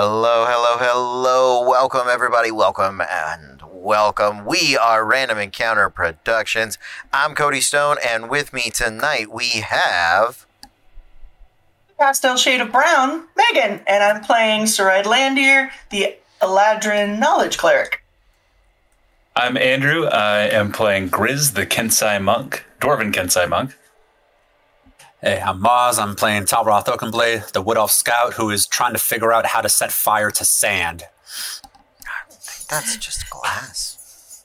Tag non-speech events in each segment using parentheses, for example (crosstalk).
Hello, hello, hello. Welcome, everybody. Welcome and welcome. We are Random Encounter Productions. I'm Cody Stone, and with me tonight we have. pastel shade of brown, Megan, and I'm playing Sarai Landier, the Eladrin Knowledge Cleric. I'm Andrew. I am playing Grizz, the Kensai monk, Dwarven Kensai monk. Hey, I'm Maz. I'm playing Talroth Oakenblade, the Wood Elf Scout who is trying to figure out how to set fire to sand. That's just glass.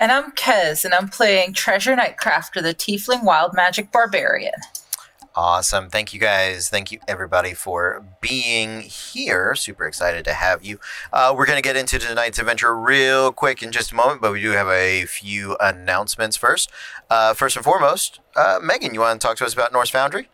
And I'm Kez, and I'm playing Treasure Nightcrafter, the Tiefling Wild Magic Barbarian. Awesome. Thank you guys. Thank you everybody for being here. Super excited to have you. Uh, we're going to get into tonight's adventure real quick in just a moment, but we do have a few announcements first. Uh, first and foremost, uh, Megan, you want to talk to us about Norse Foundry?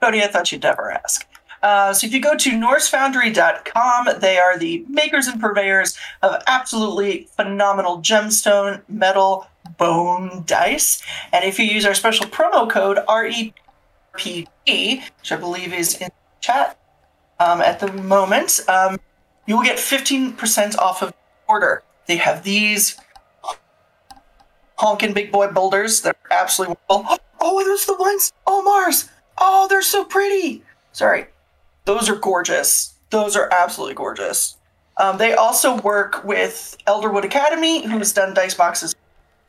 Cody, I thought you'd never ask. Uh, so if you go to norsefoundry.com, they are the makers and purveyors of absolutely phenomenal gemstone, metal, bone dice. And if you use our special promo code REPG, which I believe is in chat um, at the moment, um, you will get 15% off of order. They have these honking big boy boulders that are absolutely wonderful. Oh, those are the ones. Oh, Mars. Oh, they're so pretty. Sorry. Those are gorgeous. Those are absolutely gorgeous. Um, they also work with Elderwood Academy, who has done Dice Box's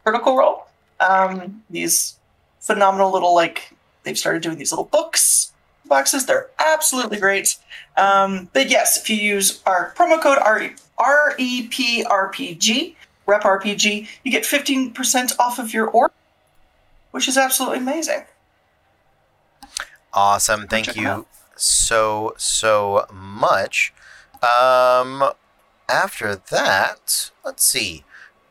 Critical Role. Um, these phenomenal little, like, they've started doing these little books boxes. They're absolutely great. Um, but yes, if you use our promo code R- REPRPG, REPRPG, you get 15% off of your order, which is absolutely amazing. Awesome. Thank you. So, so much. Um, after that, let's see.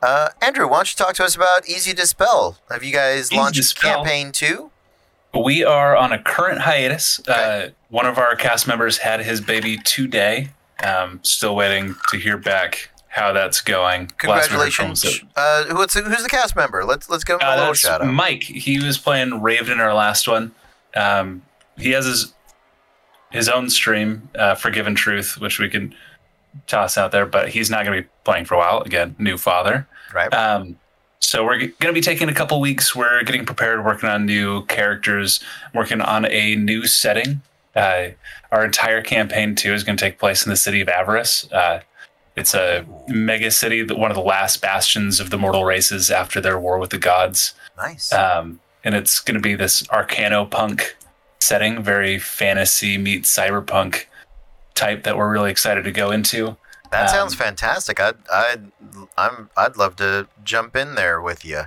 Uh, Andrew, why don't you talk to us about Easy Dispel? Have you guys Easy launched Dispel? campaign two? We are on a current hiatus. Okay. Uh, one of our cast members had his baby today. Um, still waiting to hear back how that's going. Last we heard from him, Congratulations. Uh, who's the, who's the cast member? Let's let's give him a Uh, little shout out. Mike. He was playing Raven in our last one. Um, he has his his own stream, uh, Forgiven Truth, which we can toss out there, but he's not going to be playing for a while. Again, new father. Right. Um, so we're going to be taking a couple weeks. We're getting prepared, working on new characters, working on a new setting. Uh, our entire campaign too is going to take place in the city of Avarice. Uh, it's a mega city, one of the last bastions of the mortal races after their war with the gods. nice. Um, and it's going to be this arcano-punk setting, very fantasy meets cyberpunk type that we're really excited to go into. that sounds um, fantastic. I'd I'd I'm I'd love to jump in there with you.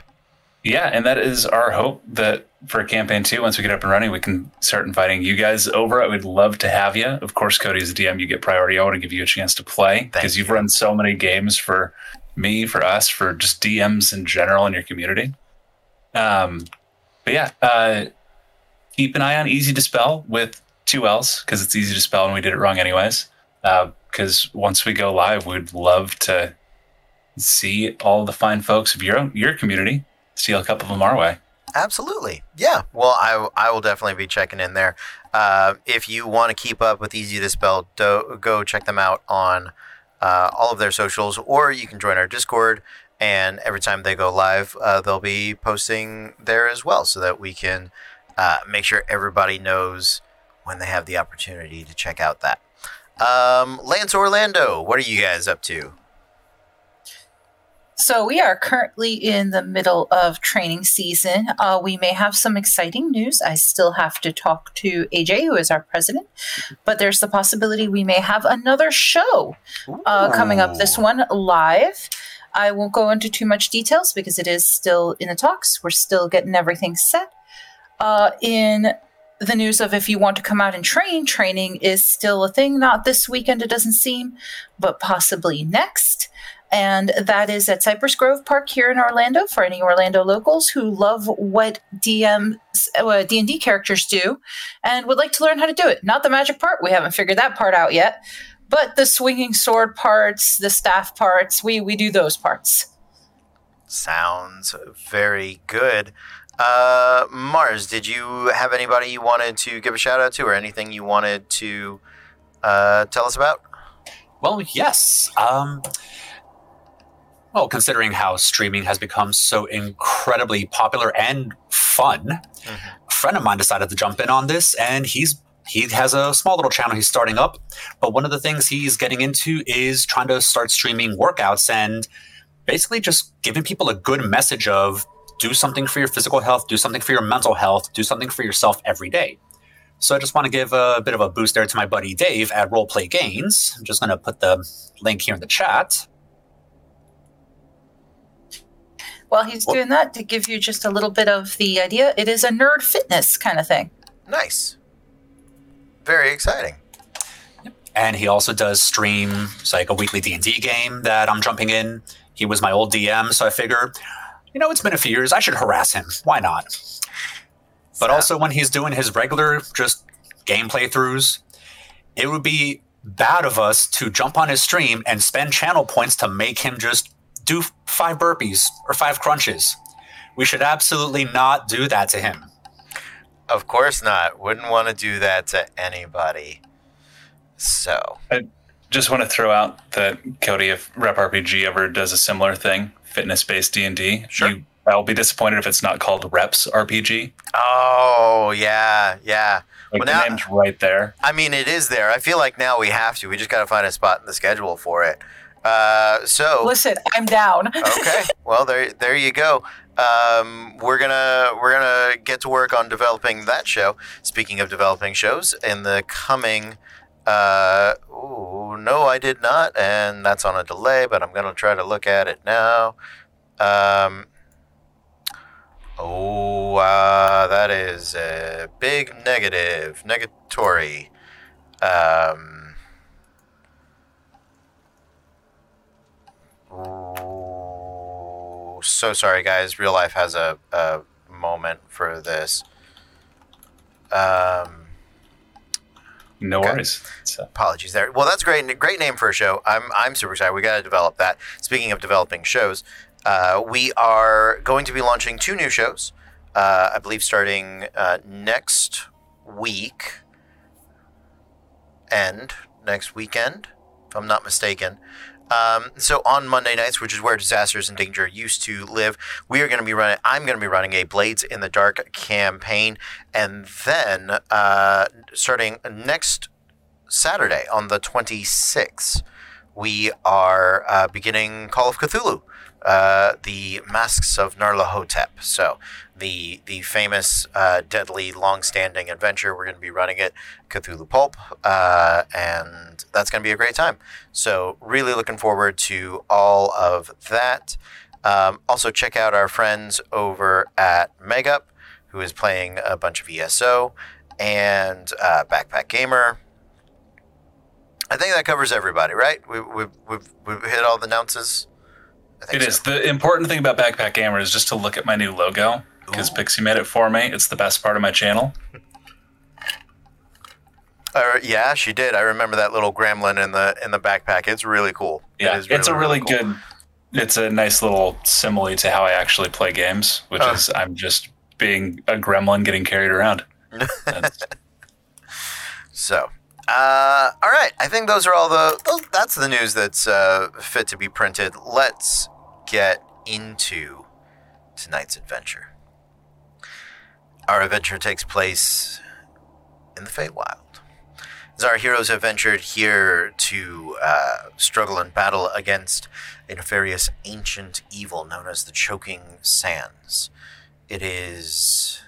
Yeah, and that is our hope that for a campaign two, once we get up and running, we can start inviting you guys over. I would love to have you. Of course, Cody's the DM. You get priority. I want to give you a chance to play because you've you. run so many games for me, for us, for just DMs in general in your community. Um, but yeah, uh, keep an eye on Easy to Spell with two L's because it's easy to spell and we did it wrong anyways. Because once we go live, we'd love to see all the fine folks of your your community steal a couple of them our way. Absolutely. Yeah. Well, I, I will definitely be checking in there. Uh, if you want to keep up with Easy to Spell, do, go check them out on uh, all of their socials, or you can join our Discord. And every time they go live, uh, they'll be posting there as well, so that we can uh, make sure everybody knows when they have the opportunity to check out that. Um, Lance Orlando, what are you guys up to? So we are currently in the middle of training season. Uh, we may have some exciting news. I still have to talk to AJ, who is our president, but there's the possibility we may have another show uh, coming up. This one live. I won't go into too much details because it is still in the talks. We're still getting everything set. Uh, in the news of if you want to come out and train, training is still a thing. Not this weekend, it doesn't seem, but possibly next. And that is at Cypress Grove Park here in Orlando for any Orlando locals who love what DM uh, D&D characters do and would like to learn how to do it. Not the magic part, we haven't figured that part out yet, but the swinging sword parts, the staff parts, we we do those parts. Sounds very good. Uh, Mars, did you have anybody you wanted to give a shout out to, or anything you wanted to uh, tell us about? Well, yes. Um, well, considering how streaming has become so incredibly popular and fun, a friend of mine decided to jump in on this, and he's he has a small little channel he's starting up. But one of the things he's getting into is trying to start streaming workouts and basically just giving people a good message of do something for your physical health, do something for your mental health, do something for yourself every day. So I just want to give a bit of a boost there to my buddy Dave at Roleplay Gains. I'm just going to put the link here in the chat. While he's Well- doing that, to give you just a little bit of the idea, it is a nerd fitness kind of thing. Nice. Very exciting. and he also does stream it's like a weekly d&d game that i'm jumping in he was my old dm so i figure you know it's been a few years. I should harass him. Why not? But So- also when he's doing his regular just game playthroughs it would be bad of us to jump on his stream and spend channel points to make him just do five burpees or five crunches. We should absolutely not do that to him. Of course not. Wouldn't want to do that to anybody. So, I Just want to throw out that Cody, if Rep RPG ever does a similar thing, fitness-based D and D, Sure. I'll be disappointed if it's not called Reps RPG. oh yeah, yeah. Like Well, the now- name's right there. I mean, it is there. I feel like now we have to. We just got to find a spot in the schedule for it. Uh, so Listen, I'm down. (laughs) okay. Well, there, there you go. Um, we're gonna we're gonna get to work on developing that show. Speaking of developing shows, in the coming. Uh, ooh, no, I did not, and that's on a delay. But I'm gonna try to look at it now. Um, oh, uh, that is a big negative, negatory. Um, so sorry, guys. Real life has a, a moment for this. Um, No Okay. worries. So, apologies there. Well, that's great. Great name for a show. I'm I'm super excited. We got to develop that. Speaking of developing shows, uh, we are going to be launching two new shows. Uh, I believe starting uh, next week and next weekend, if I'm not mistaken. Um, so on Monday nights, which is where Disasters and Danger used to live, we are going to be running. I'm going to be running a Blades in the Dark campaign, and then uh, starting next Saturday on the 26th, we are uh, beginning Call of Cthulhu, uh, the Masks of Nyarlathotep. So the the famous, uh, deadly, long-standing adventure. We're going to be running it, Cthulhu Pulp, uh, and that's going to be a great time. So really looking forward to all of that. Um, also, check out our friends over at Megup, who is playing a bunch of ESO and uh, Backpack Gamer. I think that covers everybody, right? We, we've, we've, we've hit all the announces. Think it so. is. The important thing about Backpack Gamer is just to look at my new logo because Pixie made it for me. It's the best part of my channel. Uh, yeah, she did. I remember that little gremlin in the in the backpack. It's really cool. It Yeah, is it's a really, cool. good. It's a nice little simile to how I actually play games, which Uh. is I'm just being a gremlin getting carried around. (laughs) So, uh, all right. I think those are all the. Those, that's the news that's uh, fit to be printed. Let's get into tonight's adventure. Our adventure takes place in the Feywild. As our heroes have ventured here to uh, struggle and battle against a nefarious ancient evil known as the Choking Sands. It is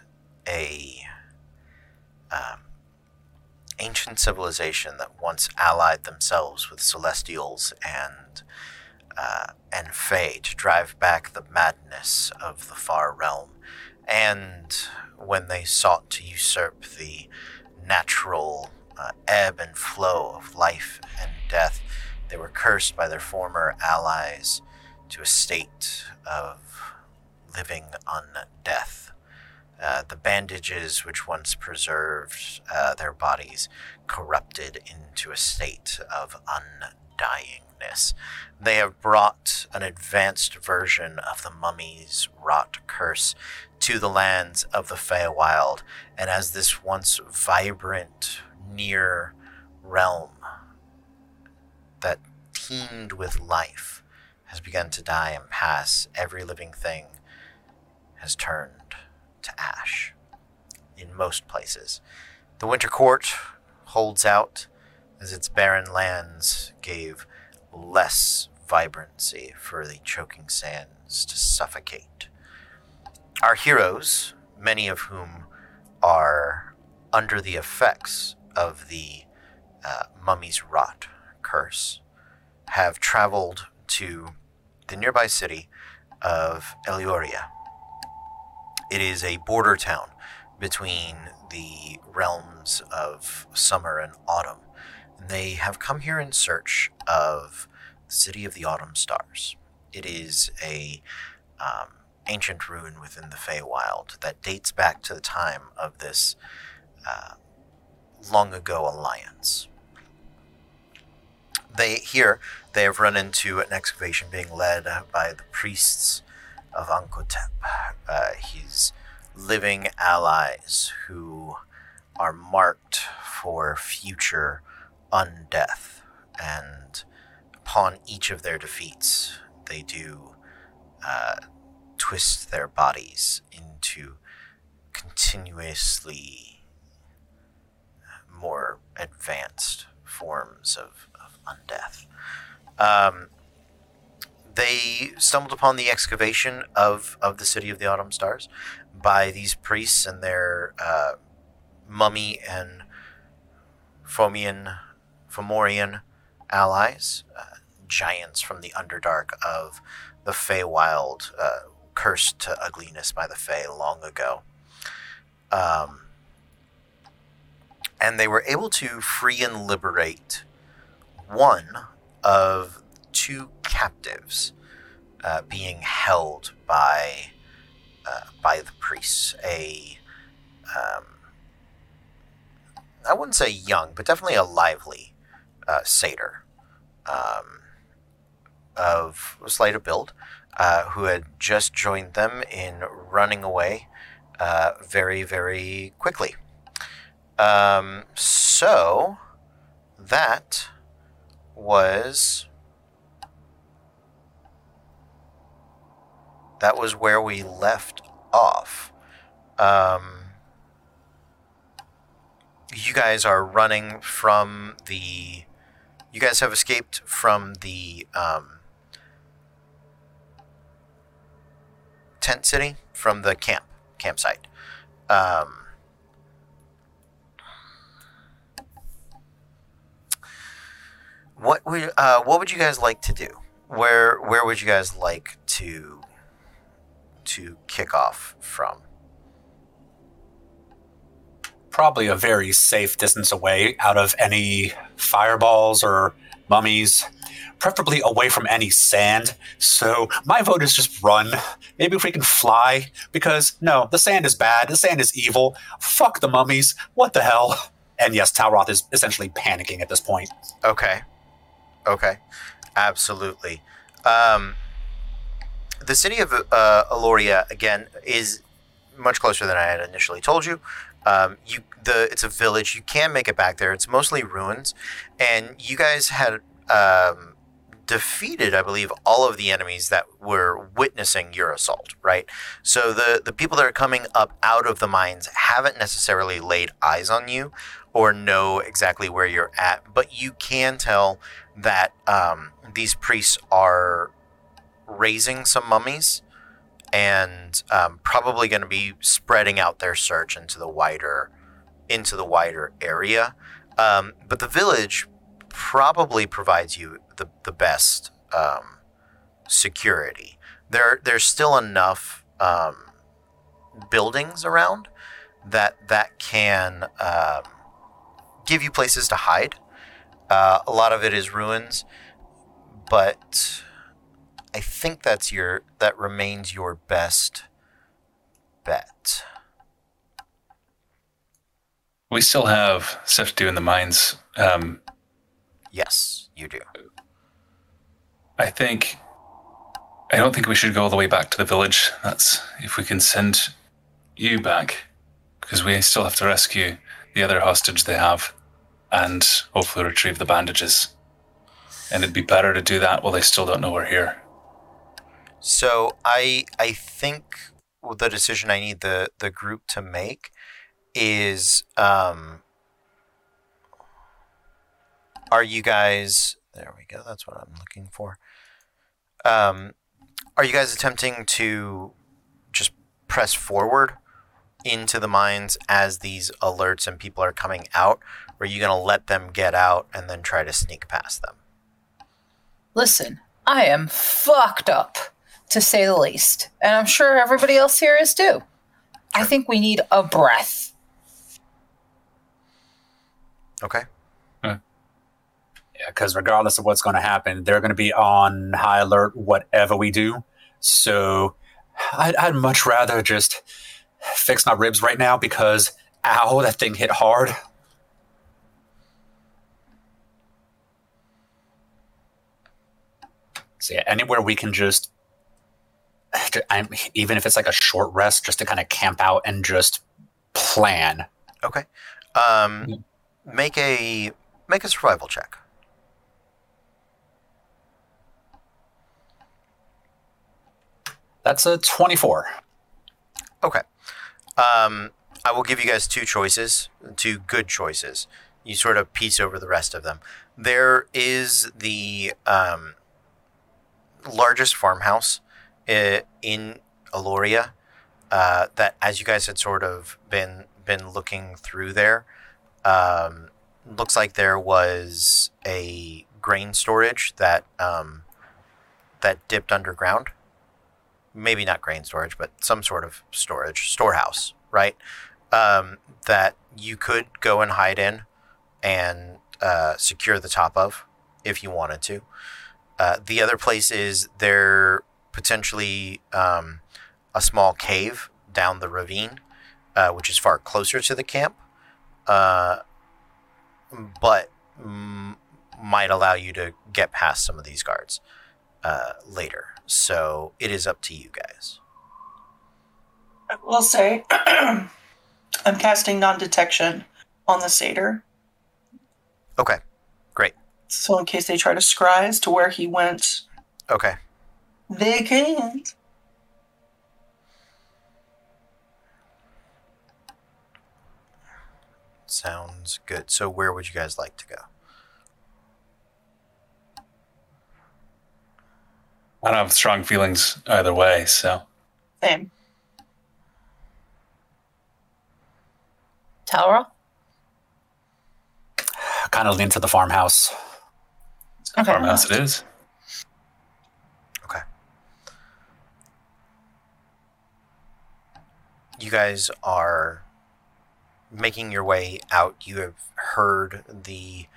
a um, ancient civilization that once allied themselves with celestials and uh, and Fae to drive back the madness of the far realm. And when they sought to usurp the natural uh, ebb and flow of life and death, they were cursed by their former allies to a state of living undeath. Uh, the bandages which once preserved uh, their bodies corrupted into a state of undyingness. They have brought an advanced version of the mummy's wrought curse to the lands of the Feywild, and as this once vibrant, near realm that teemed with life has begun to die and pass. Every living thing has turned to ash in most places. The Winter Court holds out as its barren lands gave less vibrancy for the choking sands to suffocate. Our heroes, many of whom are under the effects of the uh, mummy's rot curse, have traveled to the nearby city of Elioria. It is a border town between the realms of summer and autumn. And they have come here in search of the city of the autumn stars. It is a um, ancient ruin within the Feywild that dates back to the time of this uh, long ago alliance. They here they have run into an excavation being led by the priests of Ankotep. Uh, his living allies who are marked for future undeath, and upon each of their defeats, they do uh, twist their bodies into continuously more advanced forms of, of undeath. Um, they stumbled upon the excavation of, of the city of the autumn stars by these priests and their uh, mummy and Fomian, Fomorian allies, uh, giants from the Underdark of the Feywild, uh, cursed to ugliness by the Fey long ago. Um, and they were able to free and liberate one of two captives uh, being held by uh, by the priests. A um, I wouldn't say young, but definitely a lively uh, satyr um, of slight of build, uh, who had just joined them in running away uh, very, very quickly. Um, so that was that was where we left off. Um, you guys are running from the. You guys have escaped from the um, tent city, from the camp campsite. Um, what would uh, what would you guys like to do? Where where would you guys like to to kick off from? Probably a very safe distance away out of any fireballs or mummies, preferably away from any sand. So my vote is just run. Maybe if we can fly, because no, the sand is bad. The sand is evil. Fuck the mummies. What the hell? And yes, Talroth is essentially panicking at this point. Okay. Okay. Absolutely. Um, the city of uh, Aloria again is much closer than I had initially told you. Um, you the it's a village. You can make it back there. It's mostly ruins, and you guys had um, defeated, I believe, all of the enemies that were witnessing your assault. Right. So the the people that are coming up out of the mines haven't necessarily laid eyes on you or know exactly where you're at, but you can tell that um, these priests are raising some mummies and um, probably going to be spreading out their search into the wider into the wider area. Um, but the village probably provides you the, the best um, security. There there's still enough um, buildings around that that can um, give you places to hide. Uh, a lot of it is ruins, but I think that's your that remains your best bet. We still have stuff to do in the mines. Um, Yes, you do. I think. I don't think we should go all the way back to the village. That's if we can send you back, because we still have to rescue the other hostage they have. and hopefully retrieve the bandages. And it'd be better to do that while they still don't know we're here. So I I think the decision I need the the group to make is um are you guys there we go that's what I'm looking for um are you guys attempting to just press forward into the mines as these alerts and people are coming out or are you going to let them get out and then try to sneak past them Listen, I am fucked up, to say the least. And I'm sure everybody else here is too. I think we need a breath. okay because regardless of what's going to happen, they're going to be on high alert whatever we do. So I'd, I'd much rather just fix my ribs right now because, ow, that thing hit hard. So yeah, anywhere we can just, I'm, even if it's like a short rest, just to kind of camp out and just plan. Okay. Um, make a make a survival check. That's a 24. Okay. Um, I will give you guys two choices, two good choices. You sort of piece over the rest of them. There is the um, largest farmhouse i- in Aloria uh, that, as you guys had sort of been been looking through there, um, looks like there was a grain storage that um, that dipped underground. Maybe not grain storage, but some sort of storage storehouse, right? Um, that you could go and hide in and uh, secure the top of if you wanted to. Uh, the other place is there potentially um, a small cave down the ravine, uh, which is far closer to the camp, uh, but mm, might allow you to get past some of these guards uh, later. So it is up to you guys. I will say, (clears throat) I'm casting non-detection on the satyr, Okay, great. so in case they try to scry as to where he went, Okay. they can't. Sounds good. So where would you guys like to go? I don't have strong feelings either way, so Same. Talra? Kind of lean to the farmhouse. Okay. farmhouse it is. Okay. You guys are making your way out. You have heard the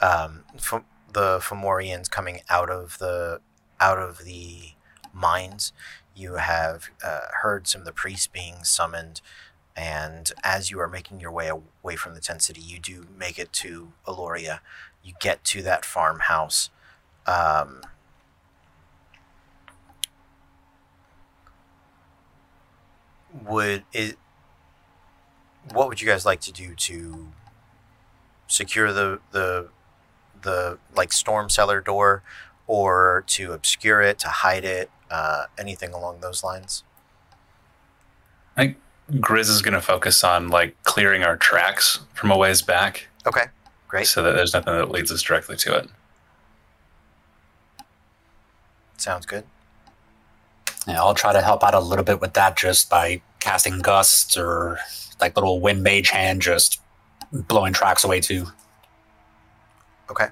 um, F- the Fomorians coming out of the out of the mines. You have uh, heard some of the priests being summoned, and as you are making your way away from the tent city, you do make it to Aloria. You get to that farmhouse. Um, would it what would you guys like to do to secure the the the like storm cellar door or to obscure it to hide it uh, anything along those lines? I think Grizz is going to focus on like clearing our tracks from a ways back, okay great. So that there's nothing that leads us directly to it. sounds good. Yeah, I'll try to help out a little bit with that just by casting gusts or like little wind mage hand, just blowing tracks away too. okay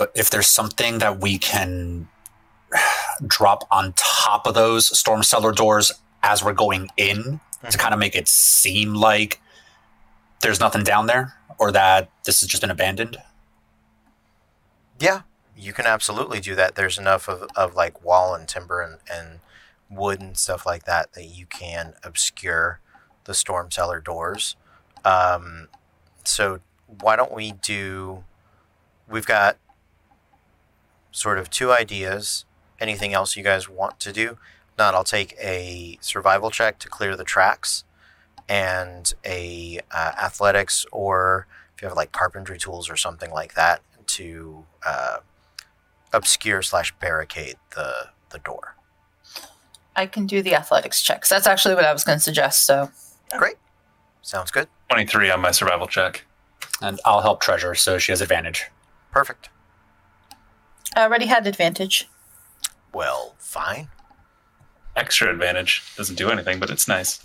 But if there's something that we can drop on top of those storm cellar doors as we're going in to kind of make it seem like there's nothing down there or that this has just been abandoned. yeah you can absolutely do that. There's enough of, of like wall and timber and, and wood and stuff like that that you can obscure the storm cellar doors. Um, so why don't we do we've got sort of two ideas anything else you guys want to do If not i'll take a survival check to clear the tracks and a uh, athletics or if you have like carpentry tools or something like that to uh, obscure slash barricade the the door. I can do the athletics checks. That's actually what I was going to suggest. So great, Sounds good. 23 on my survival check. And I'll help Treasure, so she has advantage. Perfect. I already had advantage. Well, fine. Extra advantage. Doesn't do anything, but it's nice.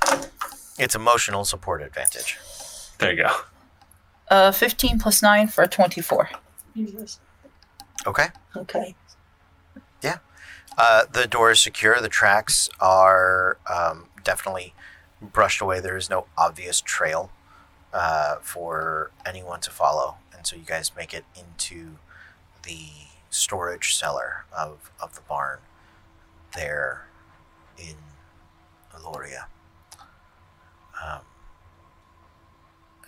It's emotional support advantage. There you go. Uh, 15 plus 9 for a 24. Jesus. Okay. Okay. Uh, the door is secure. The tracks are um, definitely brushed away. There is no obvious trail uh, for anyone to follow, and so you guys make it into the storage cellar of, of the barn there in Aloria. Um,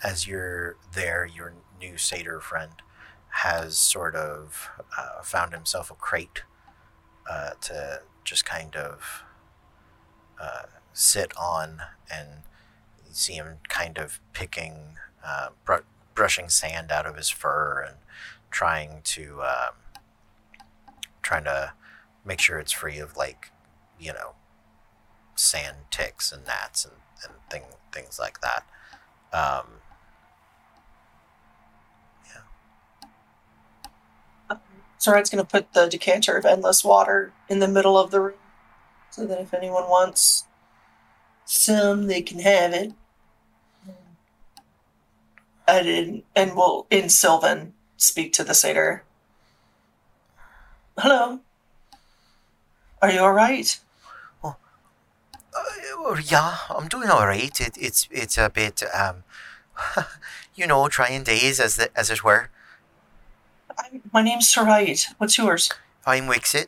as you're there, your new satyr friend has sort of uh, found himself a crate uh, to just kind of uh, sit on, and you see him kind of picking, uh, br- brushing sand out of his fur, and trying to um, trying to make sure it's free of like, you know, sand ticks and gnats and, and thing, things like that. Um, So Red's gonna put the decanter of endless water in the middle of the room, so that if anyone wants some, they can have it. I didn't, and we'll in Sylvan speak to the satyr. Hello. Are you all right? Uh, yeah, I'm doing all right. It, it's it's a bit, um, (laughs) you know, trying days as the, as it were. I, my name's Sarait. What's yours? I'm Wixit.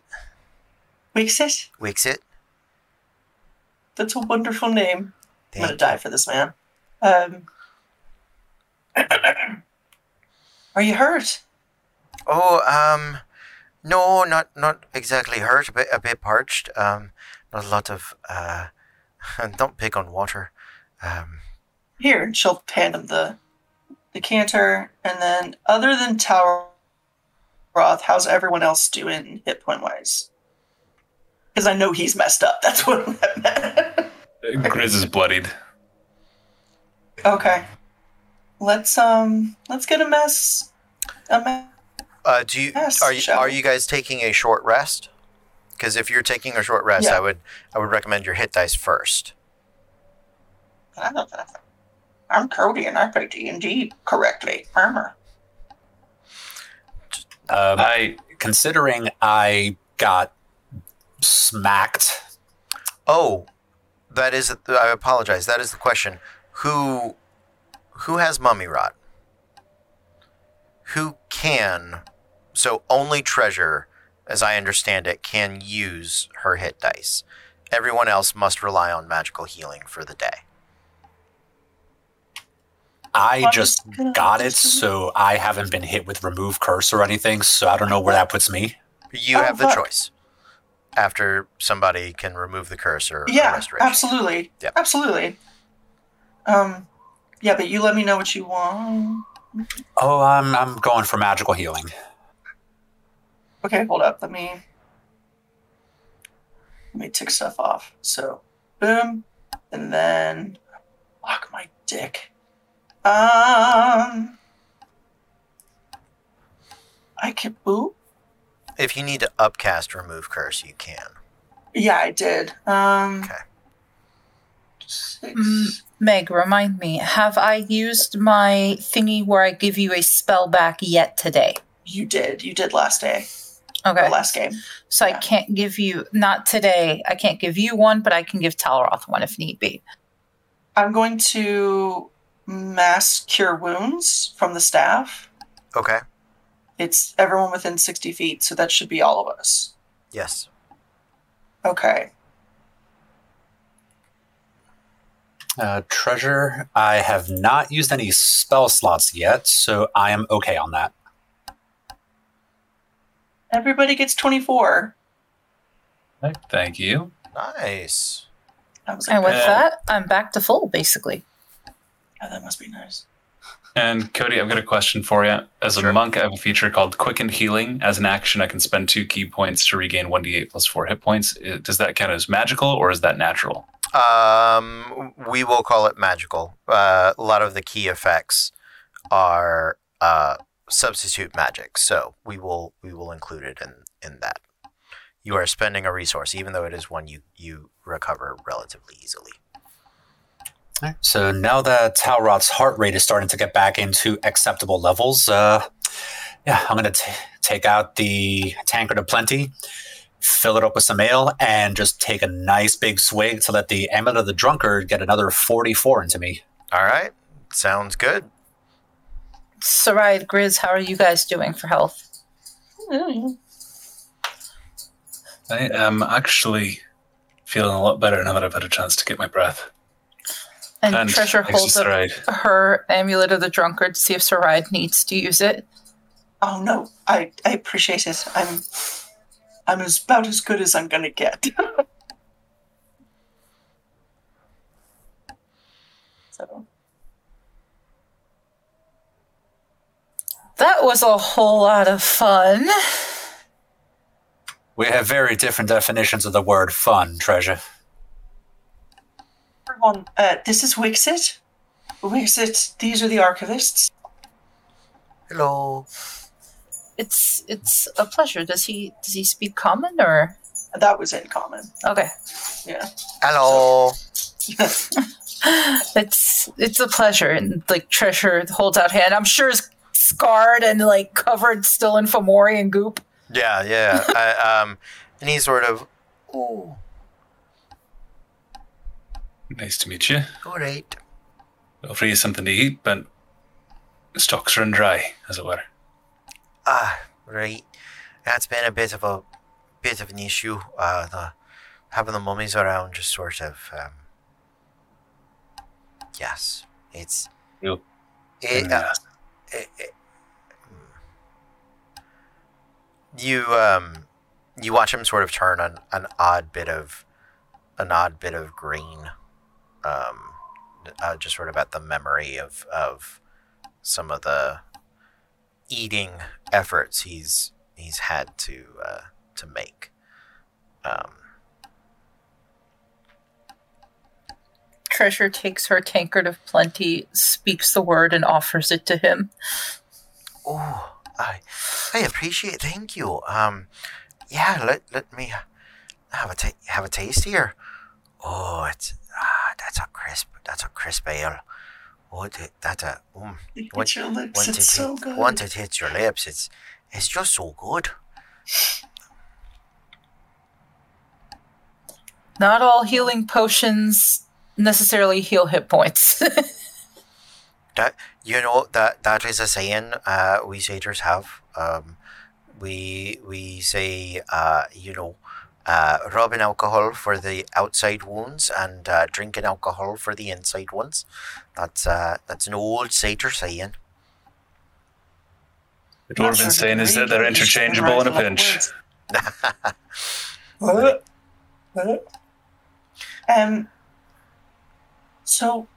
Wixit? Wixit. That's a wonderful name. I'm gonna die for this man. Um, (clears throat) are you hurt? Oh, um, no, not not exactly hurt. A bit a bit parched. Um, not a lot of uh, (laughs) don't pick on water. Um, Here, and she'll hand him the decanter, and then other than Tower Roth, how's everyone else doing hit point wise? Because I know he's messed up. (laughs) That's what I meant. Grizz is bloodied. okay. Let's um let's get a mess a mess. Uh, do you Yes, are you shall are you guys taking a short rest? Because if you're taking a short rest, Yeah. I would I would recommend your hit dice first. I'm Cody and I play D and D correctly. Armor. Um, I considering I got smacked. Oh, that is. I apologize. That is the question. Who, who has mummy rot? Who can? So only treasure, as I understand it, can use her hit dice. Everyone else must rely on magical healing for the day. I just just got it, so I haven't been hit with remove curse or anything. So I don't know where that puts me. You Oh, have the fuck. choice. After somebody can remove the curse or, or Yeah, restoration. absolutely. Yep. Absolutely. Um yeah, but you let me know what you want. Oh, I'm I'm going for magical healing. Okay, hold up. Let me let me tick stuff off. So boom. And then lock my dick. Um I can ooh. If you need to upcast remove curse, you can. Yeah, I did. Um Okay. six. Mm. Meg, remind me, have I used my thingy where I give you a spell back yet today? You did. You did last day. Okay. Or last game. So yeah. I can't give you, not today, I can't give you one, but I can give Talroth one if need be. I'm going to mass cure wounds from the staff. Okay. It's everyone within 60 feet, so that should be all of us. Yes. Okay. Uh, treasure. I have not used any spell slots yet, so I am okay on that. Everybody gets 24. thank you. Nice. That was And with that, I'm back to full, basically. Oh, that must be nice. And Cody, I've got a question for you. As a Sure. monk, I have a feature called Quickened Healing. As an action, I can spend two ki points to regain 1d8 plus 4 hit points. Does that count as magical or is that natural? Um, we will call it magical. Uh, a lot of the ki effects are uh, substitute magic, so we will we will include it in in that. You are spending a resource, even though it is one you you recover relatively easily. So now that Talroth's heart rate is starting to get back into acceptable levels, uh, yeah, I'm going to take out the tankard of plenty, fill it up with some ale, and just take a nice big swig to let the amulet of the drunkard get another 44 into me. All right, sounds good. Sarai, Grizz, how are you guys doing for health? I am actually feeling a lot better now that I've had a chance to get my breath. And, And Treasure holds up her amulet of the drunkard to see if Sarai needs to use it. Oh no, I I appreciate it. I'm I'm as about as good as I'm gonna get. (laughs) so That was a whole lot of fun. We have very different definitions of the word fun, Treasure. everyone, uh, this is Wixit. Wixit, these are the archivists. Hello. It's it's a pleasure. Does he does he speak common or That was in common. okay? Yeah. Hello. (laughs) It's it's a pleasure. And like Treasure holds out hand. I'm sure is scarred and like covered still in Fomorian goop. Yeah, yeah. (laughs) I, um, and he's sort of, oh, Nice to meet you. all right. I'll free you something to eat, but stocks run dry, as it were. Ah, right. That's been a bit of a bit of an issue. Uh, the having the mummies around just sort of. Um, yes, it's. You. It, uh, it, it- you um, you watch him sort of turn an, an odd bit of, an odd bit of green, um, uh, just sort of at the memory of of some of the eating efforts he's he's had to uh, to make. Um, Treasure takes her tankard of plenty, speaks the word, and offers it to him. oh, I I appreciate. Thank you. Um, yeah. Let let me have a ta- have a taste here. Oh, it's ah, that's a crisp. That's a crisp ale. Oh, it, that's a um. Look Once- your lips, Once it's it so hit- good. once it hits your lips, it's it's just so good. Not all healing potions necessarily heal hit points. (laughs) That you know that that is a saying uh, we satyrs have. Um, we we say uh, you know uh, rubbing alcohol for the outside wounds and uh, drinking alcohol for the inside ones. That's uh, that's an old satyr saying. The dwarven saying is that they're interchangeable in a pinch. What? What? Um. So,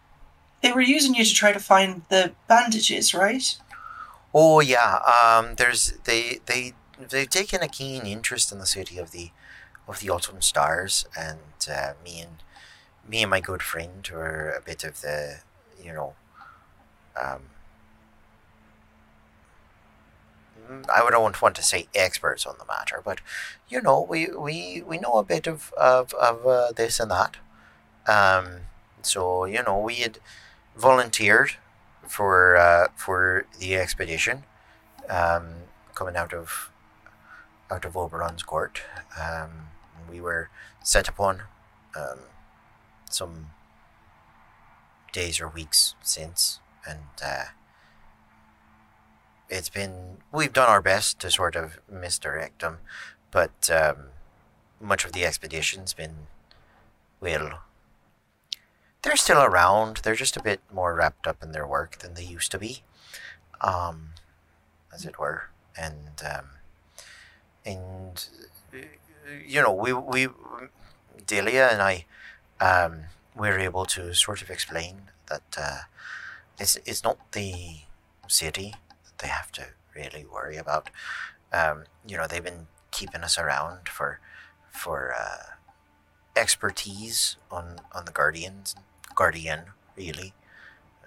they were using you to try to find the bandages, right? Oh yeah, um, there's they they they've taken a keen interest in the city of the of the autumn stars, and uh, me and me and my good friend were a bit of the you know, um, I wouldn't want to say experts on the matter, but you know, we we, we know a bit of of of uh, this and that. Um, so you know, we had volunteered for uh, for the expedition, um, coming out of out of Oberon's court. Um, we were set upon um, some days or weeks since, and uh, it's been we've done our best to sort of misdirect them, but um, much of the expedition's been well they're still around. They're just a bit more wrapped up in their work than they used to be, um, as it were. And um, and you know, we we Delia and I um, we were able to sort of explain that uh, it's it's not the city that they have to really worry about. Um, you know, they've been keeping us around for for uh, expertise on on the guardians, guardian really,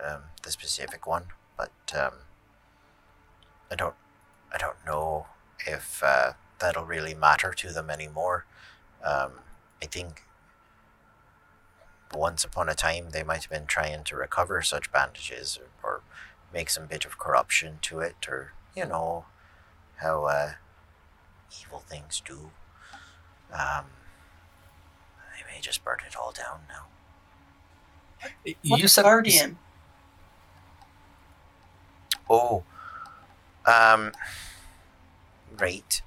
um, the specific one. But um, I don't I don't know if uh, that'll really matter to them anymore. Um, I think once upon a time they might have been trying to recover such bandages or, or make some bit of corruption to it or you know how uh, evil things do um, they may just burn it all down now What's you said Guardian. oh um right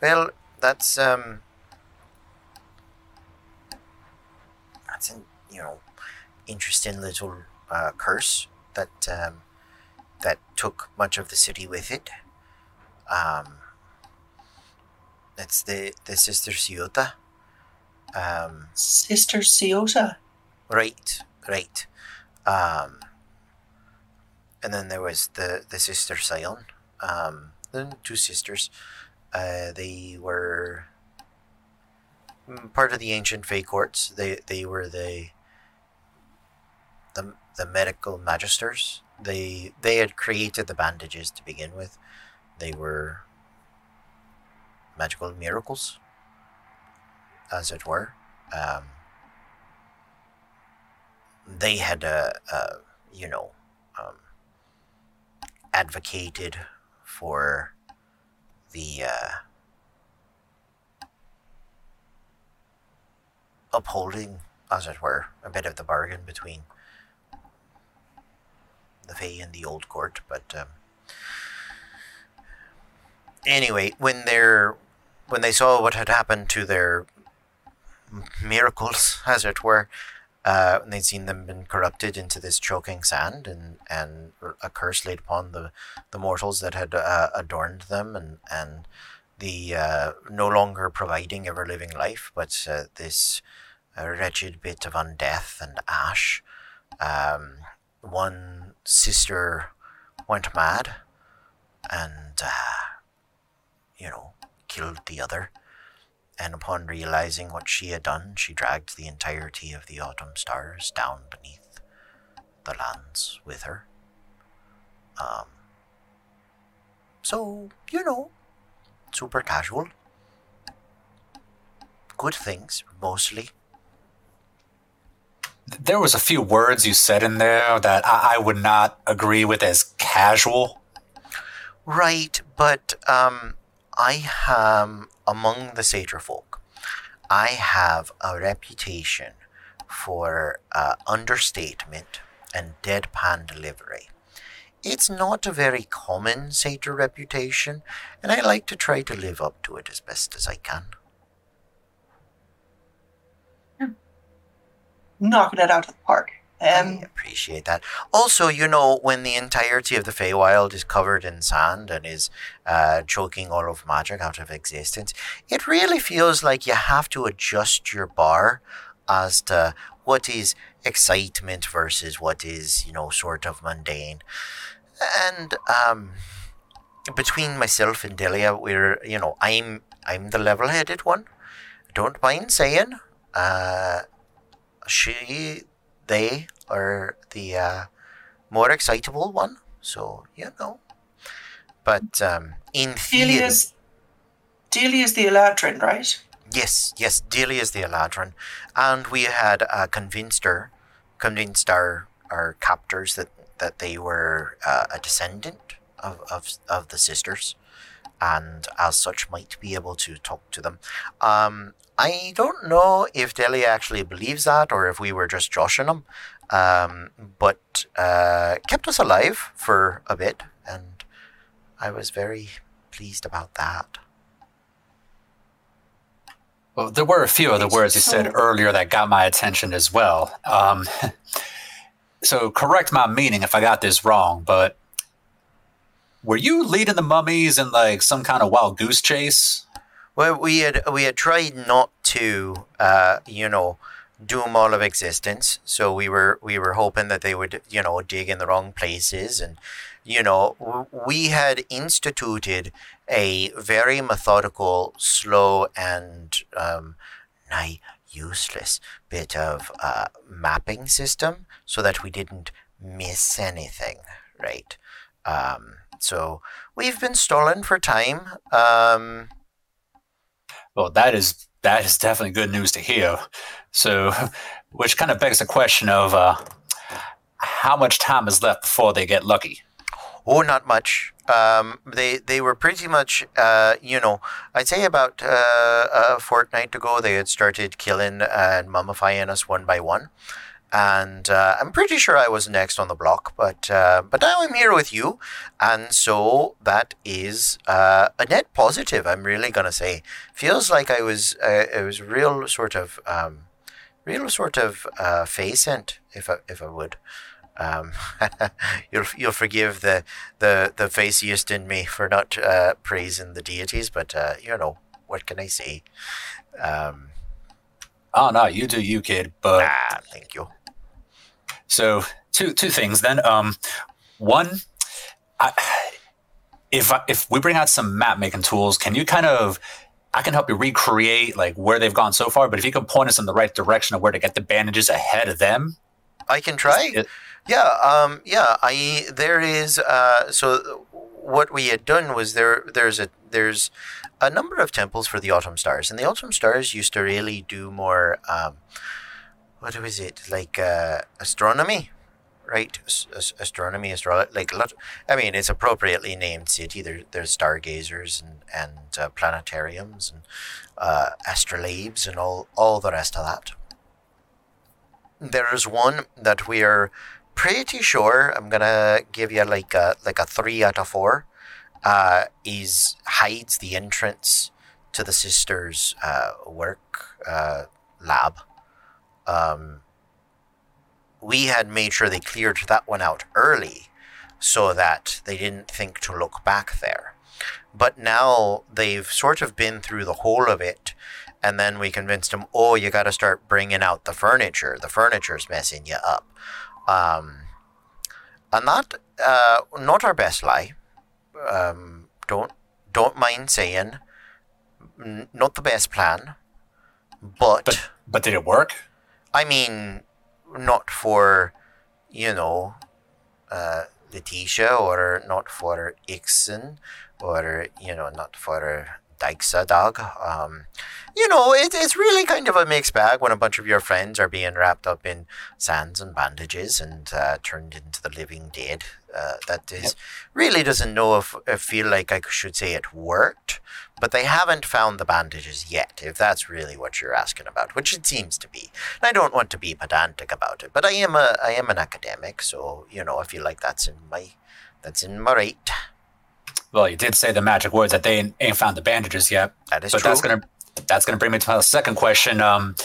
well that's um that's an you know interesting little uh, curse that um, that took much of the city with it. Um, it's the the sister Ciota. Um, Sister Ciota. right, right. Um, and then there was the the sister Sion. Um, the two sisters. Uh, they were mm, part of the ancient Fey courts. They they were the the the medical magisters. They they had created the bandages to begin with. They were magical miracles, as it were. Um, they had uh, uh, you know um, advocated for the uh, upholding, as it were, a bit of the bargain between the Fae and the Old Court. But um, anyway, when they're when they saw what had happened to their miracles, (laughs) as it were, uh, and they'd seen them been corrupted into this choking sand and and a curse laid upon the the mortals that had uh, adorned them and and the uh, no longer providing ever living life, but uh, this uh, wretched bit of undeath and ash. Um, one sister went mad and, uh, you know, killed the other. And upon realizing what she had done, she dragged the entirety of the autumn stars down beneath the lands with her. Um, so, you know, super casual. Good things, mostly. there was a few words you said in there that I, I would not agree with as casual. Right, but um, I am among the Satyr folk. I have a reputation for uh, understatement and deadpan delivery. It's not a very common Satyr reputation, and I like to try to live up to it as best as I can. Knocking it out of the park. I Um, appreciate that. Also, you know, when the entirety of the Feywild is covered in sand and is uh, choking all of magic out of existence, it really feels like you have to adjust your bar as to what is excitement versus what is, you know, sort of mundane. And um, between myself and Delia, we're, you know, I'm I'm the level-headed one. Don't mind saying. Uh, she they are the uh, more excitable one. So you know, but um, in theory, Delia's, Delia's the Eladrin, right? yes, yes, Delia is the Eladrin, and we had uh, convinced her, convinced our our captors that that they were uh, a descendant of, of of the sisters, and as such might be able to talk to them. Um, I don't know if Delia actually believes that or if we were just joshing them, um, but uh, kept us alive for a bit, and I was very pleased about that. Well, there were a few other It's words you said earlier that got my attention as well. Um, (laughs) so, correct my meaning if I got this wrong, but were you leading the mummies in like some kind of wild goose chase? Well, we had we had tried not to, uh, you know, doom all of existence. So we were we were hoping that they would you know dig in the wrong places, and you know we had instituted a very methodical, slow, and um, nigh useless bit of uh, mapping system so that we didn't miss anything, right? Um, so we've been stolen for time. Um, Well, that is that is definitely good news to hear. So, (laughs) which kind of begs the question of uh, how much time is left before they get lucky. Oh, not much. Um, they they were pretty much, uh, you know, I'd say about uh, a fortnight ago they had started killing and mummifying us one by one, and uh, I'm pretty sure I was next on the block. But uh, but now I'm here with you, and so that is uh, a net positive. I'm really gonna say feels like I was uh, it was real sort of um, real sort of uh, if I if I would. Um, (laughs) you'll you'll forgive the the the faciest in me for not uh, praising the deities, but uh, you know what can I say? Um, Oh no, you do you, kid. But ah, thank you. So two two things then. Um, one, I, if I, if we bring out some map making tools, can you kind of I can help you recreate like where they've gone so far, but if you can point us in the right direction of where to get the bandages ahead of them, I can try. it- Yeah, um, yeah. I there is. Uh, so what we had done was there. There's a there's a number of temples for the autumn stars, and the autumn stars used to really do more. Um, what was it like? Uh, astronomy, right? As- as- astronomy, astro like lot. I mean, it's appropriately named city. There, there's stargazers and and uh, planetariums and uh, astrolabes and all all the rest of that. There's one that we are pretty sure. I'm gonna give you like a like a three out of four. Uh, is hides the entrance to the sisters' uh, work uh, lab. Um, we had made sure they cleared that one out early, so that they didn't think to look back there. But now they've sort of been through the whole of it, and then we convinced them, oh, you got to start bringing out the furniture. The furniture's messing you up. Um, and that, uh, not our best lie. Um, don't don't mind saying, not the best plan. But, but but did it work? I mean, not for, you know, uh, Letitia or not for Ixon or, you know, not for Dyxa dog. Um, you know, it, it's really kind of a mixed bag when a bunch of your friends are being wrapped up in sands and bandages and uh, turned into the living dead. Uh, that is really doesn't know if I feel like I should say it worked, but they haven't found the bandages yet. If that's really what you're asking about, which it seems to be. And I don't want to be pedantic about it, but I am a I am an academic, so you know I feel like that's in my that's in my right. Well, you did say the magic words that they ain't, found the bandages yet. That is but true. that's gonna that's gonna bring me to my second question. Um,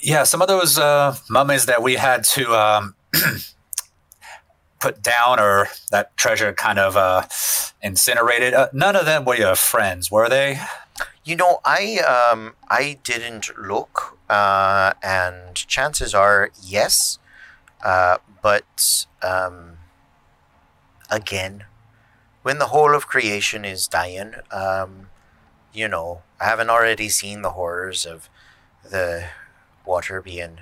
yeah, some of those uh, mummies that we had to um, (clears throat) put down or that treasure kind of uh, incinerated. Uh, none of them were your friends, were they? You know, I um I didn't look, uh, and chances are yes, uh, but um, again, when the whole of creation is dying, um, you know, I haven't already seen the horrors of the water being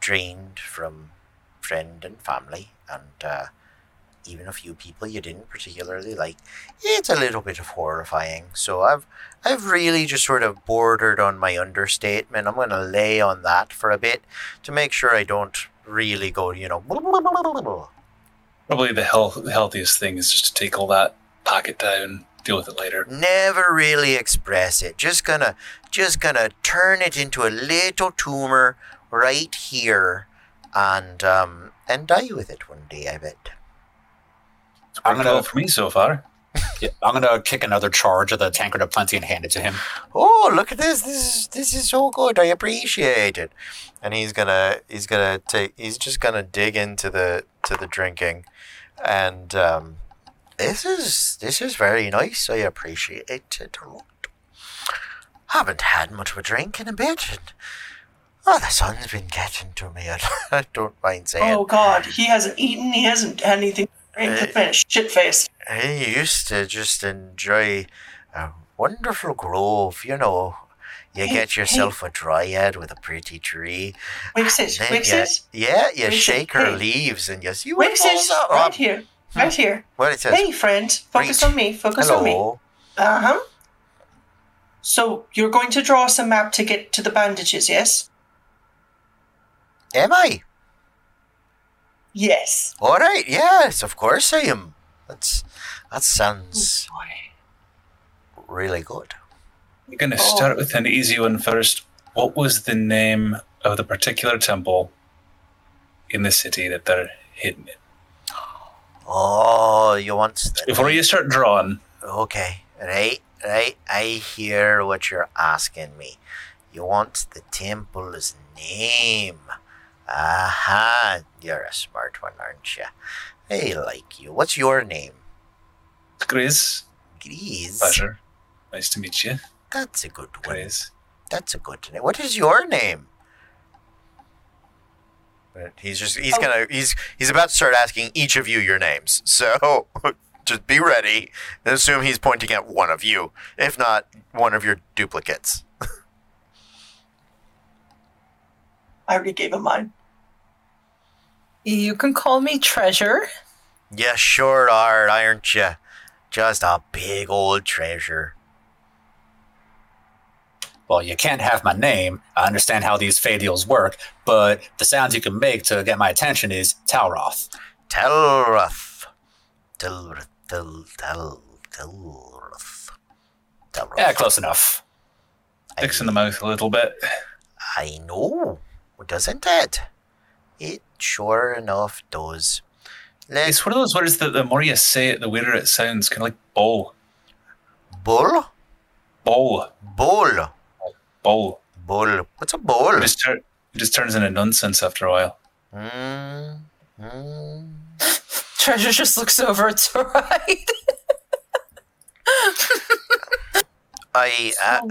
drained from friend and family, and uh, even a few people you didn't particularly like. It's a little bit of horrifying. So I've I've really just sort of bordered on my understatement. I'm going to lay on that for a bit to make sure I don't really go, you know. (laughs) Probably the health, healthiest thing is just to take all that pocket down and deal with it later. Never really express it. Just gonna, just gonna turn it into a little tumor right here, and um, and die with it one day. I bet. It's I'm worked gonna- for me so far. (laughs) Yeah, I'm gonna kick another charge of the tankard of plenty and hand it to him. Oh, look at this! This is this is so good. I appreciate it. And he's gonna he's gonna take he's just gonna dig into the to the drinking, and um, this is this is very nice. I appreciate it a lot. Haven't had much of a drink in a bit. And Oh, the sun's been getting to me. (laughs) I don't mind saying. Oh God, he hasn't eaten. He hasn't had anything to finish. Shit face. I used to just enjoy a wonderful grove, you know. You Hey, get yourself a dryad with a pretty tree. Wixit, Then you, Wixit, yeah, you shake her hey. leaves and you see what falls out. Right here, Hmm. right here. What it says. Hey, friend, focus Reach. on me. Focus on me. Uh huh. So you're going to draw us a map to get to the bandages, yes? Am I? Yes. All right. Yes, of course I am. That's that sounds really good. We're going to oh. start with an easy one first. What was the name of the particular temple in the city that they're hidden in? Oh, you want the Before you start drawing, Okay, right, right. I hear what you're asking me. You want the temple's name. Aha, you're a smart one, aren't you? I like you. What's your name? Grizz, Grease. pleasure. Nice to meet you, That's a good one. Grizz. That's a good name. What is your name? But he's just he's Oh. gonna he's he's about to start asking each of you your names. (laughs) So just be ready and assume he's pointing at one of you, if not one of your duplicates. (laughs) I already gave him mine. You can call me Treasure. You sure are, aren't you? Just a big old treasure. Well, you can't have my name. I understand how these fadials work, but the sounds you can make to get my attention is Talroth. Telruth. Telruth. Tel, tel, Telruth. Telruth. Yeah, close enough. Sticks in the mouth a little bit. I know, doesn't it? It sure enough does. Let's It's one of those words that the more you say it, the weirder it sounds. Kind of like bowl, bull, bowl, bull, bowl. bull. What's a bull? It just, tur- it just turns into nonsense after a while. Mm, mm. Treasure just looks over to (laughs) right. I uh,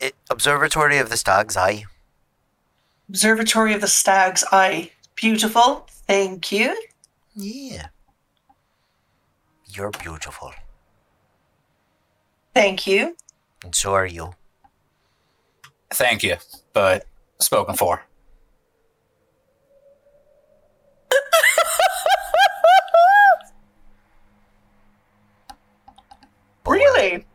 it, observatory of the Stag's Eye. Observatory of the Stag's Eye. Beautiful. Thank you. Yeah, you're beautiful, Thank you. and so are you. Thank you, but spoken for. (laughs) Really?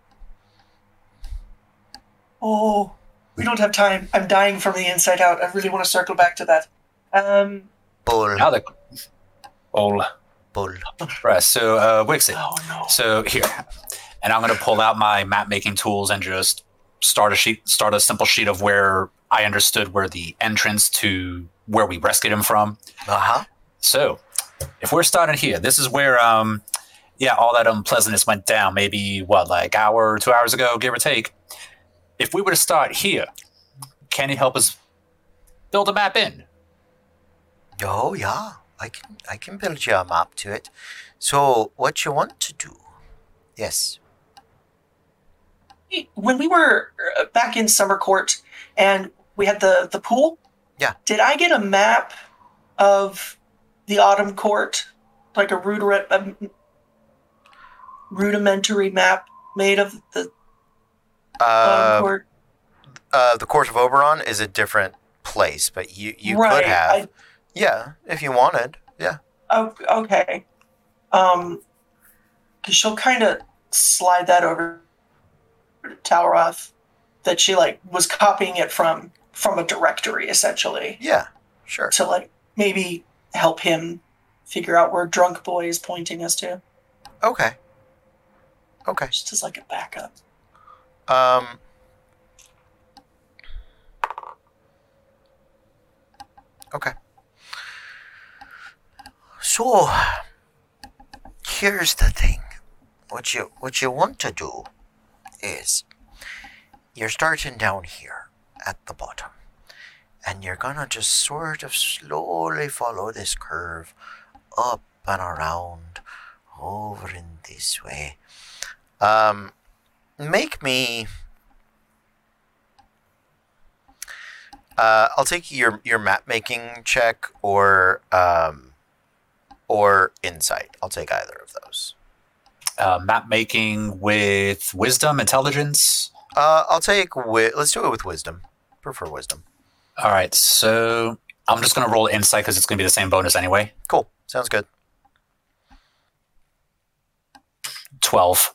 Oh, we don't have time. I'm dying from the inside out. I really want to circle back to that. Um, Bull. Now the Bowl. Bull. right, so uh, Wixit. oh no. So here, and I'm going to pull out my map making tools and just start a sheet, start a simple sheet of where I understood where the entrance to where we rescued him from. Uh huh. So, if we're starting here, this is where, um, yeah, all that unpleasantness went down. Maybe what, like hour or two hours ago, give or take. If we were to start here, can you help us build a map in? Oh yeah, I can I can build you a map to it. So what you want to do? Yes. When we were uh, back in summer court and we had the the pool. Yeah. Did I get a map of the autumn court, like a rudiment, um, rudimentary map made of the Uh, court? uh, the court of Oberon is a different place, but you you right. could have. I, yeah, if you wanted. Yeah. Oh, okay. Um, she'll kind of slide that over to Talroth, that she like was copying it from from a directory essentially Yeah. Sure. to like maybe help him figure out where Drunk Boy is pointing us to, Okay. Okay. just as like a backup. Um. Okay. So, here's the thing. What you what you want to do is you're starting down here at the bottom. And you're gonna just sort of slowly follow this curve up and around over in this way. Um make me Uh, I'll take your your map making check or um, or insight. I'll take either of those. Uh, map making with wisdom, intelligence. Uh, I'll take wi- let's do it with wisdom. Prefer wisdom. All right, so I'm just gonna roll insight because it's gonna be the same bonus anyway. Cool. Sounds good. Twelve.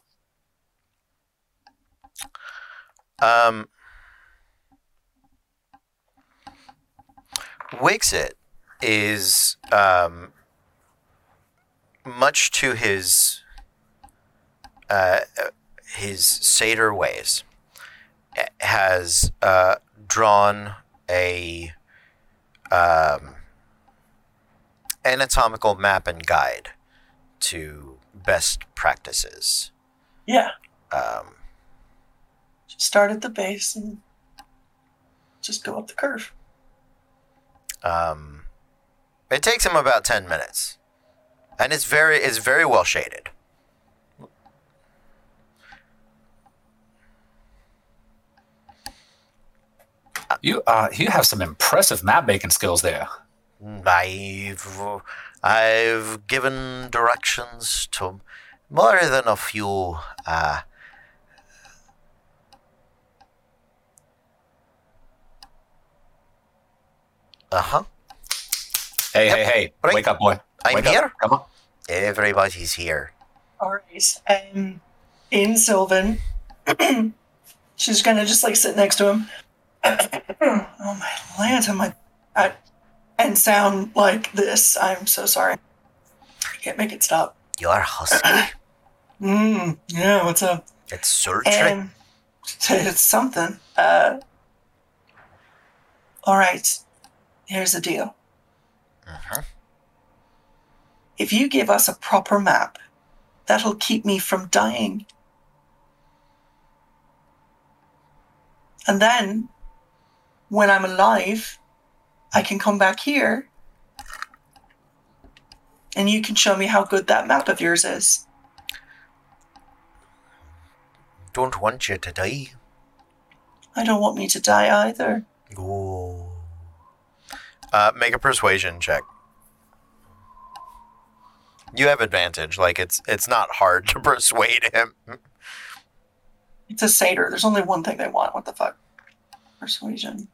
Um, Wixit is um, much to his uh, his satyr ways has uh, drawn a um, anatomical map and guide to best practices. Yeah. Um, Just start at the base and just go up the curve. Um, it takes him about ten minutes, and it's very it's very well shaded. You uh, you have some impressive map making skills there. I've I've given directions to more than a few. Uh, uh huh. Hey, Yep. hey, hey! Right. Wake up, boy! I'm Wake here. Up. Come on. Everybody's here. All right. Um, in Sylvan, (clears throat) she's gonna just like sit next to him. Oh my Lanta, my I, and sound like this. I'm so sorry. I can't make it stop. You're husky. (clears throat) Mm, yeah. What's up? it's sultry. And (laughs) it's something. Uh, all right. Here's the deal. Mhm. If you give us a proper map, that'll keep me from dying. And then, when I'm alive, I can come back here and you can show me how good that map of yours is. Don't want you to die. I don't want me to die either. Ooh. Uh, make a persuasion check. You have advantage. Like it's it's not hard to (laughs) persuade him. It's a satyr. There's only one thing they want. What the fuck? Persuasion.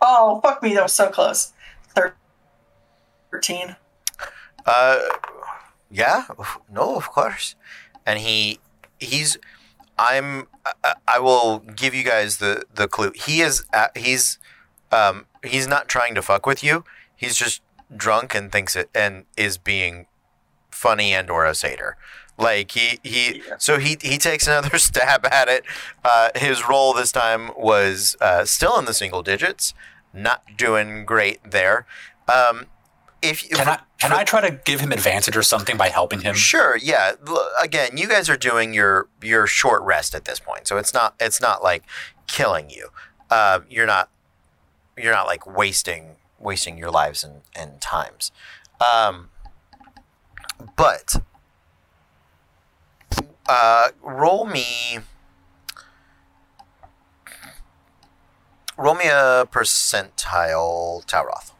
Oh, fuck me. That was so close. 13. Uh, yeah, no, of course. And he he's I'm I, I will give you guys the the clue. He is uh, he's um he's not trying to fuck with you. He's just drunk and thinks it and is being funny and or a satyr. Like he he Yeah. so he he takes another (laughs) stab at it. Uh, his role this time was uh, still in the single digits. Not doing great there. Um, if if- Can I can for- I try to give him advantage or something by helping him? Sure, yeah. Again, you guys are doing your your short rest at this point, so it's not it's not like killing you. Uh, you're not you're not like wasting wasting your lives and, and times. Um, but uh, roll me roll me a percentile Talroth.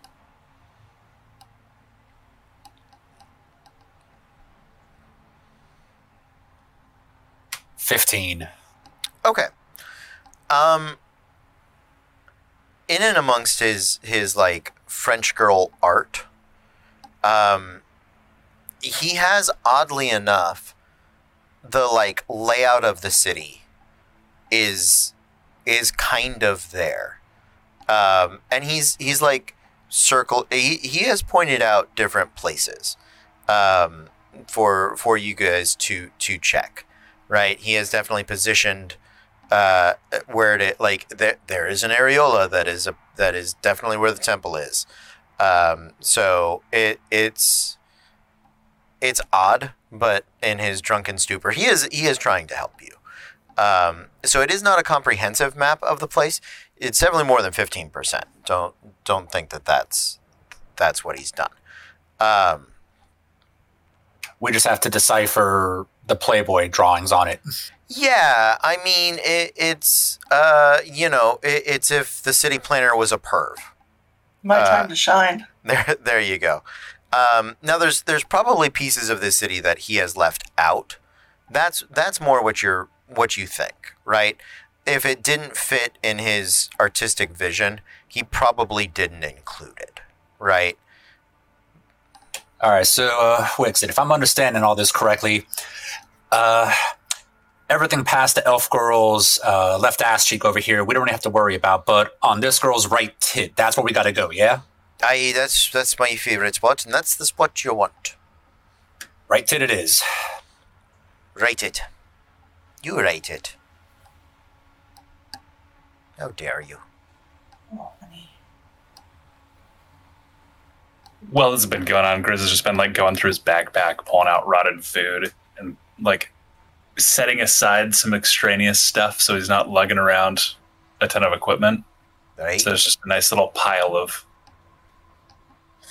Fifteen. Okay. Um in and amongst his his like French girl art, um he has oddly enough the like layout of the city is is kind of there. Um and he's he's like circle he, he has pointed out different places um for for you guys to to check right? He has definitely positioned uh, where it like there there is an areola that is a that is definitely where the temple is. Um, so it it's it's odd, but in his drunken stupor, he is he is trying to help you. Um, so it is not a comprehensive map of the place. It's definitely more than fifteen percent. Don't don't think that that's that's what he's done. Um, We just have to decipher the Playboy drawings on it. Yeah, I mean it, it's uh you know it, it's if the city planner was a perv. My Uh, time to shine. (laughs) There, there you go. Um, now there's there's probably pieces of this city that he has left out. That's that's more what you're what you think, right? If it didn't fit in his artistic vision, he probably didn't include it, right? All right, so uh, Wixit, if I'm understanding all this correctly, uh, everything past the elf girl's uh, left ass cheek over here, we don't really have to worry about. But on this girl's right tit, that's where we got to go. Yeah, I that's that's my favorite spot, and that's the spot you want. right tit it is. Write it. You write it. How dare you? Well, this has been going on. Grizz has just been like going through his backpack, pulling out rotted food, and like setting aside some extraneous stuff so he's not lugging around a ton of equipment. Right? So there's just a nice little pile of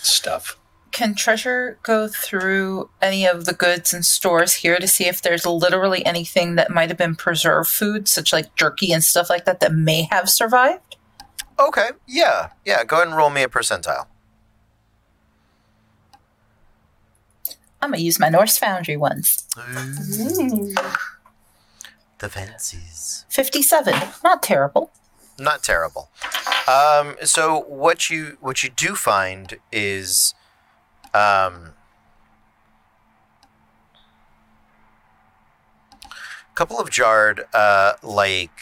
stuff. Can Treasure go through any of the goods and stores here to see if there's literally anything that might have been preserved food, such like jerky and stuff like that, that may have survived? Okay, yeah, yeah. Go ahead and roll me a percentile. I'm gonna use my Norse Foundry ones. Ooh. The fancies. Fifty-seven, not terrible. Not terrible. Um, so what you what you do find is, um, a couple of jarred uh, like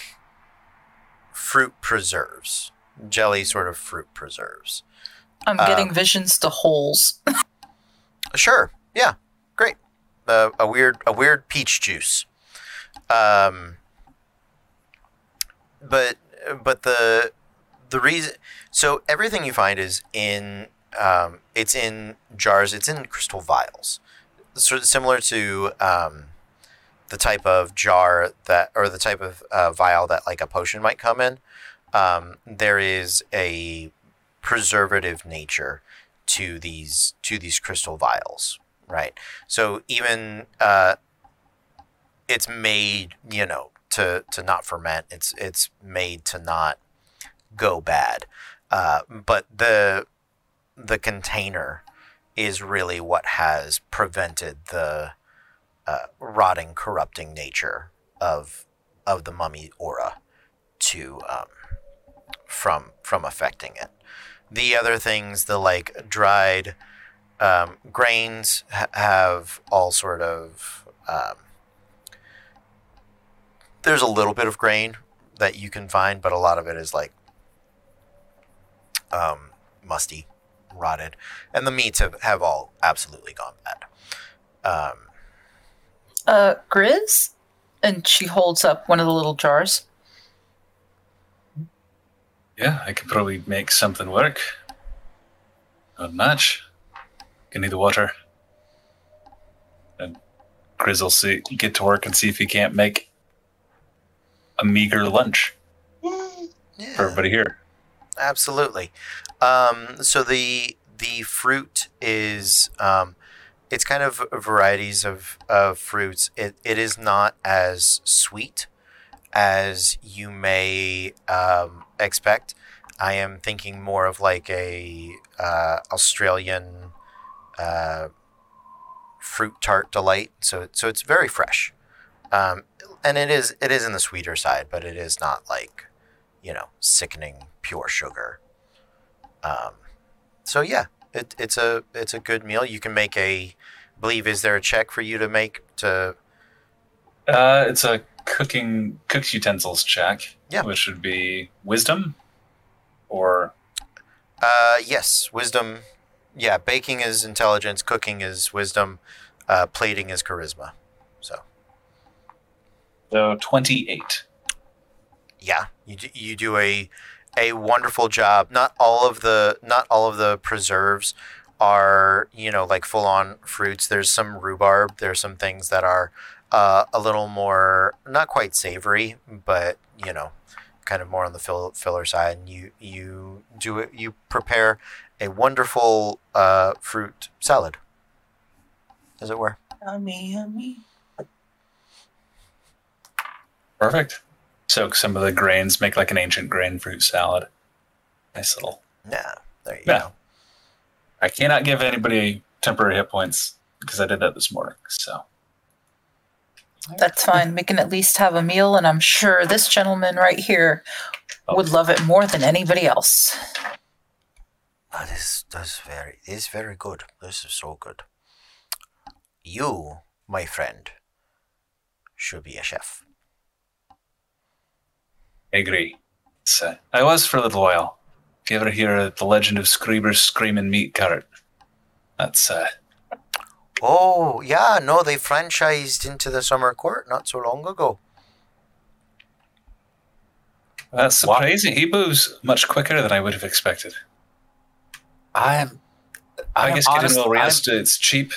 fruit preserves, jelly sort of fruit preserves. I'm Um, getting visions to holes. (laughs) Sure. Yeah. Great. Uh, a weird a weird peach juice. Um. But but the the reason so everything you find is in um it's in jars. It's in crystal vials. Sort of similar to um the type of jar that or the type of uh, vial that like a potion might come in. Um, there is a preservative nature to these to these crystal vials, right? So even uh, it's made, you know, to to not ferment. It's it's made to not go bad. Uh, but the the container is really what has prevented the uh, rotting, corrupting nature of of the mummy aura to um, from from affecting it. The other things, the like dried um, grains, ha- have all sort of. Um, there's a little bit of grain that you can find, but a lot of it is like um, musty, rotted, and the meats have, have all absolutely gone bad. Um, Uh, Grizz? And she holds up one of the little jars. Yeah, I could probably make something work. Not much. Can need the water. And Grizz will see, get to work and see if he can't make a meager lunch for everybody here. Absolutely. Um, so the the fruit is um, it's kind of varieties of, of fruits. It, it is not as sweet as you may um, expect. I am thinking more of like a uh, Australian uh, fruit tart delight. So so it's very fresh, um, and it is it is in the sweeter side, but it is not like you know sickening pure sugar. Um, so yeah, it, it's a it's a good meal. You can make a I believe is there a check for you to make to Uh, it's a cooking cooks utensils check, Yeah. which would be wisdom or uh yes wisdom yeah baking is intelligence cooking is wisdom uh, plating is charisma so 28. yeah you do, you do a a wonderful job. Not all of the not all of the preserves are you know like full on fruits. There's some rhubarb. There's some things that are uh, a little more not quite savory but you know kind of more on the fill, filler side. And you you do it you prepare a wonderful uh, fruit salad as it were. Yummy, yummy. Perfect. Soak some of the grains, make like an ancient grain fruit salad. Nice little. Yeah, there you Yeah. go. I cannot give anybody temporary hit points because I did that this morning. So That's fine. We can at least have a meal, and I'm sure this gentleman right here oh. would love it more than anybody else. That is that's very is very good. This is so good. You, my friend, should be a chef. I agree. So, I was for a little while. If you ever hear the legend of Screeber's Screaming Meat Cart, that's uh, Oh yeah, no, they franchised into the summer court not so long ago. that's Wow. surprising. He moves much quicker than I would have expected. I am. I, am guess getting honest- a little I'm- it's cheap.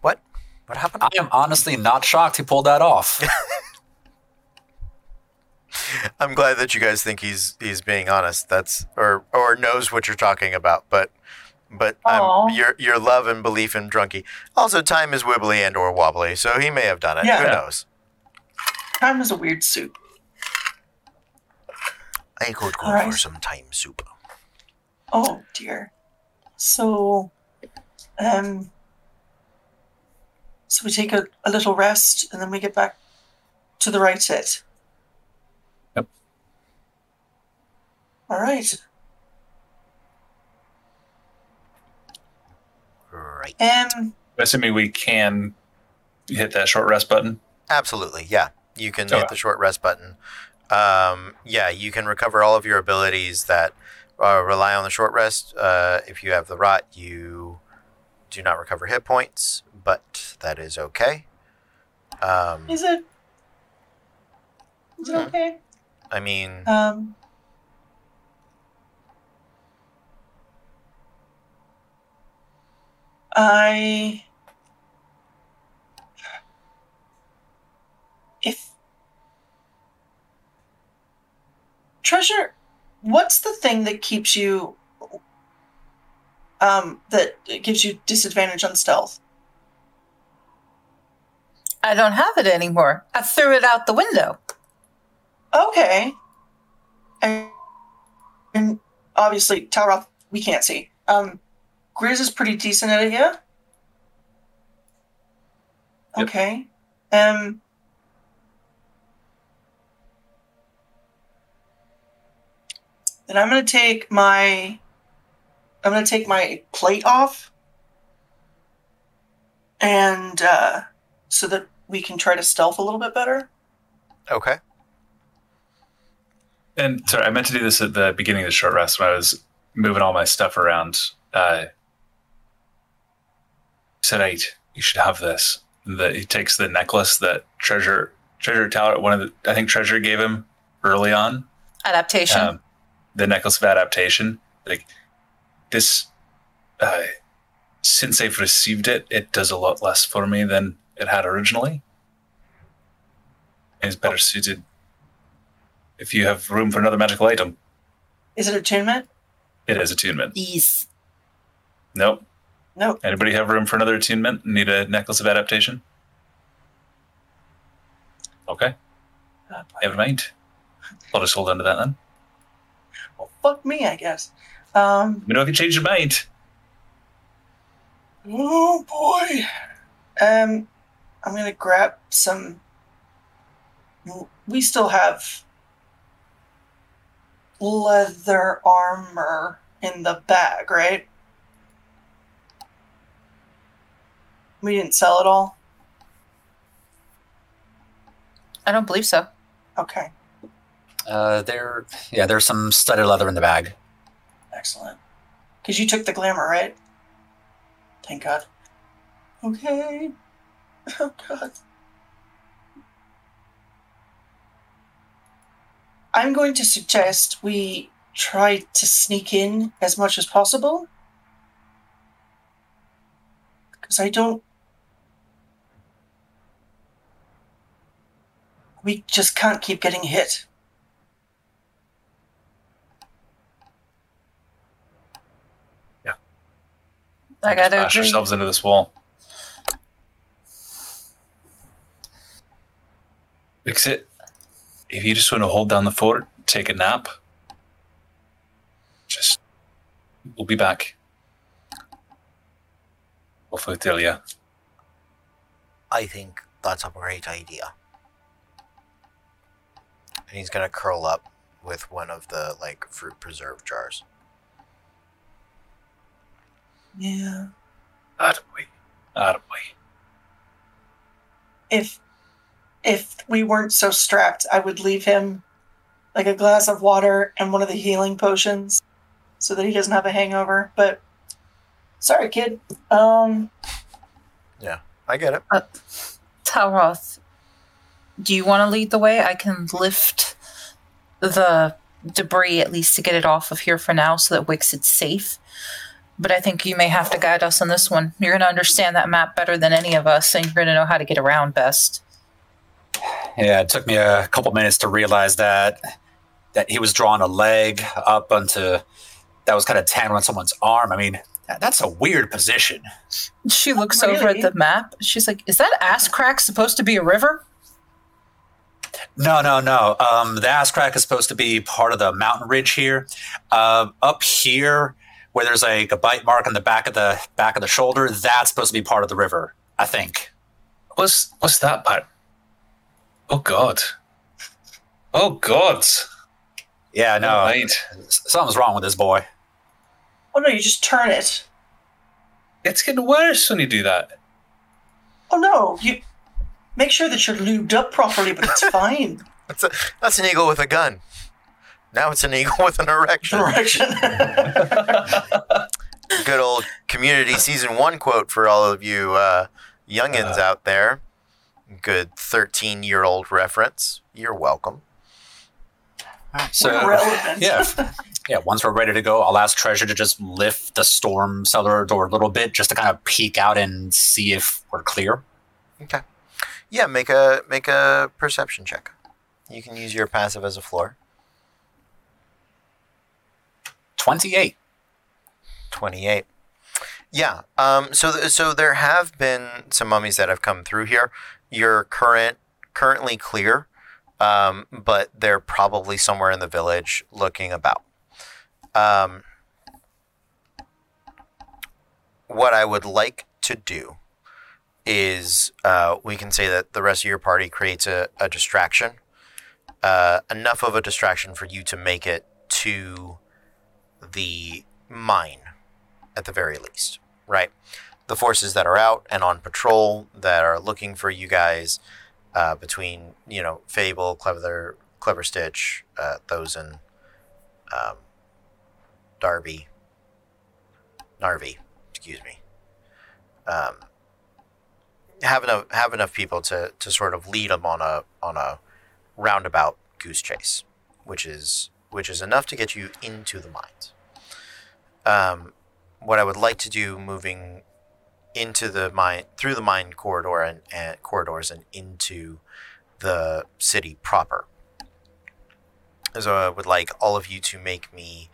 What? What happened? I am honestly not shocked he pulled that off. (laughs) I'm glad that you guys think he's he's being honest. That's or or knows what you're talking about. But but um, your your love and belief in Drunky. Also, time is wibbly and or wobbly, so he may have done it. Yeah. Who knows? Time is a weird soup. I could go All right. for some time soup. Oh dear. So, um, so we take a, a little rest and then we get back to the right set. All right. Right. Um. Assuming we can hit that short rest button. Absolutely. Yeah. You can Okay. hit the short rest button. Um, yeah, you can recover all of your abilities that uh, rely on the short rest. Uh, if you have the rot, you do not recover hit points, but that is okay. Um, Is it? Is it Hmm. okay? I mean, Um. I. If. Treasure, what's the thing that keeps you. Um, that gives you disadvantage on stealth? I don't have it anymore. I threw it out the window. Okay. And, and obviously, Talroth, we can't see. Um, Grizz is pretty decent at it, yeah? Yep. Okay. Um, then I'm gonna take my I'm gonna take my plate off. And uh so that we can try to stealth a little bit better. okay. And sorry, I meant to do this at the beginning of the short rest when I was moving all my stuff around. Uh, said, "Eight, you should have this." That he takes the necklace that Treasure Treasure Tower, one of the I think Treasure gave him early on, Adaptation. um, the necklace of adaptation. Like this, uh, since I've received it, it does a lot less for me than it had originally. And it's better suited if you have room for another magical item. Is it attunement? It is attunement. Yes. Nope. No. Anybody have room for another attunement? Need a necklace of adaptation? Okay, Uh, never mind. I'll just hold on to that then. well, fuck me, I guess. Um, me know if you change your mind. oh boy. Um, I'm gonna grab some. We still have leather armor in the bag, right? We didn't sell it all. I don't believe so. Okay, Uh, there, yeah, there's some studded leather in the bag. excellent. Because you took the glamour, right? Thank God. Okay. (laughs) Oh God. I'm going to suggest we try to sneak in as much as possible. Because I don't. We just can't keep getting hit. I Just gotta bash agree. yourselves into this wall. Exit. If you just want to hold down the fort, take a nap, just we'll be back. Hopefully, tell you. I think that's a great idea. And he's gonna curl up with one of the like fruit preserve jars. Yeah. Attaboy. Attaboy. If if we weren't so strapped, I would leave him like a glass of water and one of the healing potions so that he doesn't have a hangover. But sorry, kid. Um Yeah, I get it. Talroth, do you want to lead the way? I can lift the debris at least to get it off of here for now so that Wixit's safe. But I think you may have to guide us on this one. You're going to understand that map better than any of us, and you're going to know how to get around best. Yeah, it took me a couple minutes to realize that that he was drawing a leg up onto that was kind of tangled on someone's arm. I mean, that's a weird position. She looks over at the map. She's like, Is that ass crack supposed to be a river? No, no, no. Um, the ass crack is supposed to be part of the mountain ridge here. Uh, up here, where there's like a bite mark on the back of the back of the shoulder, that's supposed to be part of the river. I think. What's what's that part? Oh God. Oh God. Yeah, no, Right. something's wrong with this boy. oh no, you just turn it. It's getting worse when you do that. Oh no, you make sure that you're lubed up properly, but it's fine. (laughs) That's a, that's an eagle with a gun. Now it's an eagle with an erection. Direction. (laughs) Good old community season one quote for all of you uh, youngins out there. Good 13 year old reference. You're welcome. So yeah, (laughs) yeah. Once we're ready to go, I'll ask Treasure to just lift the storm cellar door a little bit, just to kind of peek out and see if we're clear. Okay. Yeah, make a make a perception check. You can use your passive as a floor. Twenty-eight. 28. Yeah. Um, so, th- so there have been some mummies that have come through here. You're current, currently clear, um, but they're probably somewhere in the village looking about. Um, what I would like to do is uh, we can say that the rest of your party creates a, a distraction, uh, enough of a distraction for you to make it to the mine at the very least, right? The forces that are out and on patrol that are looking for you guys uh, between, you know, Fable, Clever, Clever Stitch, uh, Thosen, um, Darby, Narvi, excuse me. Um, have enough have enough people to, to sort of lead them on a on a roundabout goose chase, which is which is enough to get you into the mines. Um, what I would like to do moving into the mine through the mine corridor and, and corridors and into the city proper. So I would like all of you to make me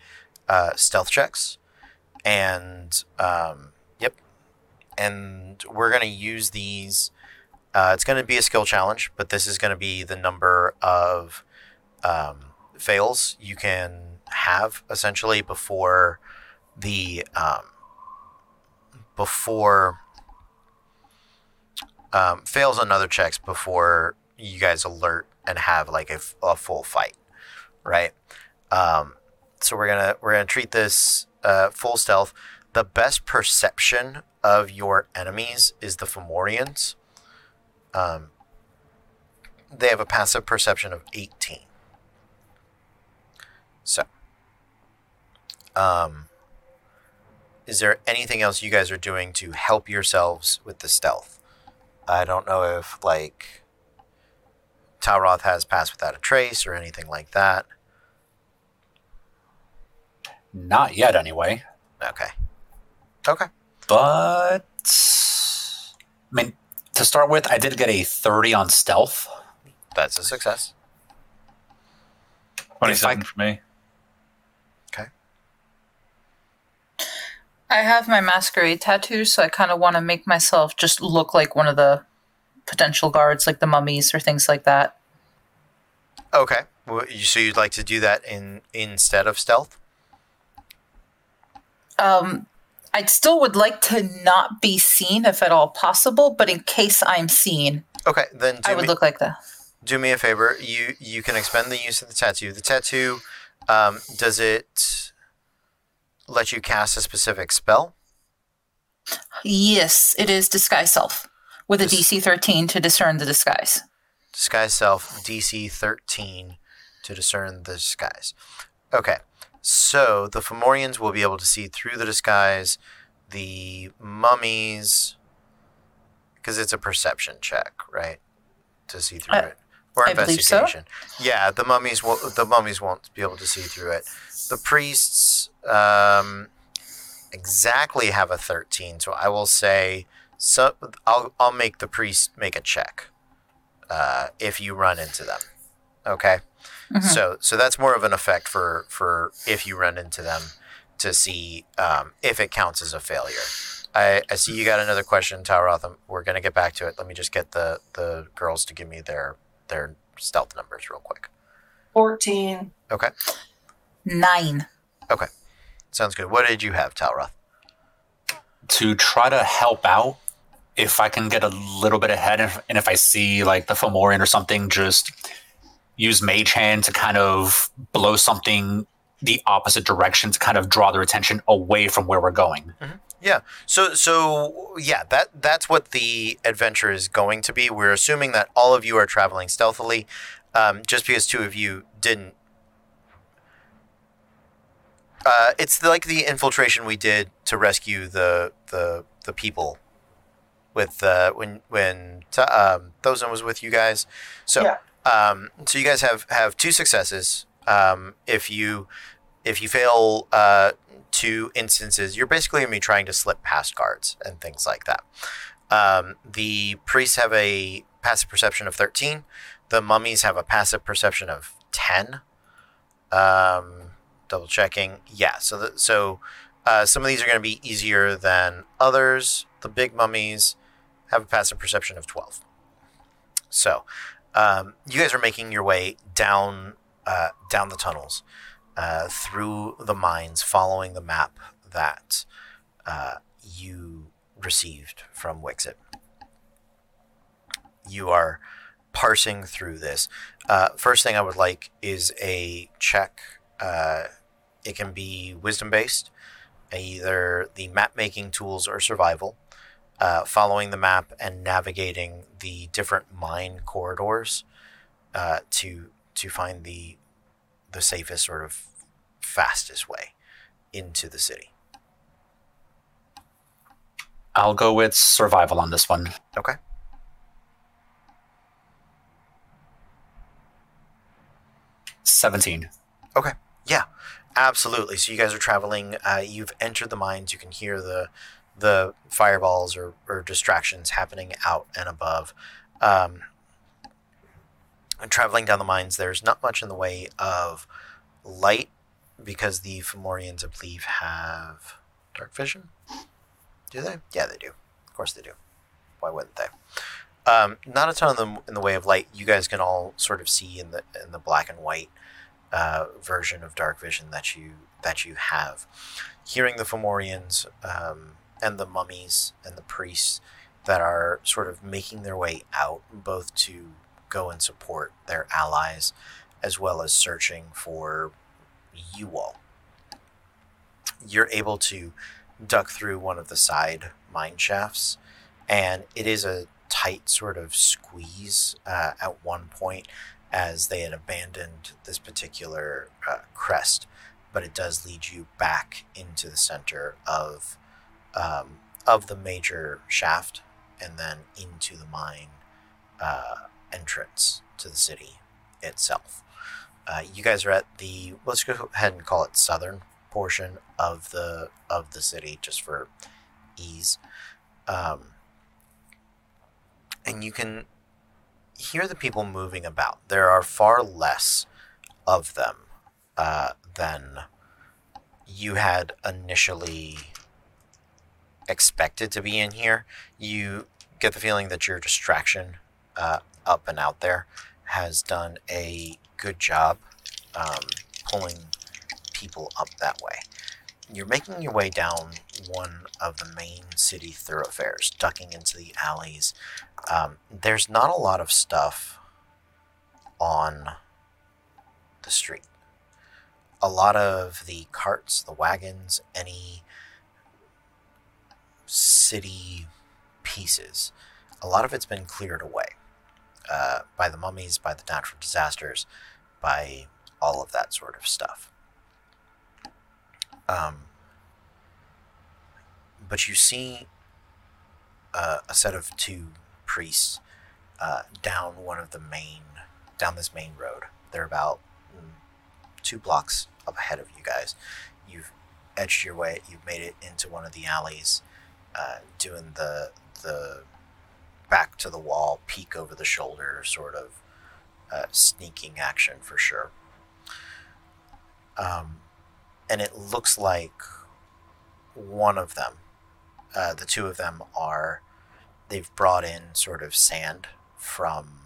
uh, stealth checks, and um, and we're gonna use these. Uh, it's gonna be a skill challenge, but this is gonna be the number of um, fails you can have essentially before the um, before um, fails on other checks before you guys alert and have like a full fight, right? Um, so we're gonna we're gonna treat this uh, full stealth. The best perception of your enemies is the Fomorians. Um, they have a passive perception of eighteen. So, um, is there anything else you guys are doing to help yourselves with the stealth? I don't know if like Talroth has passed without a trace or anything like that. Not yet, anyway. Okay. Okay. But I mean, to start with, I did get a thirty on stealth. That's a success. Twenty-seven for me. Okay. I have my masquerade tattoo, so I kind of want to make myself just look like one of the potential guards, like the mummies or things like that. Okay. Well, you- so you'd like to do that in instead of stealth? Um, I still would like to not be seen if at all possible, but in case I'm seen, Okay, then do I would me, look like that. do me a favor. You you can expend the use of the tattoo. The tattoo, um, does it let you cast a specific spell? Yes, it is disguise self with a Dis- DC 13 to discern the disguise. Disguise self DC 13 to discern the disguise. Okay, so the Fomorians will be able to see through the disguise. The mummies, because it's a perception check, right? To see through Uh, it, or I believe so. investigation. Yeah, the mummies will. The mummies won't be able to see through it. The priests um, exactly have a 13, so I will say. So I'll I'll make the priest make a check uh, if you run into them. Okay. Mhm. So so that's more of an effect for for if you run into them to see um, if it counts as a failure. I, I see you got another question, Talroth. We're gonna get back to it. Let me just get the the girls to give me their their stealth numbers real quick. 14. Okay, Nine. Okay. sounds good. What did you have, Talroth? to try to help out if I can get a little bit ahead and, and if I see like the Fomorian or something, just use Mage Hand to kind of blow something the opposite direction to kind of draw their attention away from where we're going. Yeah. So so yeah, that that's what the adventure is going to be. We're assuming that all of you are traveling stealthily. Um, just because two of you didn't. Uh, it's like the infiltration we did to rescue the the the people with uh, when when t- um, Thozan was with you guys. So Yeah. Um, so you guys have have two successes. Um, if you if you fail uh, two instances, you're basically going to be trying to slip past guards and things like that. Um, the priests have a passive perception of 13. The mummies have a passive perception of 10. Um, double checking. Yeah, so the, so uh, some of these are going to be easier than others. The big mummies have a passive perception of 12. So um, you guys are making your way down uh, down the tunnels uh, through the mines, following the map that uh, you received from Wixit. You are parsing through this. Uh, first thing I would like is a check. Uh, it can be wisdom based, either the map making tools or survival. Uh, following the map and navigating the different mine corridors uh, to to find the the safest sort of fastest way into the city. I'll go with survival on this one. Okay. Seventeen. Okay. Yeah. Absolutely. So you guys are traveling. Uh, you've entered the mines. You can hear the the fireballs or, or distractions happening out and above. Um, and traveling down the mines, there's not much in the way of light because the Fomorians, I believe, have dark vision. Do they? Yeah, they do. Of course they do. Why wouldn't they? Um, not a ton of them in the way of light. You guys can all sort of see in the in the black and white uh, version of dark vision that you that you have. Hearing the Fomorians um, and the mummies and the priests that are sort of making their way out, both to go and support their allies, as well as searching for you all. You're able to duck through one of the side mine shafts, and it is a tight sort of squeeze uh, at one point as they had abandoned this particular uh, crest, but it does lead you back into the center of um, of the major shaft, and then into the mine uh, entrance to the city itself. Uh, you guys are at the let's go ahead and call it southern portion of the of the city, just for ease. Um, and you can hear the people moving about. There are far less of them uh, than you had initially expected to be in here. You get the feeling that your distraction uh, up and out there has done a good job um, pulling people up that way. You're making your way down one of the main city thoroughfares, ducking into the alleys. Um, there's not a lot of stuff on the street. A lot of the carts, the wagons, any city pieces, a lot of it's been cleared away uh, by the mummies, by the natural disasters, by all of that sort of stuff. Um, but you see uh, a set of two priests uh, down one of the main, down this main road. They're about mm, two blocks up ahead of you guys. You've edged your way. You've made it into one of the alleys, uh, doing the the back to the wall, peek over the shoulder, sort of uh, sneaking action for sure. Um, and it looks like one of them, uh, the two of them are, they've brought in sort of sand from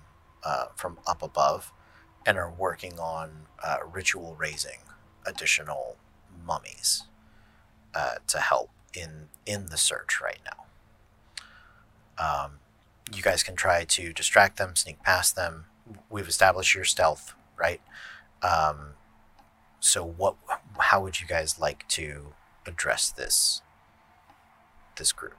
uh, from up above, and are working on uh, ritual raising additional mummies uh, to help in in the search right now. Um, you guys can try to distract them, sneak past them. We've established your stealth, right? Um, so what? How would you guys like to address this this group?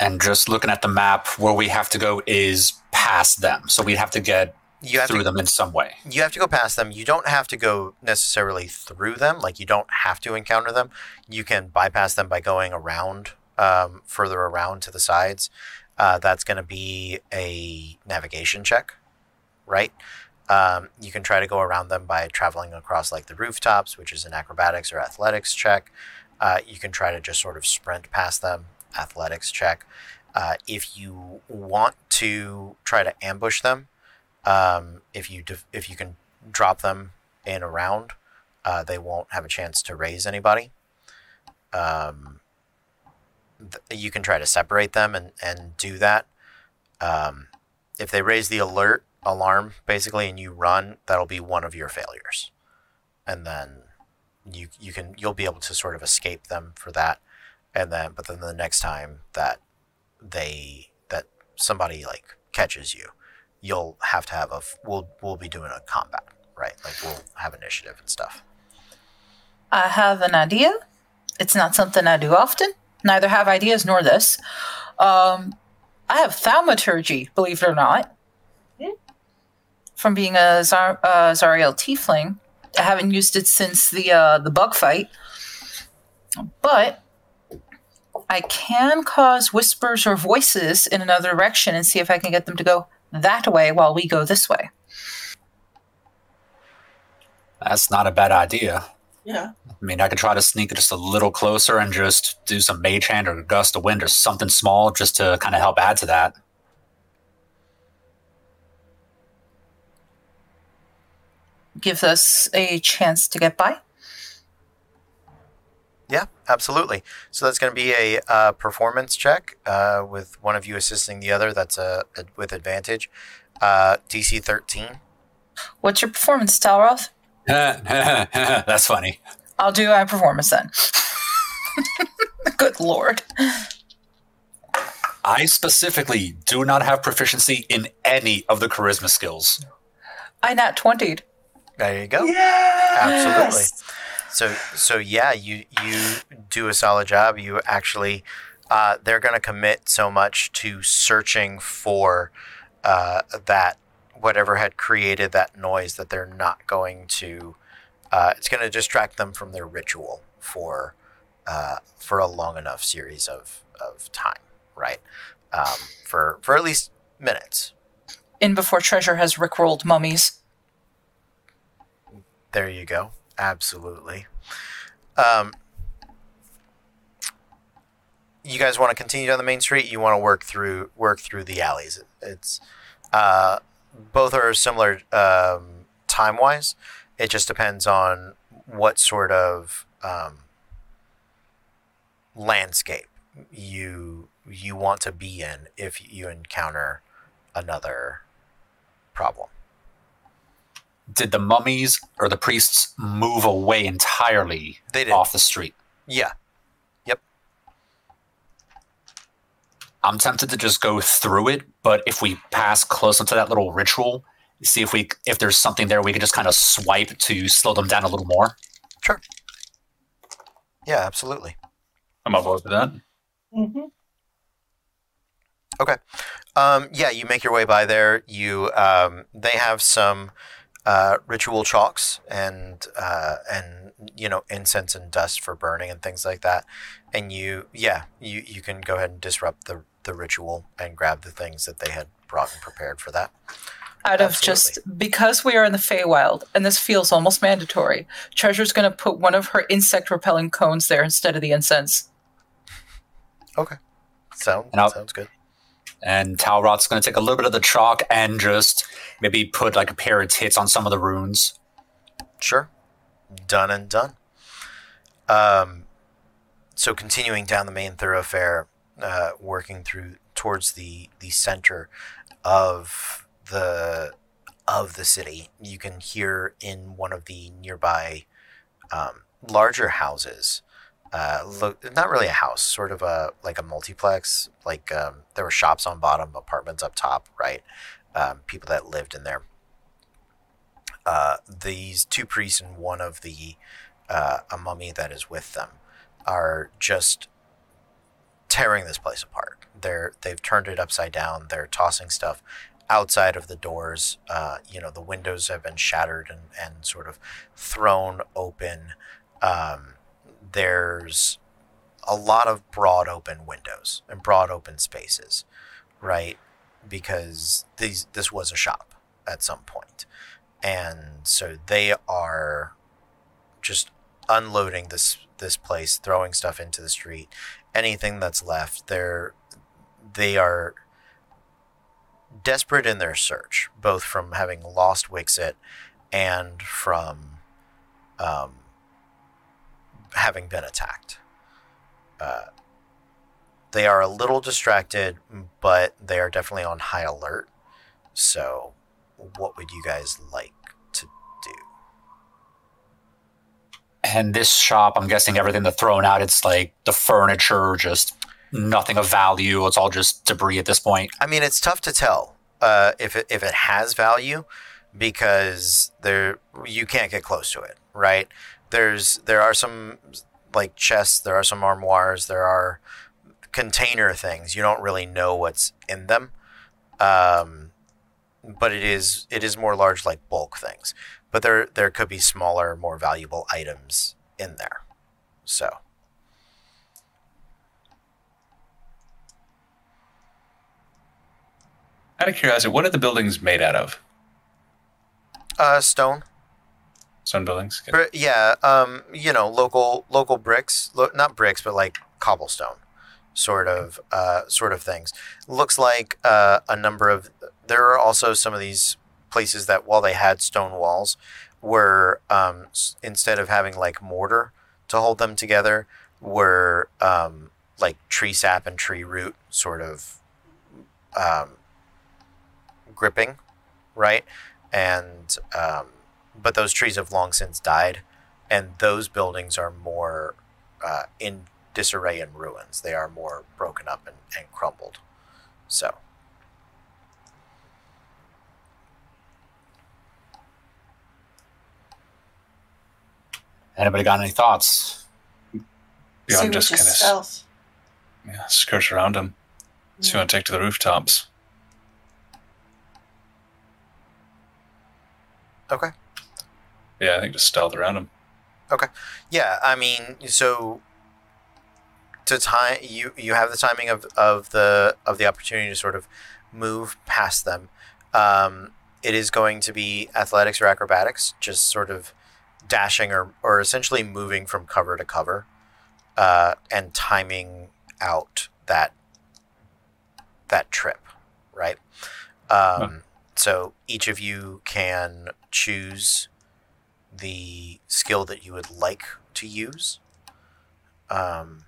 And just looking at the map, where we have to go is past them. So we have to get You have through to them in some way. you have to go past them. You don't have to go necessarily through them. Like you don't have to encounter them. You can bypass them by going around, um, further around to the sides. Uh, that's going to be a navigation check, right? Um, you can try to go around them by traveling across like the rooftops, which is an acrobatics or athletics check. Uh, you can try to just sort of sprint past them, athletics check. Uh, if you want to try to ambush them, um, if you def- if you can drop them in a round, uh, they won't have a chance to raise anybody. Um, th- you can try to separate them and, and do that. Um, if they raise the alert alarm basically and you run, that'll be one of your failures, and then you you can you'll be able to sort of escape them for that, and then but then the next time that they that somebody like catches you, you'll have to have a we'll we'll be doing a combat right like we'll have initiative and stuff. I have an idea. It's not something I do often. Neither have ideas nor this. Um, I have thaumaturgy, believe it or not. From being a Zar- uh, Zariel tiefling, I haven't used it since the uh, the bug fight, but I can cause whispers or voices in another direction and see if I can get them to go that way while we go this way. That's not a bad idea. Yeah. I mean, I could try to sneak just a little closer and just do some mage hand or gust of wind or something small just to kind of help add to that. Give us a chance to get by. Yeah, absolutely. So that's going to be a uh, performance check uh, with one of you assisting the other. That's a, a with advantage. Uh, DC thirteen. What's your performance, Talroth? (laughs) That's funny. I'll do my performance then. (laughs) Good lord. I specifically do not have proficiency in any of the charisma skills. I nat 20'd. There you go. Yeah. Absolutely. So so yeah, you you do a solid job. You actually uh, they're going to commit so much to searching for uh, that whatever had created that noise that they're not going to. Uh, it's going to distract them from their ritual for uh, for a long enough series of, of time, right? Um, for for at least minutes. In before treasure has rickrolled mummies. There you go. Absolutely. Um, you guys want to continue down the main street? You want to work through work through the alleys? It's uh, both are similar um, time wise. It just depends on what sort of um, landscape you you want to be in if you encounter another problem. Did the mummies or the priests move away entirely They did. off the street? Yeah. Yep. I'm tempted to just go through it, but if we pass close up to that little ritual, see if we if there's something there we can just kind of swipe to slow them down a little more. Sure. Yeah, absolutely. I'm on board with that. Mm-hmm. Okay. Um, yeah, you make your way by there. You um, they have some uh, ritual chalks and uh, and you know incense and dust for burning and things like that. And you yeah you you can go ahead and disrupt the the ritual and grab the things that they had brought and prepared for that. Out of just because we are in the Feywild and this feels almost mandatory, Treasure's going to put one of her insect repelling cones there instead of the incense. Sound And I'll- sounds good. And Talroth's going to take a little bit of the chalk and just maybe put like a pair of tits on some of the runes. Sure. Done and done. Um, so continuing down the main thoroughfare, uh, working through towards the the center of the of the city, you can hear in one of the nearby um, larger houses. Uh, not really a house, sort of a like a multiplex. Like um, there were shops on bottom, apartments up top, right? Um, people that lived in there uh, these two priests and one of the uh, a mummy that is with them are just tearing this place apart. They're they've turned it upside down. They're tossing stuff outside of the doors. Uh, you know, the windows have been shattered and, and sort of thrown open. Um, there's a lot of broad open windows and broad open spaces, right? Because these this was a shop at some point and so they are just unloading this this place, throwing stuff into the street. Anything that's left, they're they are desperate in their search, both from having lost Wixit and from um, having been attacked. Uh, they are a little distracted, but they are definitely on high alert. So, what would you guys like to do? And this shop, I'm guessing everything they're throwing out, it's like the furniture, just nothing of value. It's all just debris at this point. I mean, it's tough to tell uh, if it, if it has value because there you can't get close to it, right? There's there are some like chests, there are some armoires, there are container things. You don't really know what's in them, um, but it is it is more large like bulk things. But there there could be smaller, more valuable items in there. So. Out of curiosity, what are the buildings made out of? Uh, stone. Stone buildings. Yeah, um, you know, local local bricks, lo- not bricks, but like cobblestone, sort of, uh, sort of things. Looks like uh, a number of. There are also some of these places that, while they had stone walls, were um, s- instead of having like mortar to hold them together, were um, like tree sap and tree root sort of um, gripping, right? And um, but those trees have long since died, and those buildings are more uh, in disarray and ruins. They are more broken up and, and crumbled. So, Anybody got any thoughts? Yeah, See I'm just kind of stealth. yeah, skirt around them. See you want to take to the rooftops. okay. Yeah, I think just stealth around them. Okay. Yeah, I mean, so to time you you have the timing of, of the of the opportunity to sort of move past them. Um, it is going to be athletics or acrobatics, just sort of dashing or or essentially moving from cover to cover, uh, and timing out that that trip, right? Um, So each of you can choose the skill that you would like to use. Um,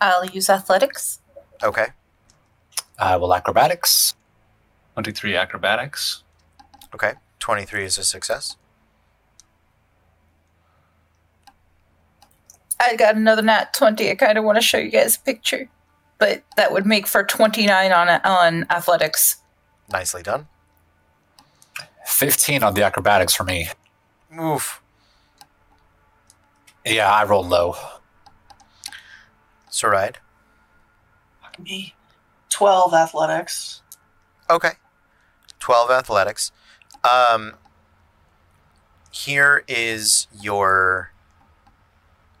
I'll use athletics. Okay. I will acrobatics. 23 acrobatics. Okay. 23 is a success. I got another nat 20. I kind of want to show you guys a picture. But that would make for 29 on on athletics. Nicely done. 15 on the acrobatics for me. Oof. Yeah, I rolled low. Saride. Me. 12 athletics. Okay. 12 athletics. Um, here is your.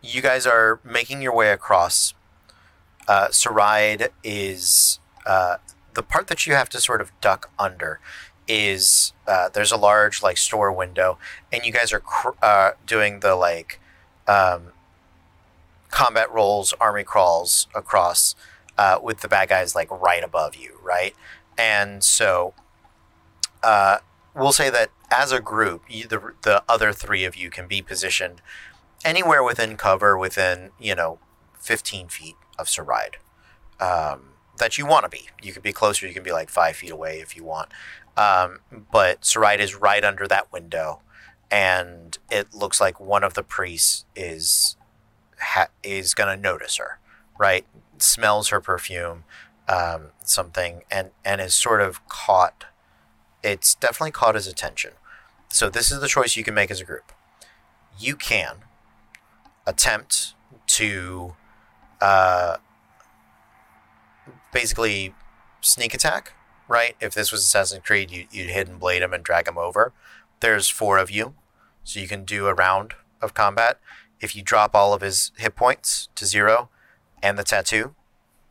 You guys are making your way across. Uh, Saride is. Uh, the part that you have to sort of duck under is uh, there's a large like store window, and you guys are cr- uh, doing the like um, combat rolls, army crawls across uh, with the bad guys like right above you, right? And so uh, we'll say that as a group, you, the the other three of you can be positioned anywhere within cover, within you know, fifteen feet of Saride. Um, that you want to be. You could be closer. You can be like five feet away if you want. Um, but Saride is right under that window, and it looks like one of the priests is ha- is gonna notice her. Right, smells her perfume, um, something, and and is sort of caught. It's definitely caught his attention. So this is the choice you can make as a group. You can attempt to uh, basically sneak attack, right? If this was Assassin's Creed, you, you'd hidden blade him and drag him over. There's four of you, so you can do a round of combat. If you drop all of his hit points to zero and the tattoo,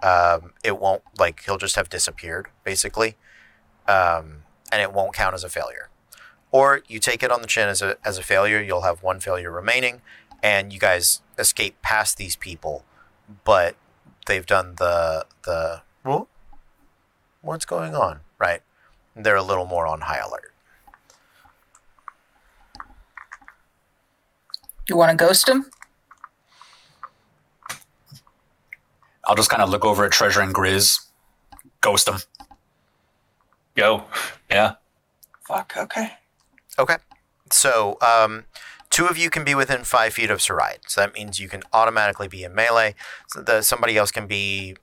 um, it won't, like, he'll just have disappeared, basically, um, and it won't count as a failure. Or you take it on the chin as a, as a failure, you'll have one failure remaining, and you guys escape past these people, but they've done the the what's going on, right? They're a little more on high alert. You want to ghost him? I'll just kind of look over at Treasure and Grizz, ghost them. Go. Yeah. Fuck, okay. Okay, so um, two of you can be within five feet of Saride, so that means you can automatically be in melee. So the somebody else can be.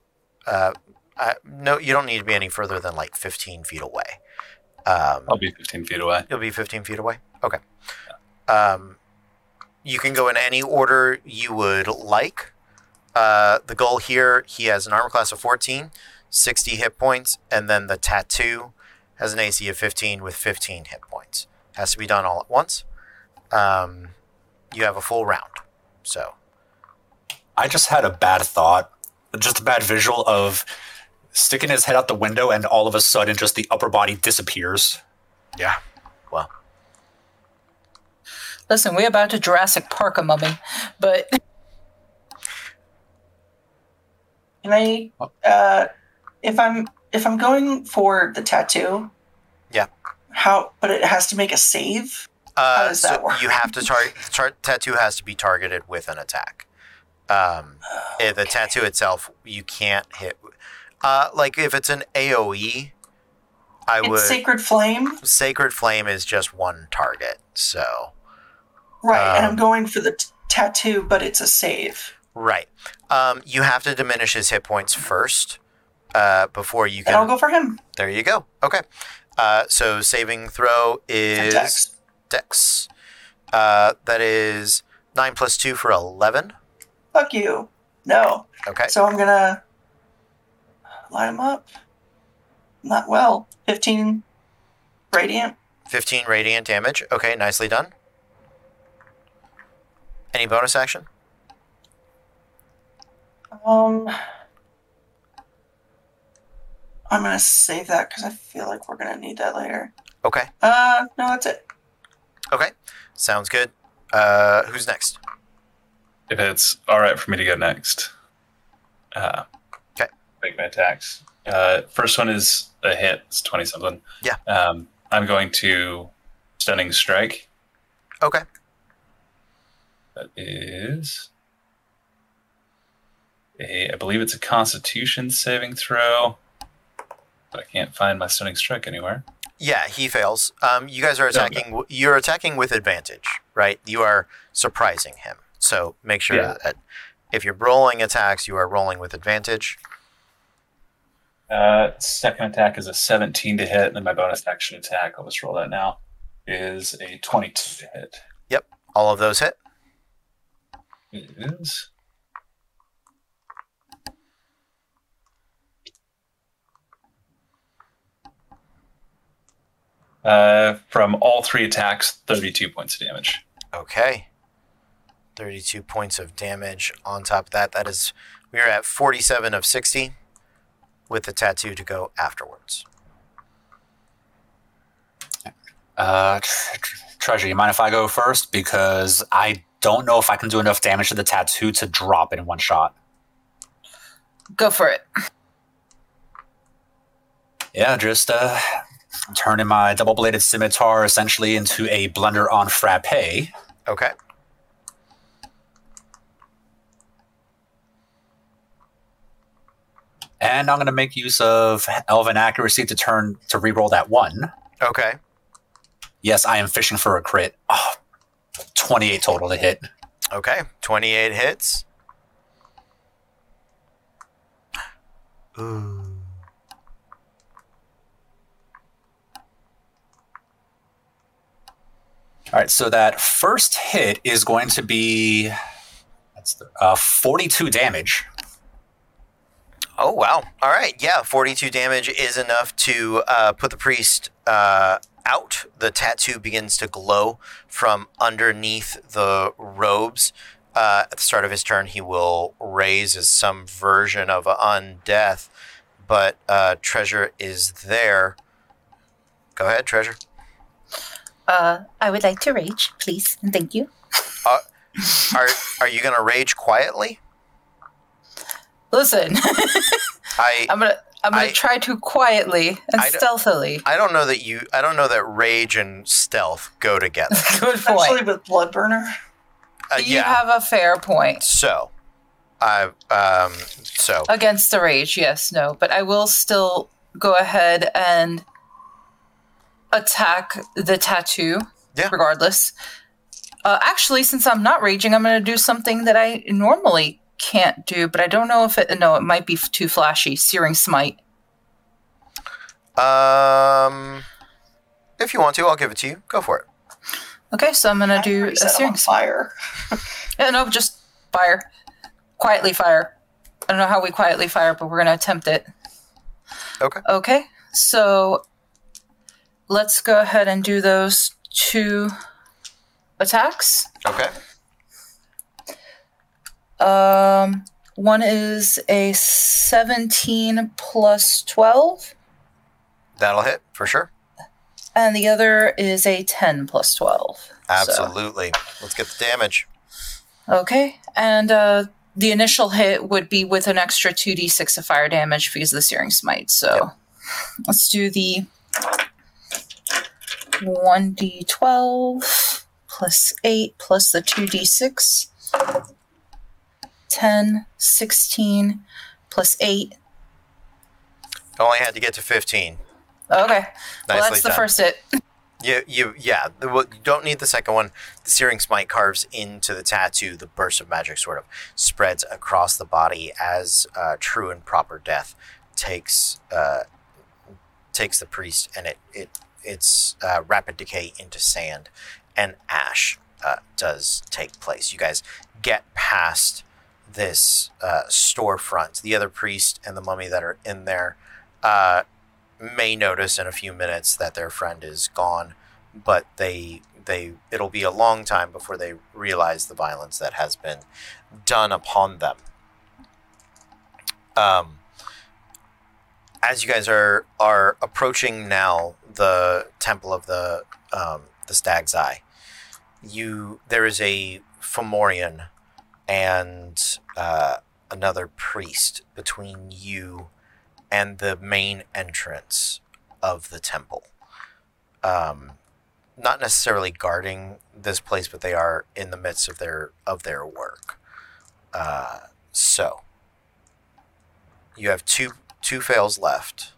Uh, uh, no, you don't need to be any further than like 15 feet away. Um, I'll be 15 feet away. You'll be 15 feet away? Okay. Um, you can go in any order you would like. Uh, the goal here, he has an armor class of 14, 60 hit points, and then the tattoo has an AC of 15 with 15 hit points. Has to be done all at once. Um, you have a full round. So, I just had a bad thought, just a bad visual of sticking his head out the window and all of a sudden just the upper body disappears. yeah. Well, Listen, we're about to Jurassic Park a mummy, but Can I uh if I'm if I'm going for the tattoo? Yeah. How but it has to make a save? uh, does that so work? you have to target. Tar- tattoo has to be targeted with an attack. Um, (sighs) eh, the tattoo itself, you can't hit. Uh, like if it's an AOE, I It's would. Sacred Flame. Sacred Flame is just one target, so Right, and I'm Um, going for the t- tattoo, but it's a save. right. Um, you have to diminish his hit points first uh, before you And I'll can. go for him. There you go. Okay. Uh, so saving throw is Dex. Dex. Uh, that is nine plus two for eleven. Fuck you. No. Okay. So I'm gonna line him up. Not well. Fifteen radiant. 15 radiant damage. Okay, nicely done. Any bonus action? Um, I'm gonna save that because I feel like we're gonna need that later. Okay. Uh, no, that's it. Okay. Sounds good. Uh, who's next? If it's all right for me to go next. Uh, Make my attacks. Uh, first one is a hit. It's 20 something. Yeah. Um, I'm going to stunning strike. Okay. That is a, I believe it's a Constitution saving throw. But I can't find my stunning strike anywhere. Yeah, he fails. Um, you guys are attacking. You're attacking with advantage, right? You are surprising him. So make sure Yeah. that if you're rolling attacks, you are rolling with advantage. Uh, second attack is a 17 to hit, and then my bonus action attack, I'll just roll that now, is a 22 to hit. Yep, all of those hit. It is. Uh, from all three attacks, 32 points of damage. Okay. 32 points of damage. On top of that, that is we are at 47 of 60 with the tattoo to go afterwards. Uh, tr- tr- Treasure, you mind if I go first? Because I don't know if I can do enough damage to the tattoo to drop it in one shot. Go for it. Yeah, just uh, turning my double bladed scimitar essentially into a blender on frappe. Okay. And I'm going to make use of Elven Accuracy to turn to reroll that one. Okay. Yes, I am fishing for a crit. Oh, 28 total to hit. Okay. 28 hits. Ooh. All right, so that first hit is going to be that's the, uh, 42 damage. Oh wow! All right, yeah, forty-two damage is enough to uh, put the priest uh, out. The tattoo begins to glow from underneath the robes. Uh, at the start of his turn, he will raise as some version of undeath, but uh, treasure is there. Go ahead, treasure. Uh, I would like to rage, please, and thank you. Are are you gonna rage quietly? Listen, (laughs) I I'm gonna I'm gonna I- try to quietly and I stealthily. I don't know that you. I don't know that rage and stealth go together. (laughs) Good point. Especially point. with Bloodburner. Uh, You yeah. have a fair point. So, I um so Against the rage, yes, no, but I will still go ahead and attack the tattoo, Yeah. regardless. Uh, actually, since I'm not raging, I'm going to do something that I normally can't do, but I don't know if it. No, it might be too flashy. Searing smite. um if you want to, I'll give it to you. Go for it. Okay, so I'm going to I do a searing fire. (laughs) Yeah, no, just fire. Quietly fire. I don't know how we quietly fire, but we're going to attempt it. Okay. Okay, so let's go ahead and do those two attacks. Okay. Um, one is a 17 plus 12, That'll hit for sure. and the other is a 10 plus 12. So- Absolutely. Let's get the damage. okay, and uh, the initial hit would be with an extra 2d6 of fire damage because of the Searing Smite. So let's do the 1d12 plus 8 plus the 2d6. 10, 16 plus 8. Only had to get to 15. Okay. well, that's the done. first hit. (laughs) You, you, yeah. You don't need the second one. The searing smite carves into the tattoo. The burst of magic sort of spreads across the body as uh, true and proper death takes uh, takes the priest, and it it its uh, rapid decay into sand and ash uh, does take place. You guys get past this uh, storefront. The other priest and the mummy that are in there uh, may notice in a few minutes that their friend is gone, but they they it'll be a long time before they realize the violence that has been done upon them. Um, as you guys are are approaching now the temple of the um, the Stag's Eye, you there is a Fomorian and uh, another priest between you and the main entrance of the temple. Um, not necessarily guarding this place, but they are in the midst of their of their work. Uh, so, you have two two fails left.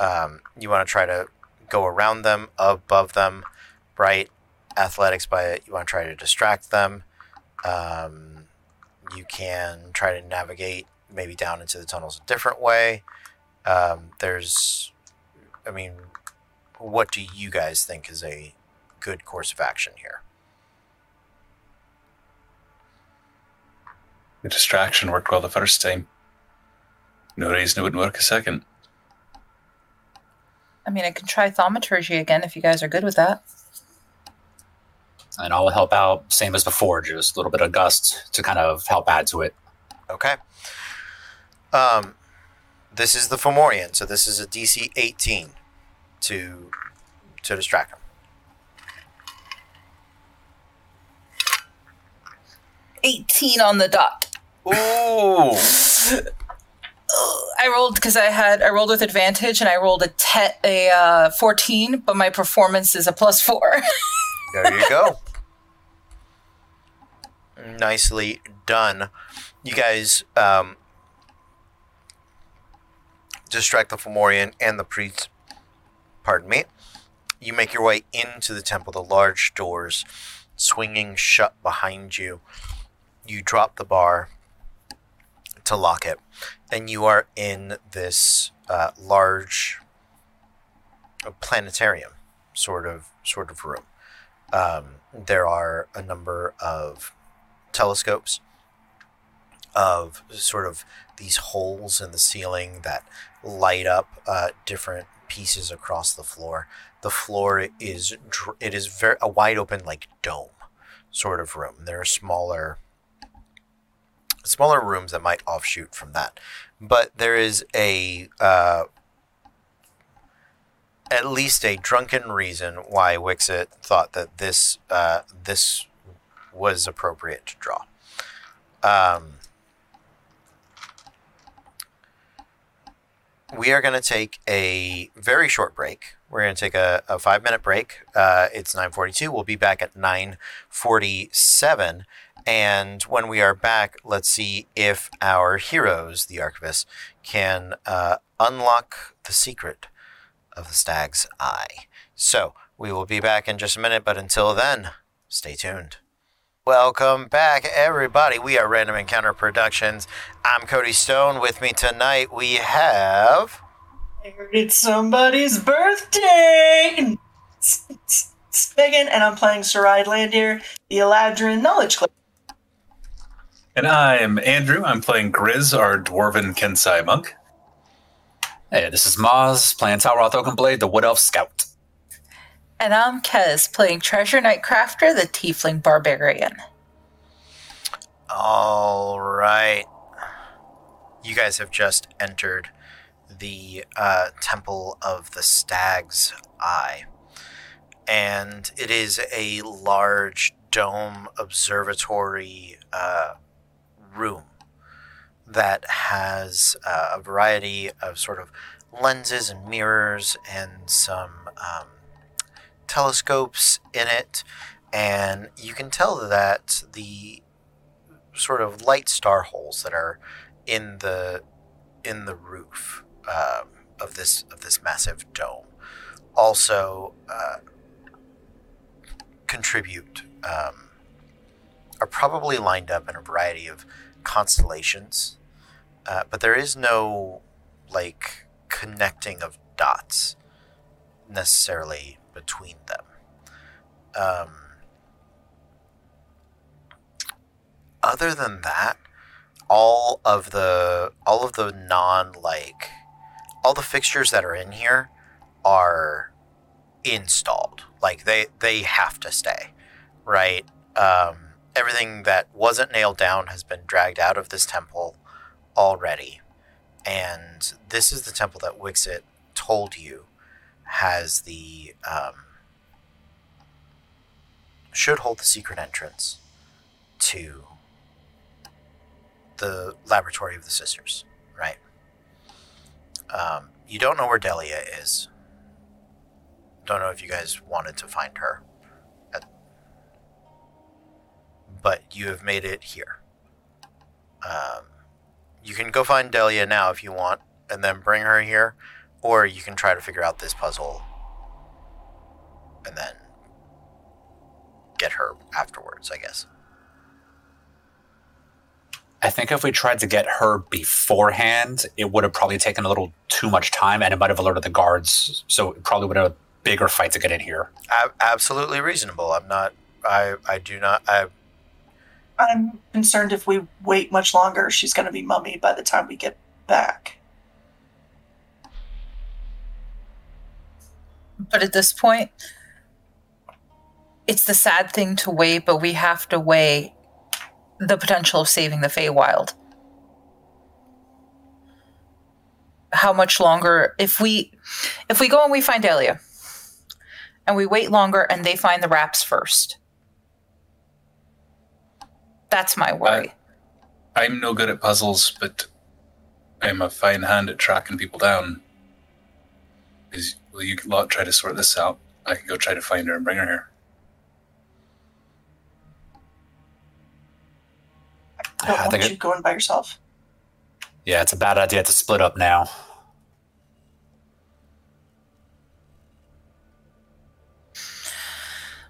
Um, you want to try to go around them, above them, right? Athletics by it. You want to try to distract them. Um, you can try to navigate maybe down into the tunnels a different way. Um, there's, I mean, what do you guys think is a good course of action here? The distraction worked well the first time. No reason it wouldn't work a second. I mean, I can try thaumaturgy again if you guys are good with that. And I'll help out, same as before, just a little bit of gust to kind of help add to it. Okay. Um, this is the Fomorian, so this is a DC 18 to to distract him. 18 on the dot. Ooh. (sighs) I rolled because I had I rolled with advantage and I rolled a te- a uh, 14, but my performance is a plus four. (laughs) There you go. Nicely done. You guys um, distract the Fomorian and the priest. Pardon me. You make your way into the temple, the large doors swinging shut behind you. You drop the bar to lock it, and you are in this uh, large planetarium sort of sort of room. Um, there are a number of telescopes of sort of these holes in the ceiling that light up uh, different pieces across the floor. The floor is it is very a wide open like dome sort of room. There are smaller smaller rooms that might offshoot from that, but there is a uh, at least a drunken reason why Wixit thought that this uh, this was appropriate to draw. Um, we are going to take a very short break. We're going to take a, a five minute break. Uh, it's 9:42. We'll be back at 9:47. And when we are back, let's see if our heroes, the archivists, can uh, unlock the secret of the stag's eye. So we will be back in just a minute, but until then, stay tuned. Welcome back, everybody. We are Random Encounter Productions. I'm Cody Stone. With me tonight, we have. I heard it's somebody's birthday! It's Megan, and I'm playing Sarai Landir, the Eladrin Knowledge Cleric. And I'm Andrew. I'm playing Grizz, our dwarven Kensai monk. Hey, this is Maz playing Talroth Oakenblade, the Wood Elf Scout. And I'm Kez playing Treasure Knight Crafter, the Tiefling Barbarian. All right. You guys have just entered the uh, Temple of the Stag's Eye. And it is a large dome observatory uh, room that has uh, a variety of sort of lenses and mirrors and some um, telescopes in it. And you can tell that the sort of light star holes that are in the in the roof um, of this of this massive dome also uh, contribute um, are probably lined up in a variety of constellations, uh, but there is no like connecting of dots necessarily between them. Um, other than that, all of the all of the non like all the fixtures that are in here are installed. Like they they have to stay, right? Um, everything that wasn't nailed down has been dragged out of this temple already, and this is the temple that Wixit told you has the um, should hold the secret entrance to the laboratory of the sisters, right? Um, you don't know where Delia is. Don't know if you guys wanted to find her. But you have made it here. Um, you can go find Delia now if you want, and then bring her here, or you can try to figure out this puzzle and then get her afterwards, I guess. I think if we tried to get her beforehand, it would have probably taken a little too much time and it might have alerted the guards. So it probably would have a bigger fight to get in here. A- absolutely reasonable. I'm not. I. I do not. I. I'm concerned if we wait much longer, she's going to be mummy by the time we get back. But at this point, it's the sad thing to wait, but we have to weigh the potential of saving the Feywild. How much longer if we if we go and we find Delia and we wait longer and they find the wraps first. That's my worry. I'm no good at puzzles, but I'm a fine hand at tracking people down. Is will you lot try to sort this out? I can go try to find her and bring her here. Oh, I don't I want think you it- going by yourself. Yeah, it's a bad idea to split up now.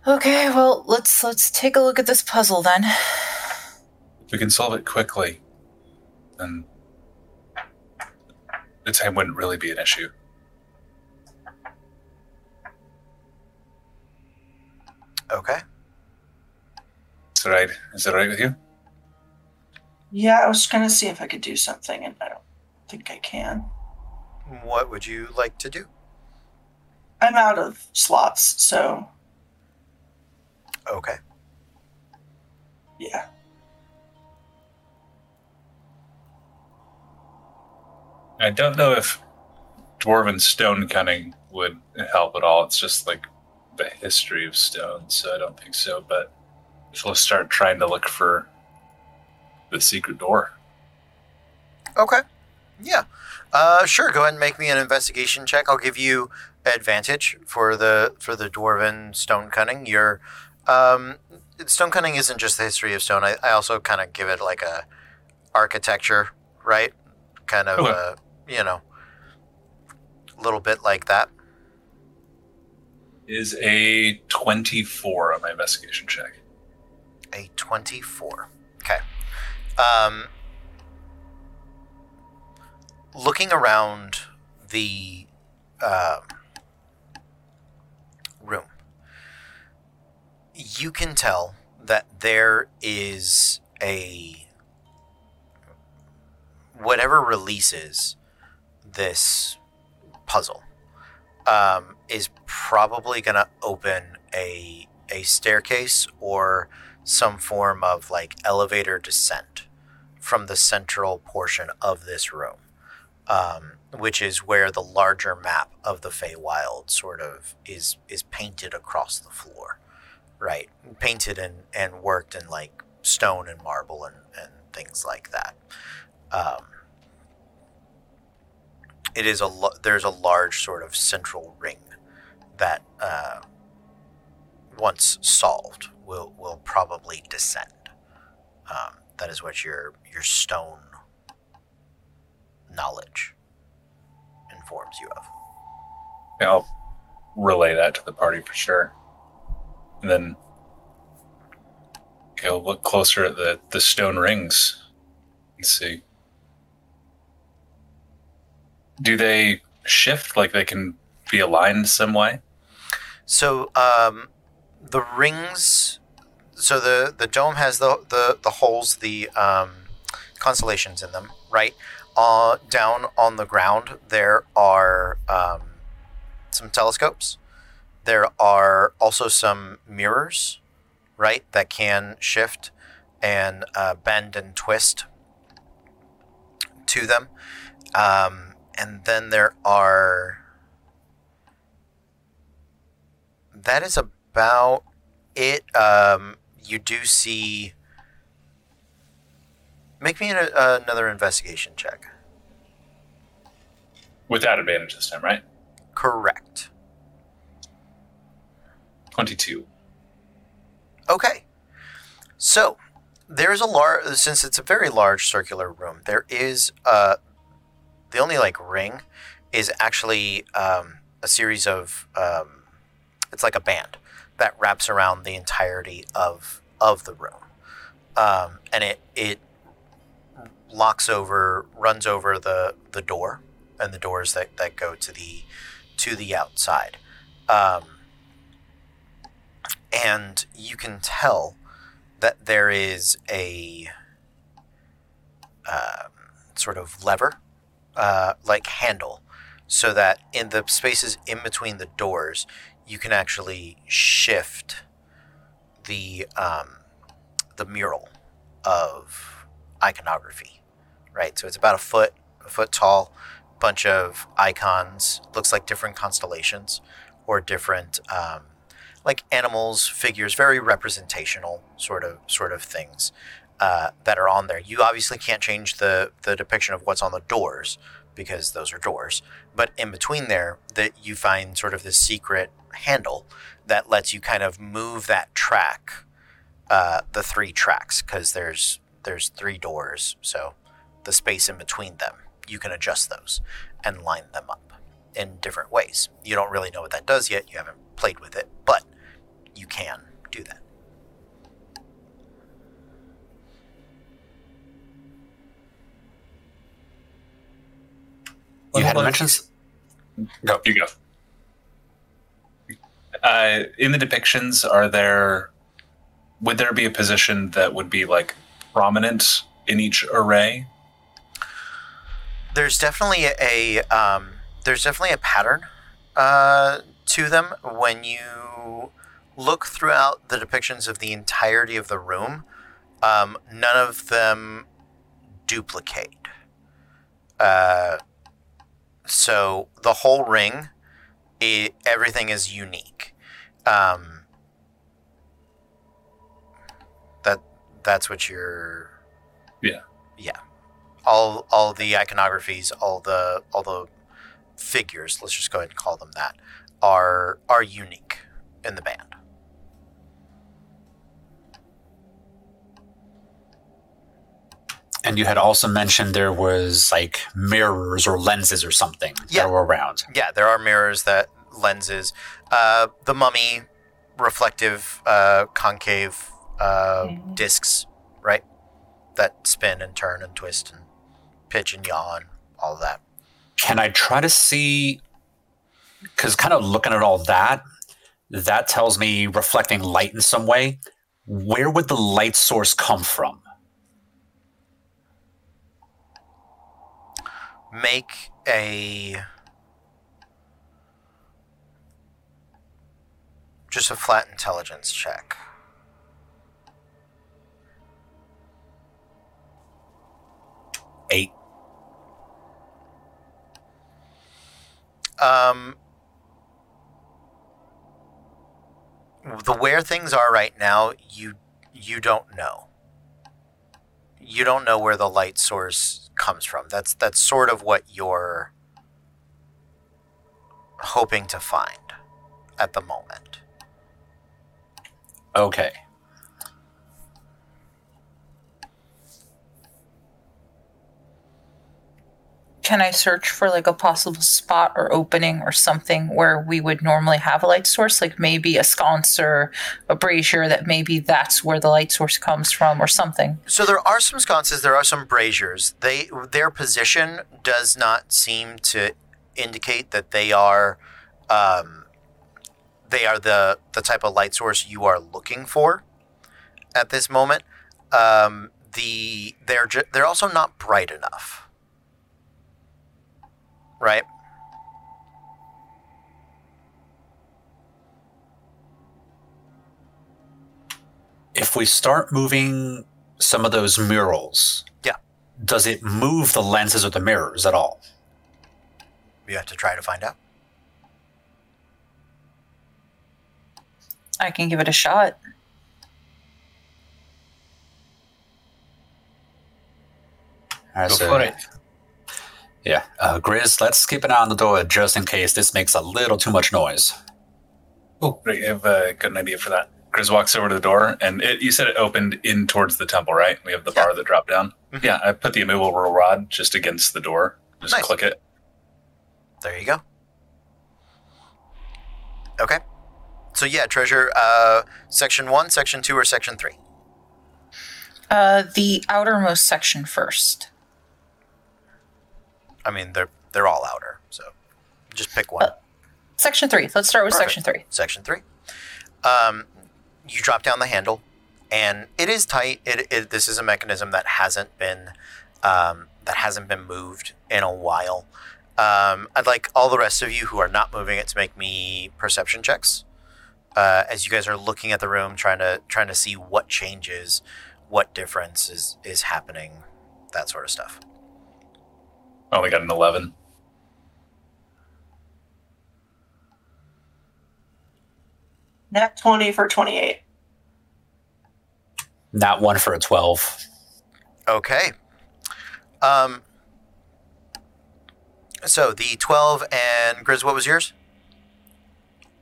Okay, well, let's let's take a look at this puzzle then. If we can solve it quickly, then the time wouldn't really be an issue. Okay. Is that right? Is that right with you? Yeah, I was going to see if I could do something, and I don't think I can. What would you like to do? I'm out of slots, so Okay. yeah. I don't know if dwarven stone cunning would help at all. It's just like the history of stone, so I don't think so. But so let's start trying to look for the secret door. Okay. Yeah. Uh, sure. Go ahead and make me an investigation check. I'll give you advantage for the for the dwarven stone cunning. Your um, stone cunning isn't just the history of stone. I, I also kind of give it like a architecture, right? Kind of, Okay. Uh, you know, a little bit like that. Is a twenty-four on my investigation check. A twenty-four. Okay. Um, looking around the um room, you can tell that there is a whatever releases this puzzle um, is probably going to open a a staircase or some form of like elevator descent from the central portion of this room, um, which is where the larger map of the Feywild sort of is is painted across the floor, right? Painted and and worked in like stone and marble and and things like that. Um, it is a there's a large sort of central ring that uh, once solved will will probably descend. Um, that is what your your stone knowledge informs you of. Yeah, I'll relay that to the party for sure. And then go look closer at the, the stone rings and see. Do they shift like they can be aligned some way? So um, the rings, so the the dome has the the, the holes, the um, constellations in them, right? Uh, down on the ground, there are um, some telescopes. There are also some mirrors, right, that can shift and uh, bend and twist to them. Um, and then there are that is about it. Um, you do see. Make me an, uh, another investigation check. Without advantage this time, right? Correct. 22. Okay. So, there's a large since it's a very large circular room. There is uh, the only like ring is actually um, a series of um, it's like a band that wraps around the entirety of of the room, um, and it it locks over runs over the the door and the doors that that go to the to the outside. Um, and you can tell that there is a um sort of lever, uh, like handle, so that in the spaces in between the doors, you can actually shift the um, the mural of iconography, right? So it's about a foot a foot tall, bunch of icons, looks like different constellations or different um, like animals, figures, very representational sort of sort of things uh, that are on there. You obviously can't change the the depiction of what's on the doors because those are doors. But in between there, that you find sort of this secret handle that lets you kind of move that track, uh, the three tracks, because there's there's three doors, so the space in between them you can adjust those and line them up in different ways. You don't really know what that does yet. You haven't played with it, but you can do that. You had mentions. Go. You go. Uh, in the depictions, are there would there be a position that would be like prominent in each array? There's definitely a um, there's definitely a pattern uh, to them when you look throughout the depictions of the entirety of the room. Um, none of them duplicate. Uh, so the whole ring, it, everything is unique. Um, that that's what you're. Yeah. Yeah. All all the iconographies, all the all the figures. Let's just go ahead and call them that. Are are unique in the band. And you had also mentioned there was like mirrors or lenses or something Yeah. that were around. Yeah, there are mirrors that lenses. Uh, the mummy, reflective, uh, concave uh, discs, right? That spin and turn and twist and pitch and yaw and all of that. Can I try to see? Because kind of looking at all that, that tells me reflecting light in some way. Where would the light source come from? Make a just a flat intelligence check. Eight. Um, the where things are right now, you you don't know. You don't know where the light source comes from. That's that's sort of what you're hoping to find at the moment. Okay. Can I search for like a possible spot or opening or something where we would normally have a light source, like maybe a sconce or a brazier that maybe that's where the light source comes from or something? So there are some sconces, there are some braziers. They their position does not seem to indicate that they are um, they are the the type of light source you are looking for at this moment. Um, the they're they're also not bright enough, right? If we start moving some of those murals, Yeah. does it move the lenses or the mirrors at all? You have to try to find out. I can give it a shot. Alright, Go so- for it. Yeah, uh, Grizz, let's keep an eye on the door just in case this makes a little too much noise. Oh, great. I've uh, got an idea for that. Grizz walks over to the door, and it, you said it opened in towards the temple, right? We have the Yeah. bar that dropped down. Mhm. Yeah, I put the immovable rod just against the door. Just Nice. click it. There you go. Okay. So yeah, treasure. Uh, section one, section two, or section three. Uh, the outermost section first. I mean, they're they're all outer, so just pick one. Uh, Section three. Let's start with Perfect. section three. section three. Um, you drop down the handle, and it is tight. It, it this is a mechanism that hasn't been um, that hasn't been moved in a while. Um, I'd like all the rest of you who are not moving it to make me perception checks uh, as you guys are looking at the room, trying to trying to see what changes, what difference is is happening, that sort of stuff. I only got an 11. Nat 20 for 28. Not one for a 12. Okay. Um. So the twelve and Grizz, what was yours?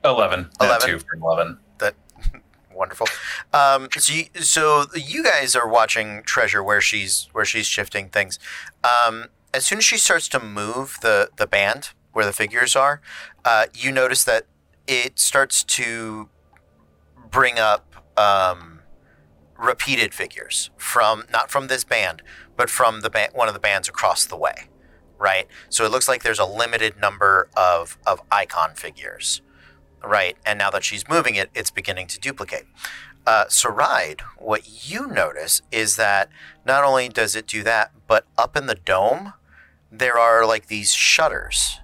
11. Nat 11. 2 for 11. (laughs) Wonderful. Um, so, you, so you guys are watching Treasure where she's where she's shifting things. Um, as soon as she starts to move the the band where the figures are, uh, you notice that it starts to bring up um, repeated figures from not from this band, but from the one of the bands across the way. Right. So it looks like there's a limited number of of icon figures. Right, and now that she's moving it, it's beginning to duplicate. Uh, Saride, what you notice is that not only does it do that, but up in the dome, there are like these shutters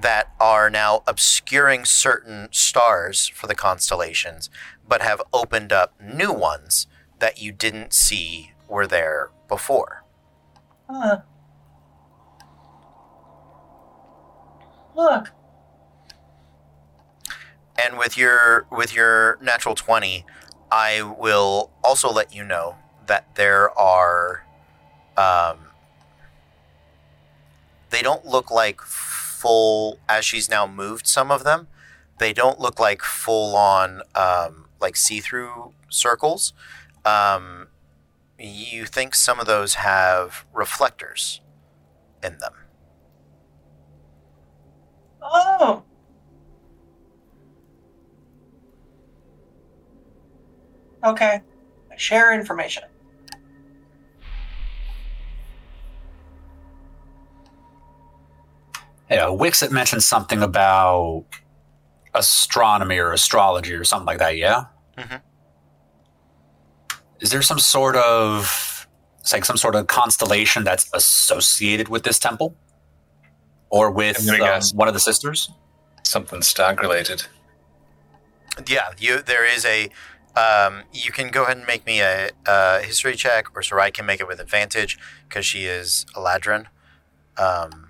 that are now obscuring certain stars for the constellations, but have opened up new ones that you didn't see were there before. Huh. Look. And with your with your natural 20, I will also let you know that there are um they don't look like full as she's now moved some of them. They don't look like full on um like see-through circles. Um you think some of those have reflectors in them. Oh. Okay. Share information. Yeah, Wixit mentioned something about astronomy or astrology or something like that, yeah? Mhm. Is there some sort of it's like some sort of constellation that's associated with this temple? Or with um, one of the sisters? Something stag related. Yeah, you there is a. Um, you can go ahead and make me a, a history check, or Sarai can make it with advantage because she is Eladrin. Um,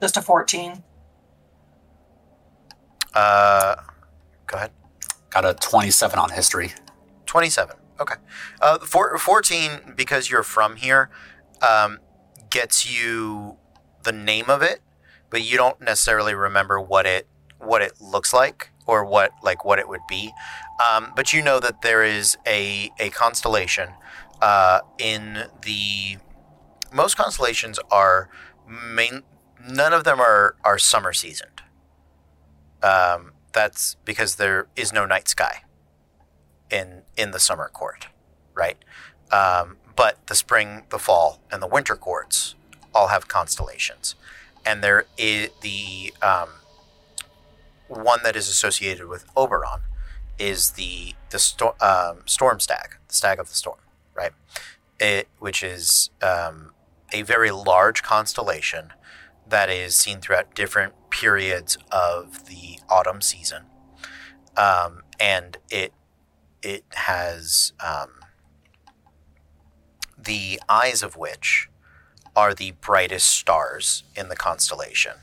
Just a 14. uh, go ahead. Got a 27 on history. 27. Okay. Uh, four, 14, because you're from here, um, gets you the name of it, but you don't necessarily remember what it what it looks like or what like what it would be. Um, but you know that there is a a constellation uh, in the most constellations are main. None of them are are summer seasoned. Um, that's because there is no night sky in in the summer court, right? Um, but the spring, the fall, and the winter courts all have constellations, and there is the um, one that is associated with Oberon is the the sto- um, storm stag, the stag of the storm, right? It which is um, a very large constellation that is seen throughout different periods of the autumn season, um, and it it has um, the eyes of which are the brightest stars in the constellation.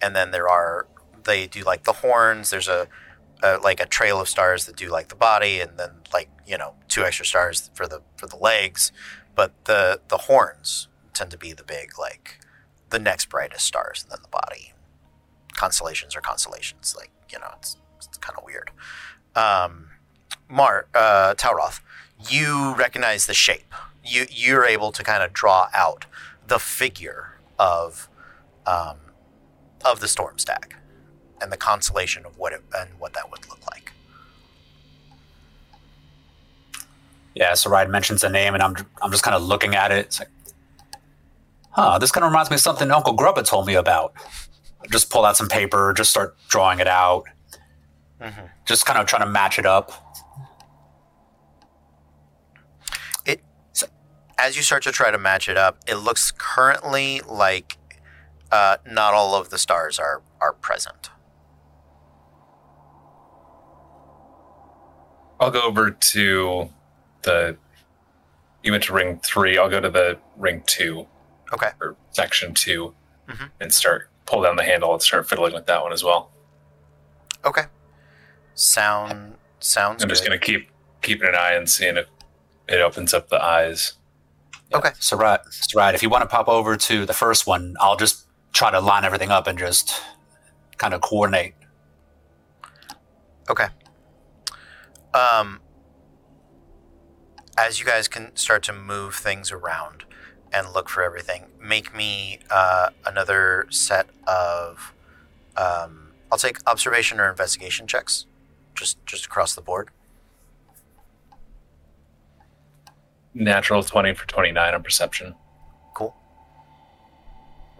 And then there are, they do like the horns. There's a uh, like a trail of stars that do like the body, and then like you know two extra stars for the for the legs. But the the horns tend to be the big like the next brightest stars, and then the body. Constellations are constellations, like you know, it's it's kind of weird. Um, Mar uh, Talroth, you recognize the shape. You you're able to kind of draw out the figure of um, of the storm stag and the constellation of what it and what that would look like. Yeah, so Ryan mentions a name, and I'm I'm just kind of looking at it. It's like, huh, this kind of reminds me of something Uncle Grubba told me about. Just pull out some paper, just start drawing it out, Mm-hmm. just kind of trying to match it up. It As you start to try to match it up, it looks currently like uh, not all of the stars are are present. I'll go over to the. You went to ring three. I'll go to the ring two Okay. or section 2 Mhm. and start pull down the handle and start fiddling with that one as well. Okay. Sound sounds I'm just good. gonna keep keeping an eye and seeing if it opens up the eyes. Okay. So right, so right. If you want to pop over to the first one, I'll just try to line everything up and just kind of coordinate. Okay. Um, as you guys can start to move things around and look for everything, make me uh, another set of. Um, I'll take observation or investigation checks, just just across the board. Natural twenty for twenty nine on perception. Cool.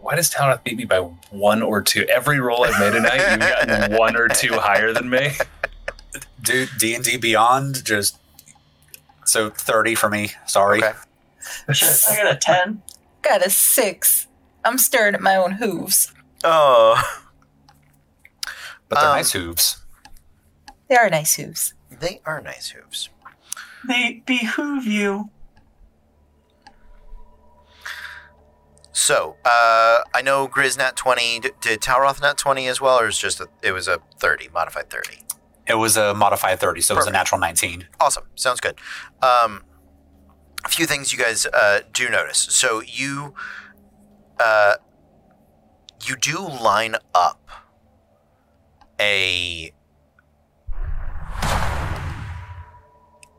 Why does Talroth beat me by one or two? Every roll I've made tonight, you've gotten (laughs) one or two higher than me. Do D and D Beyond just so thirty for me. Sorry. Okay. Shit, I got a 10. Got a six. I'm staring at my own hooves. Oh, But they're Um, nice hooves. They are nice hooves. they are nice hooves. They behoove you. So, uh, I know Grizz nat 20. D- Did Talroth nat 20 as well, or is just a, it was a 30, modified 30? It was a modified thirty, so it was a natural nineteen. Awesome. Sounds good. Um, a few things you guys uh, do notice. So you uh, you do line up a.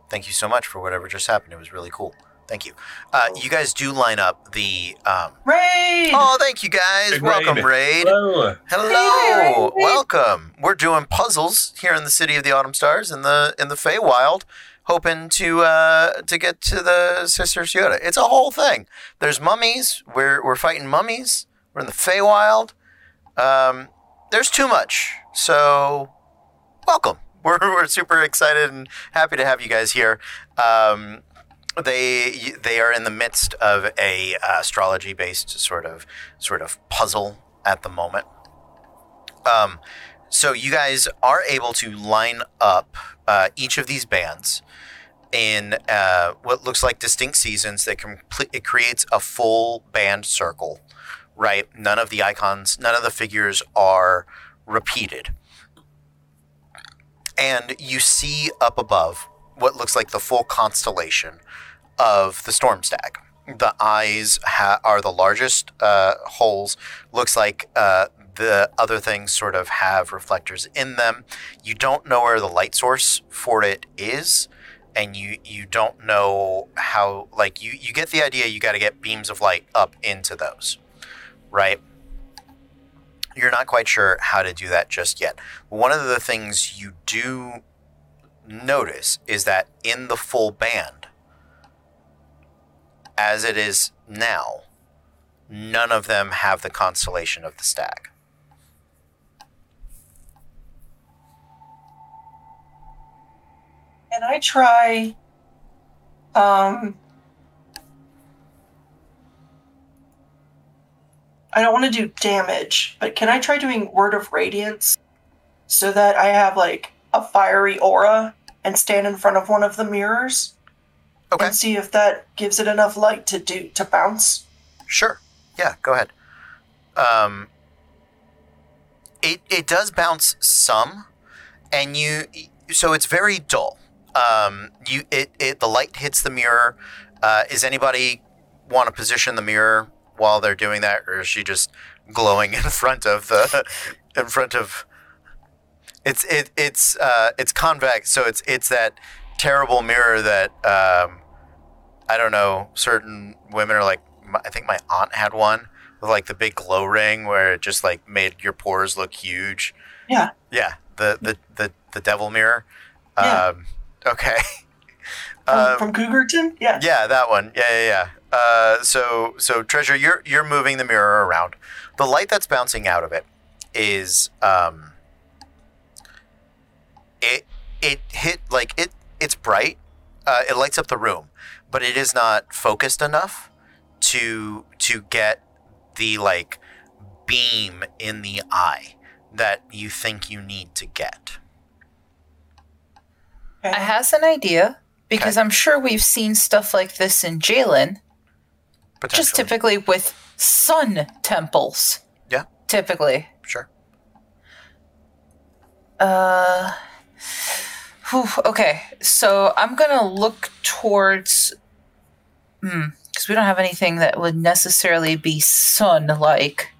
Thank you so much for whatever just happened. It was really cool. Thank you. Uh, you guys do line up the. Um, Raid! oh, thank you guys. Big Welcome, raid. Raid. Hello. Hello, welcome. We're doing puzzles here in the city of the Autumn Stars in the in the Feywild, hoping to uh, to get to the Sister Yoda. It's a whole thing. There's mummies. We're we're fighting mummies. We're in the Feywild. Um, there's too much. So, welcome. (laughs) We're we're super excited and happy to have you guys here. Um, they they are in the midst of a uh, astrology based sort of sort of puzzle at the moment. Um, so you guys are able to line up uh, each of these bands in uh, what looks like distinct seasons that complete it creates a full band circle, right? None of the icons, none of the figures are repeated. And you see up above what looks like the full constellation of the storm stag. The eyes ha- are the largest uh, holes. Looks like uh, the other things sort of have reflectors in them. You don't know where the light source for it is, and you you don't know how. Like you you get the idea. You got to get beams of light up into those, right? You're not quite sure how to do that just yet. One of the things you do notice is that in the full band, as it is now, none of them have the constellation of the stag. Can I try um I don't want to do damage, but can I try doing word of radiance so that I have like a fiery aura and stand in front of one of the mirrors Okay, and see if that gives it enough light to do to bounce? sure. Yeah, go ahead. Um, it it does bounce some. and you so it's very dull. Um, you it, it the light hits the mirror. Uh, is anybody want to position the mirror while they're doing that, or is she just glowing (laughs) in front of the in front of? It's it it's uh, it's convex, so it's it's that terrible mirror that um, I don't know. Certain women are like. my- I think my aunt had one with like the big glow ring where it just like made your pores look huge. Yeah. Yeah, the the the, the devil mirror. Yeah. Um, okay. (laughs) From, Uh, from Cougar Town? Yeah. yeah, that one. Yeah, yeah, yeah. Uh, so so treasure, you're you're moving the mirror around. The light that's bouncing out of it is um. It it hit like it it's bright. Uh, it lights up the room, but it is not focused enough to to get the like beam in the eye that you think you need to get. I has an idea because Okay. I'm sure we've seen stuff like this in Jalen, just typically with sun temples. Yeah. Typically. Sure. Uh, whew, okay, so I'm gonna look towards. Hmm, because we don't have anything that would necessarily be sun-like.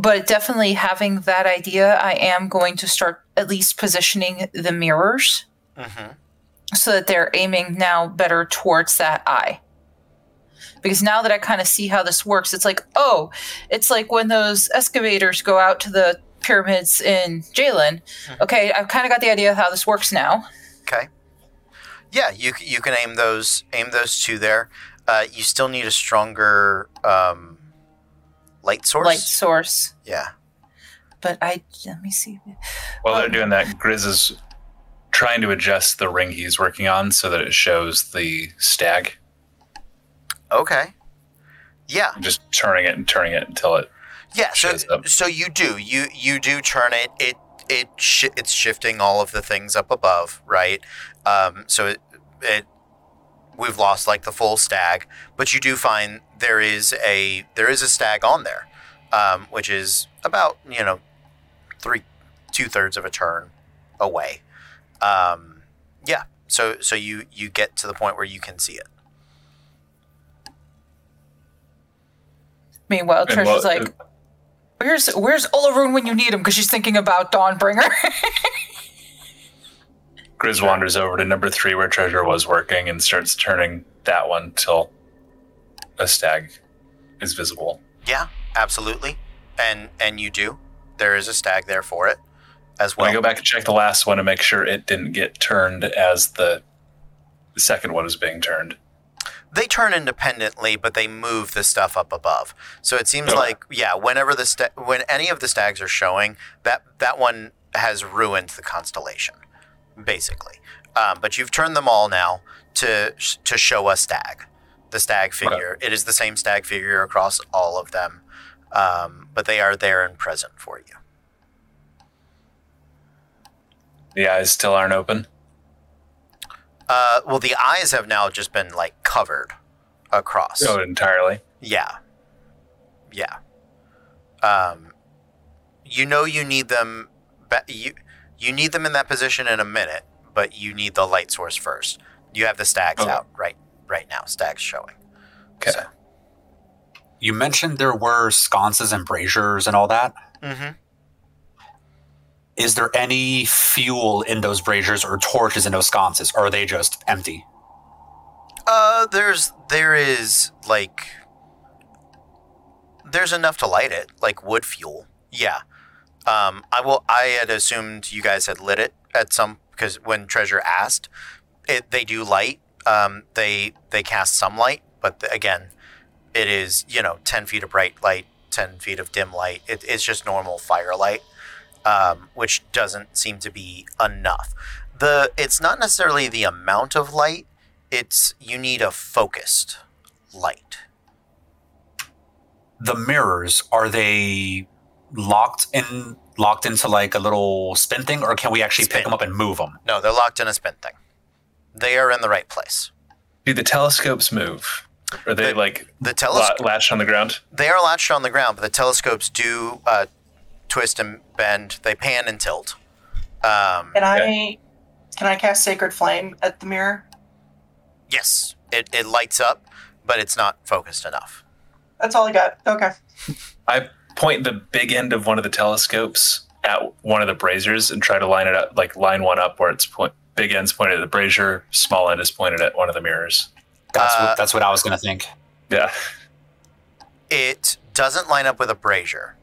But definitely having that idea, I am going to start at least positioning the mirrors Mm-hmm. so that they're aiming now better towards that eye. Because now that I kind of see how this works, it's like, oh, it's like when those excavators go out to the pyramids in Jalen. Okay, I've kind of got the idea of how this works now. Okay. Yeah, you you can aim those aim those two there. Uh, you still need a stronger um, light source. Light source. Yeah. But I let me see. While they're doing that, Grizz is trying to adjust the ring he's working on so that it shows the stag. Okay. Yeah. Just turning it and turning it until it. Yeah. So up. so you do you you do turn it it it shi it's shifting all of the things up above right. Um, so it it we've lost like the full stag, but you do find there is a there is a stag on there, um, which is about you know three two thirds of a turn away. Um, yeah. So so you you get to the point where you can see it. Meanwhile, Trish Treasure's what- like, "Where's where's Olaroon when you need him?" Because she's thinking about Dawnbringer. Grizz wanders over to number three where Treasure was working and starts turning that one till a stag is visible. Yeah, absolutely. And and you do. There is a stag there for it as well. I go back and check the last one to make sure it didn't get turned as the, the second one is being turned. They turn independently, but they move the stuff up above. So it seems Okay. like yeah, whenever the sta- when any of the stags are showing, that that one has ruined the constellation, basically. Um, but you've turned them all now to to show a stag, the stag figure. It is the same stag figure across all of them, um, but they are there and present for you. The eyes still aren't open. Uh, well, the eyes have now just been like covered across. Oh, entirely. Yeah. Yeah. Um, you know you need them. Ba- you you need them in that position in a minute, but you need the light source first. You have the stags Okay. out right right now. Stags showing. Okay. So, You mentioned there were sconces and braziers and all that. Mm-hmm. Is there any fuel in those braziers or torches in those sconces, or are they just empty? Uh, there's there is like there's enough to light it, like wood fuel. Yeah. Um, I will. I had assumed you guys had lit it at some because when Treasure asked, it they do light. Um, they they cast some light, but the, again, it is you know ten feet of bright light, ten feet of dim light. It, it's just normal firelight, um, which doesn't seem to be enough. The it's not necessarily the amount of light it's you need a focused light. The mirrors are they locked in, locked into like a little spin thing, or can we actually Spin. pick them up and move them? No, they're locked in a spin thing. They are in the right place. Do the telescopes move? Are they The- like The la- telescope latched on the ground? they are latched on the ground, but the telescopes do uh, twist and bend. They pan and tilt. Um, Can I can I cast Sacred Flame at the mirror? yes, it, it lights up, but it's not focused enough. That's all I got. Okay. I point the big end of one of the telescopes at one of the braziers and try to line it up, like line one up where it's point, big end's pointed at the brazier, small end is pointed at one of the mirrors. That's Uh, what, that's what I was gonna think. Yeah. It doesn't line up with a brazier.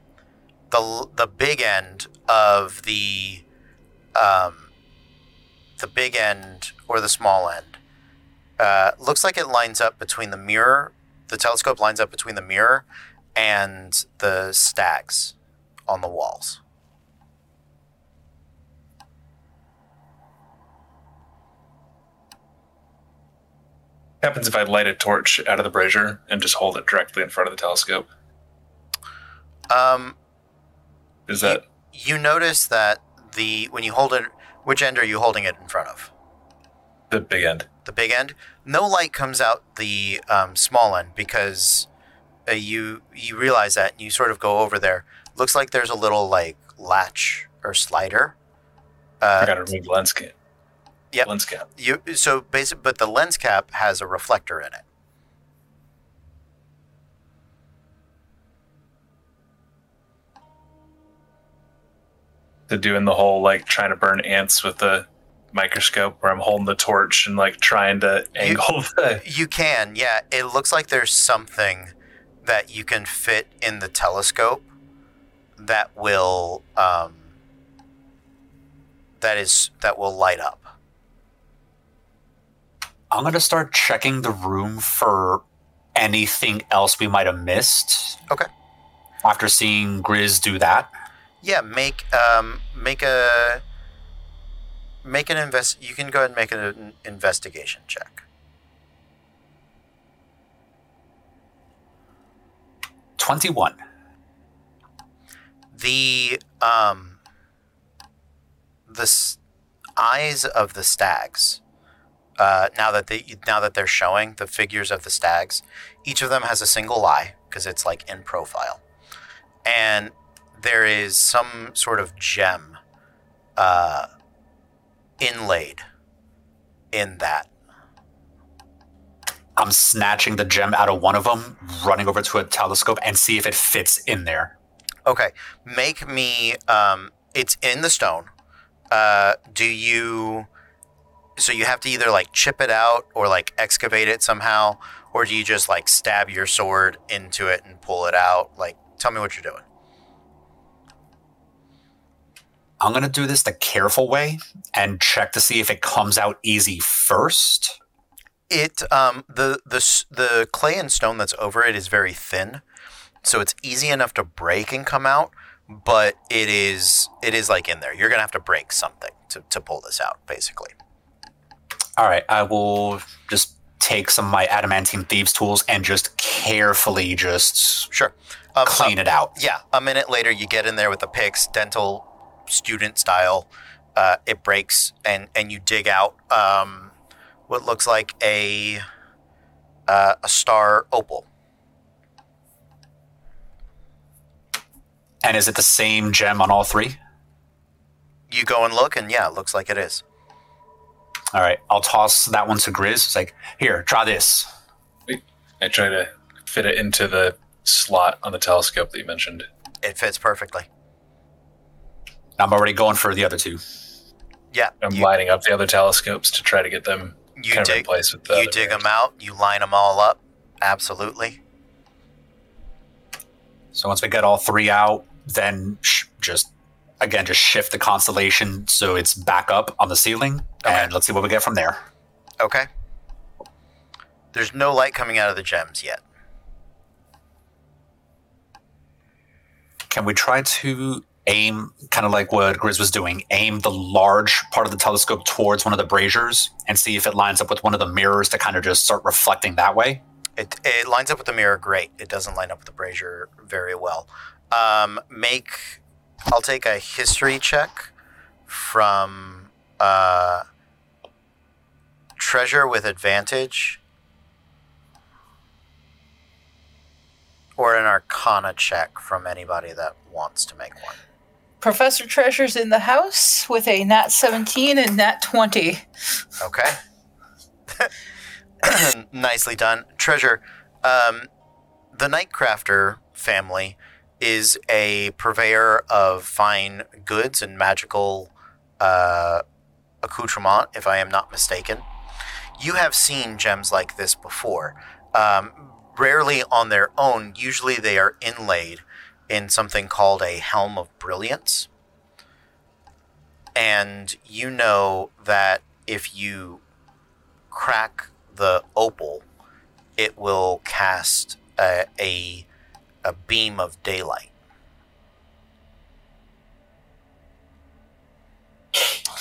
the The big end of the um, the big end or the small end uh, looks like it lines up between the mirror. The telescope lines up between the mirror and the stags on the walls. Happens if I light a torch out of the brazier and just hold it directly in front of the telescope? Um, Is that you notice that the when you hold it, which end are you holding it in front of? the big end? the big end. No light comes out the um, small end because uh, you you realize that and you sort of go over there. Looks like there's a little like latch or slider. I Uh, gotta remove lens cap. Yep. Lens cap. you so basic, but the lens cap has a reflector in it. To doing the whole like trying to burn ants with the microscope where I'm holding the torch and like trying to angle the You can, yeah. It looks like there's something that you can fit in the telescope that will um, that is that will light up. I'm gonna start checking the room for anything else we might have missed. Okay. After seeing Grizz do that, Yeah, make um make a make an invest. You can go ahead and make an investigation check. twenty-one. The um the s- eyes of the stags. Uh, now that they now that they're showing the figures of the stags, each of them has a single eye because it's like in profile, and there is some sort of gem uh, inlaid in that. I'm snatching the gem out of one of them, running over to a telescope, and see if it fits in there. Okay, make me. Um, it's in the stone. Uh, do you? So you have to either like chip it out or like excavate it somehow, or do you just like stab your sword into it and pull it out? Like, tell me what you're doing. I'm gonna do this the careful way and check to see if it comes out easy first. It um the the the clay and stone that's over it is very thin, so it's easy enough to break and come out. But it is it is like in there. You're gonna have to break something to to pull this out, basically. All right, I will just take some of my adamantine thieves tools and just carefully just Sure. Um, clean it out. Yeah, a minute later, you get in there with the picks, dental student style. Uh, it breaks, and and you dig out um, what looks like a uh, a star opal. And is it the same gem on all three? You go and look, and yeah, it looks like it is. All right, I'll toss that one to Grizz. It's like, here, try this. I try to fit it into the slot on the telescope that you mentioned. It fits perfectly. I'm already going for the other two. Yeah, I'm you, lining up the other telescopes to try to get them you kind of in dig place with the you dig mirrors. them out. You line them all up. Absolutely. So once we get all three out, then sh- just again just shift the constellation so it's back up on the ceiling, Okay. and let's see what we get from there. Okay. There's no light coming out of the gems yet. Can we try to aim, kind of like what Grizz was doing, aim the large part of the telescope towards one of the braziers and see if it lines up with one of the mirrors to kind of just start reflecting that way? It, it lines up with the mirror great. It doesn't line up with the brazier very well. Um, make I'll take a history check from uh, treasure with advantage or an arcana check from anybody that wants to make one. Professor Treasure's in the house with a nat 17 and nat 20. Okay. (laughs) Nicely done. Treasure, um, the Nightcrafter family is a purveyor of fine goods and magical uh, accoutrement, if I am not mistaken. You have seen gems like this before. Um, rarely on their own, usually they are inlaid in something called a Helm of Brilliance. And you know that if you crack the opal, it will cast a, a, a beam of daylight.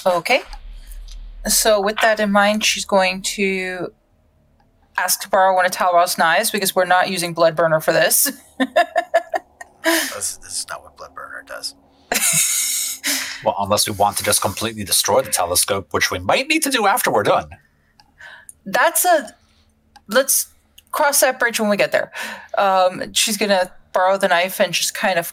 Okay. So, with that in mind, she's going to ask to borrow one of Talroth's knives because we're not using Blood Burner for this. (laughs) This, this is not what Bloodburner does. (laughs) Well, unless we want to just completely destroy the telescope, which we might need to do after we're done. That's a. Let's cross that bridge when we get there. Um, she's going to borrow the knife and just kind of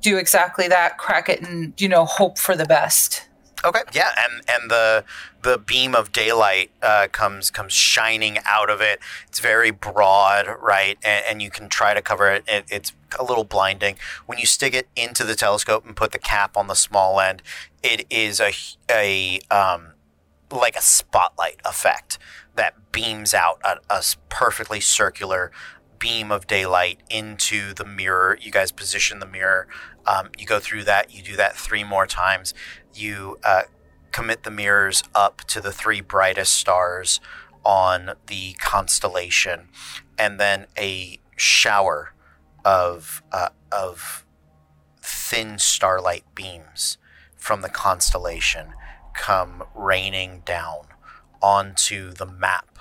do exactly that, crack it, and, you know, hope for the best. Okay, yeah, and and the the beam of daylight uh, comes comes shining out of it. It's very broad, right, and, and you can try to cover it. it. It's a little blinding when you stick it into the telescope and put the cap on the small end. It is a a um, like a spotlight effect that beams out a perfectly circular beam of daylight into the mirror. You guys position the mirror. Um, you go through that. You do that three more times. You uh, commit the mirrors up to the three brightest stars on the constellation, and then a shower of uh, of thin starlight beams from the constellation come raining down onto the map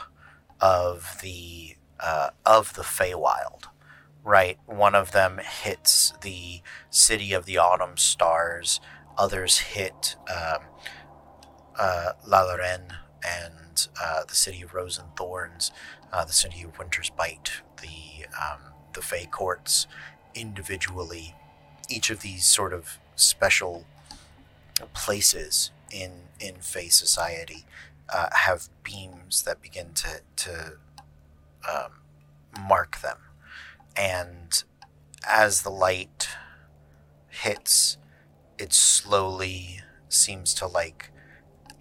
of the uh, of the Feywild. Right, one of them hits the city of the autumn stars. Others hit um, uh, La Lorraine and uh, the city of Rose and Thorns, uh, the city of Winter's Bite, the um, the Fey courts individually. Each of these sort of special places in in Fey society uh, have beams that begin to to um, mark them, and as the light hits, it slowly seems to like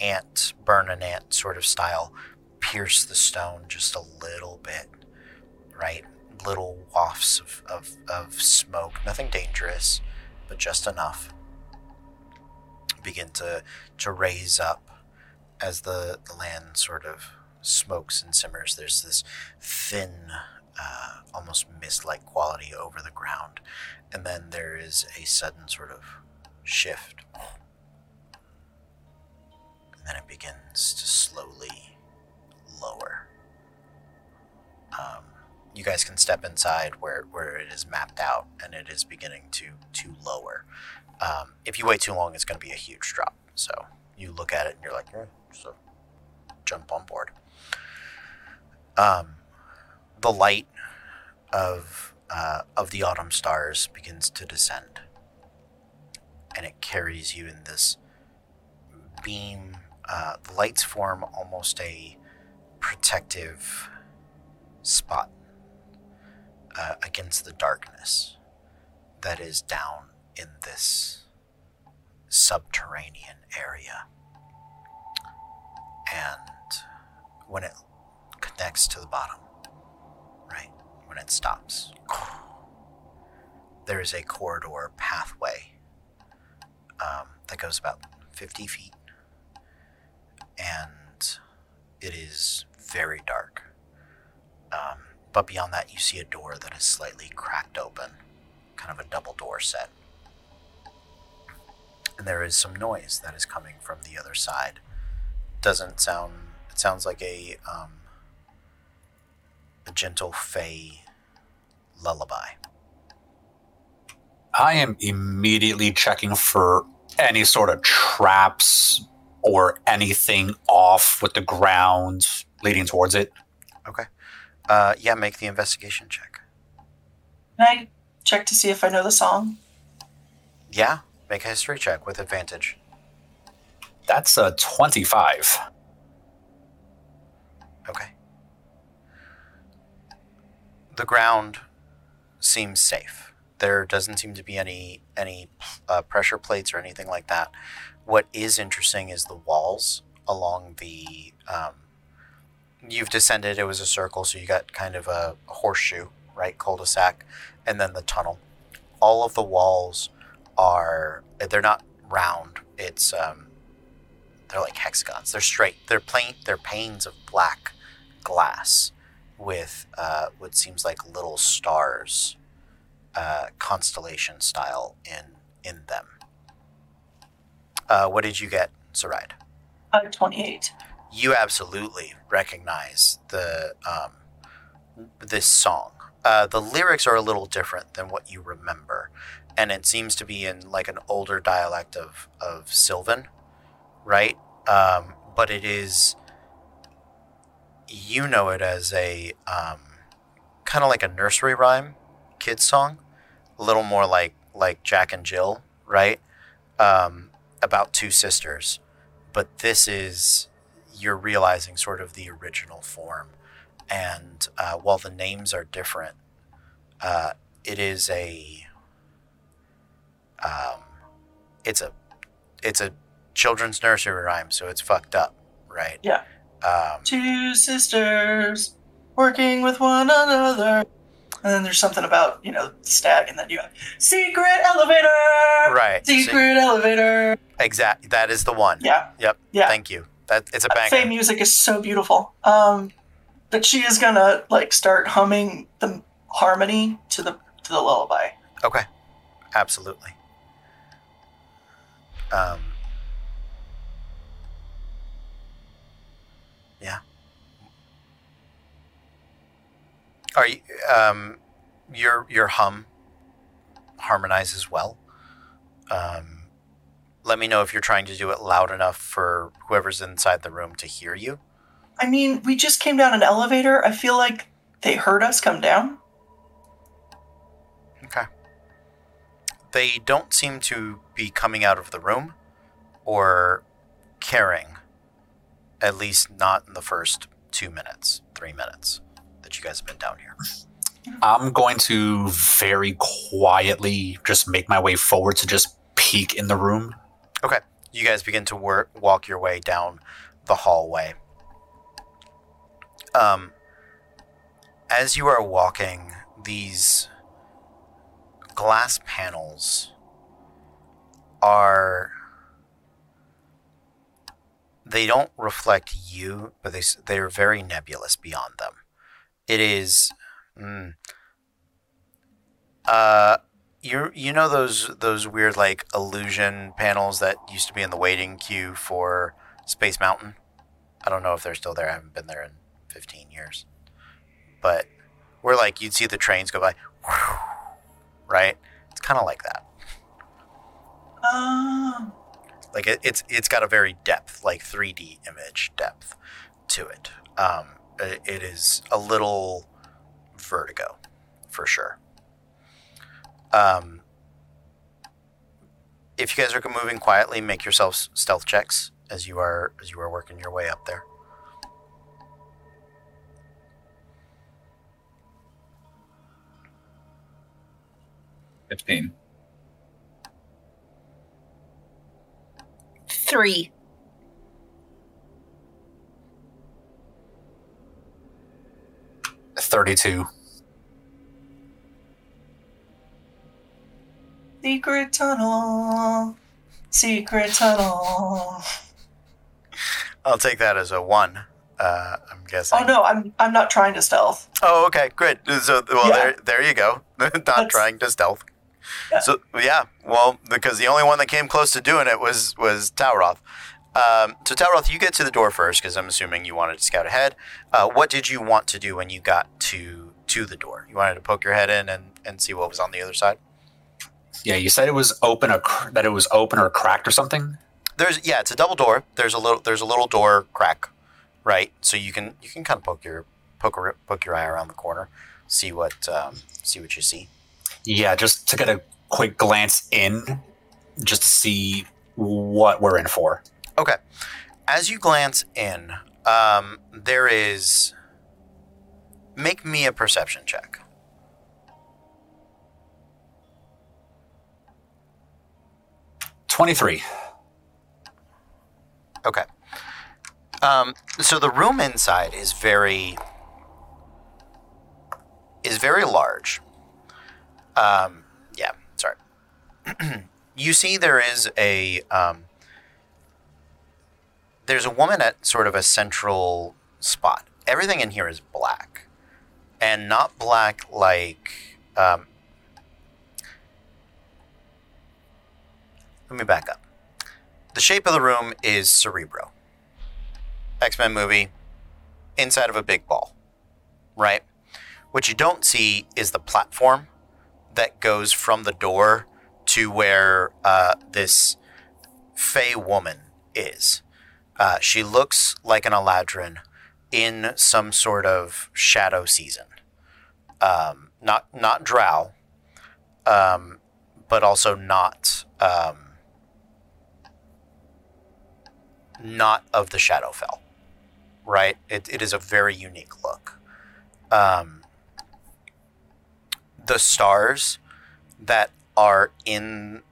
ant burn an ant sort of style pierce the stone just a little bit right? Little wafts of, of, of smoke nothing dangerous but just enough begin to to raise up as the, the land sort of smokes and simmers. There's this thin uh, almost mist-like quality over the ground and then there is a sudden sort of shift and then it begins to slowly lower. Um, you guys can step inside where, where it is mapped out, and it is beginning to to lower. Um, if you wait too long, it's going to be a huge drop. So you look at it and you're like, eh, so jump on board. Um, the light of uh, of the autumn stars begins to descend, and it carries you in this beam. Uh, the lights form almost a protective spot uh, against the darkness that is down in this subterranean area. And when it connects to the bottom, right, when it stops, there is a corridor pathway um, that goes about 50 feet and it is very dark. Um, but beyond that, you see a door that is slightly cracked open, kind of a double door set. And there is some noise that is coming from the other side. Doesn't sound. It sounds like a um, a gentle fey lullaby. I am immediately checking for any sort of traps or anything off with the ground leading towards it. Okay. Uh, yeah, make the investigation check. Can I check to see if I know the song? Yeah, Make a history check with advantage. That's a 25. Okay. The ground seems safe. There doesn't seem to be any any uh, pressure plates or anything like that. What is interesting is the walls along the. Um, you've descended. It was a circle, so you got kind of a horseshoe, right, cul-de-sac, and then the tunnel. All of the walls are they're not round. It's um, they're like hexagons. They're straight. They're plain. They're panes of black glass with uh, what seems like little stars, uh, constellation style in in them. Uh, what did you get, Saride? Uh, 28. You absolutely recognize the um, this song. Uh, the lyrics are a little different than what you remember, and it seems to be in like an older dialect of of Sylvan, right? Um, but it is you know it as a um, kind of like a nursery rhyme kids song, a little more like like Jack and Jill, right? Um, about two sisters, but this is you're realizing sort of the original form, and uh, while the names are different, uh, it is a um, it's a it's a children's nursery rhyme, so it's fucked up, right? Yeah. Um, Two sisters working with one another. And then there's something about, you know, stag, and then you have secret elevator! right. Secret elevator! Exactly. That is the one. Yeah. Yep. Yeah. Thank you. That it's a bang. Fey music is so beautiful. Um, but she is gonna like start humming the harmony to the to the lullaby. Okay. Absolutely. Um. Yeah. Are you um your your hum harmonizes well? Um let me know if you're trying to do it loud enough for whoever's inside the room to hear you. I mean, we just came down an elevator. I feel like they heard us come down. Okay. They don't seem to be coming out of the room or caring, at least not in the first two minutes, three minutes that you guys have been down here. I'm going to very quietly just make my way forward to just peek in the room. Okay. You guys begin to work, walk your way down the hallway. Um, as you are walking, these glass panels are they don't reflect you, but they they're very nebulous beyond them. It is, mm, uh, you you know those those weird like illusion panels that used to be in the waiting queue for Space Mountain. I don't know if they're still there. I haven't been there in 15 years, but we're like you'd see the trains go by, (laughs) right? It's kind of like that. Um, like it, it's it's got a very depth like 3d image depth to it um it, it is a little vertigo for sure um if you guys are moving quietly make yourselves stealth checks as you are as you are working your way up there Fifteen. Three. Thirty-two. secret tunnel. Secret tunnel. i'll take that as a one uh i'm guessing Oh no, I'm I'm not trying to stealth. Oh, okay, great. So, well, Yeah. there, there you go. (laughs) Not That's- trying to stealth. Yeah. So, yeah, well, because the only one that came close to doing it was was Talroth. Um, so, Talroth, you get to the door first because I'm assuming you wanted to scout ahead. Uh, what did you want to do when you got to to the door? You wanted to poke your head in and, and see what was on the other side. Yeah, you said it was open, or cr- that it was open or cracked or something. There's yeah, it's a double door. There's a little there's a little door crack, right? So you can you can kind of poke your poke your, poke your eye around the corner, see what um, see what you see. Yeah, just to get a quick glance in. just to see what we're in for. Okay. As you glance in, um, there is. Make me a perception check. Twenty-three. Okay. Um, so the room inside is very is very large. Um, yeah, sorry. (clears throat) you see, there is a um, there's a woman at sort of a central spot. Everything in here is black, and not black like. Um, let me back up. The shape of the room is Cerebro. X Men movie, inside of a big ball, right? What you don't see is the platform that goes from the door to where uh, this Fey woman is. Uh, she looks like an Eladrin in some sort of shadow season. Um, not not Drow, um, but also not um, not of the Shadowfell. Right? It, it is a very unique look. Um, the stars that are in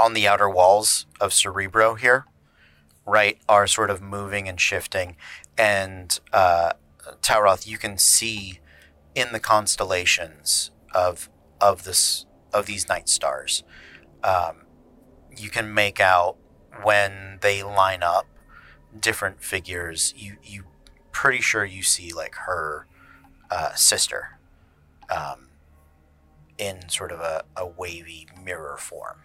on the outer walls of Cerebro here, right, are sort of moving and shifting. And uh, Talroth, you can see in the constellations of of this of these night stars. Um, you can make out when they line up different figures. You you pretty sure you see like her uh, sister um, in sort of a, a wavy mirror form.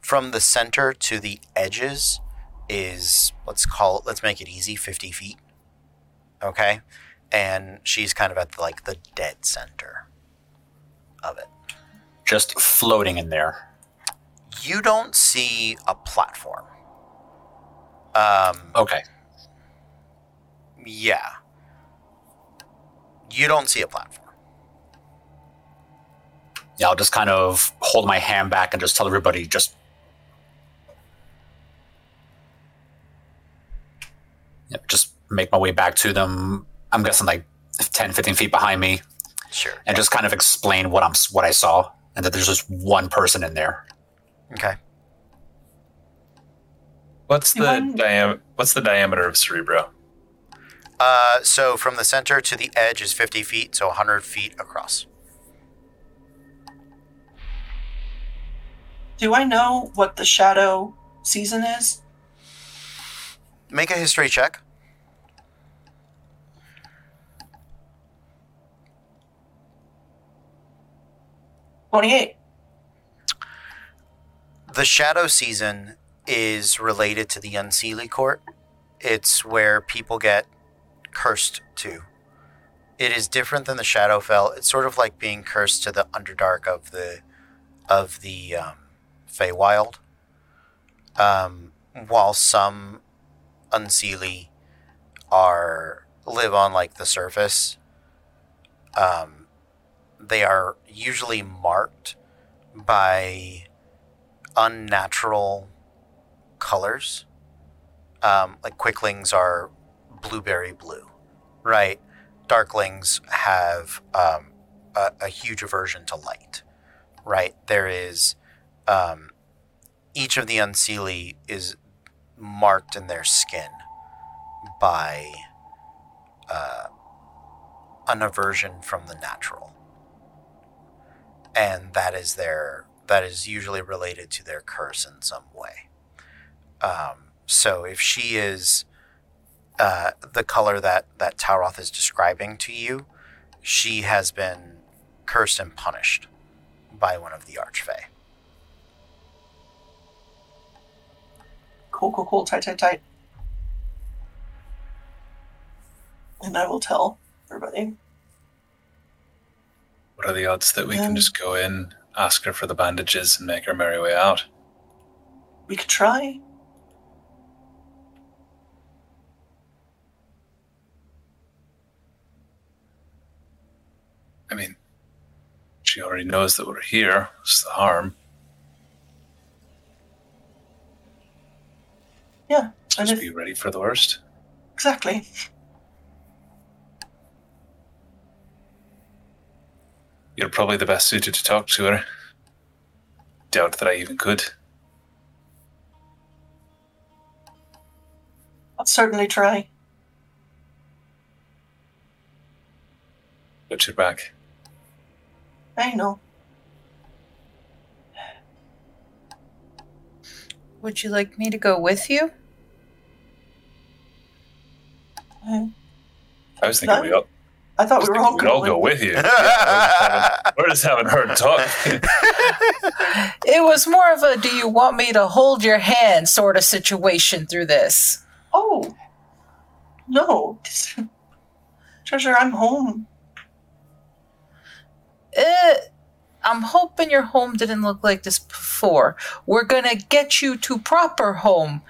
From the center to the edges is let's call it let's make it easy 50 feet okay and she's kind of at the, like the dead center of it Just floating in there. you don't see a platform um Okay. yeah you don't see a platform Yeah, I'll just kind of hold my hand back and just tell everybody just. Yeah, just make my way back to them. I'm guessing like 10, 15 feet behind me, sure and just kind of explain what I'm what I saw, and that there's just one person in there. okay What's the Anyone- diam- What's the diameter of Cerebro? uh so from the center to the edge is 50 feet so 100 feet across Do I know what the shadow season is? Make a history check 28. The Shadow Season is related to the Unseelie Court. It's where people get cursed to. It is different than the Shadowfell. It's sort of like being cursed to the Underdark of the of the um, Feywild. Um, while some Unseelie are live on like the surface, um, they are usually marked by unnatural colors. Um, like quicklings are blueberry blue, right? Darklings have um, a, a huge aversion to light, right? There is um, each of the unseelie is marked in their skin by uh, an aversion from the natural, and that is their that is usually related to their curse in some way. Um, so if she is uh, the color that that Talroth is describing to you, she has been cursed and punished by one of the Archfey. Cool, cool, cool. Tight, tight, tight. And I will tell everybody. What are the odds that we Um, can just go in, ask her for the bandages, and make our merry way out? We could try. I mean, she already knows that we're here. What's the harm? And Just if- be ready for the worst. exactly. You're probably the best suited to talk to her. Doubt that I even could. I'll certainly try. Got your back. I know. Would you like me to go with you? I was thinking we all, I thought we were all we'd all go with you. (laughs) Yeah, we're just having heard talk. (laughs) It was more of a do you want me to hold your hand sort of situation through this. Oh, no. (laughs) Treasure, I'm home. Eh, I'm hoping your home didn't look like this before. We're gonna get you to proper home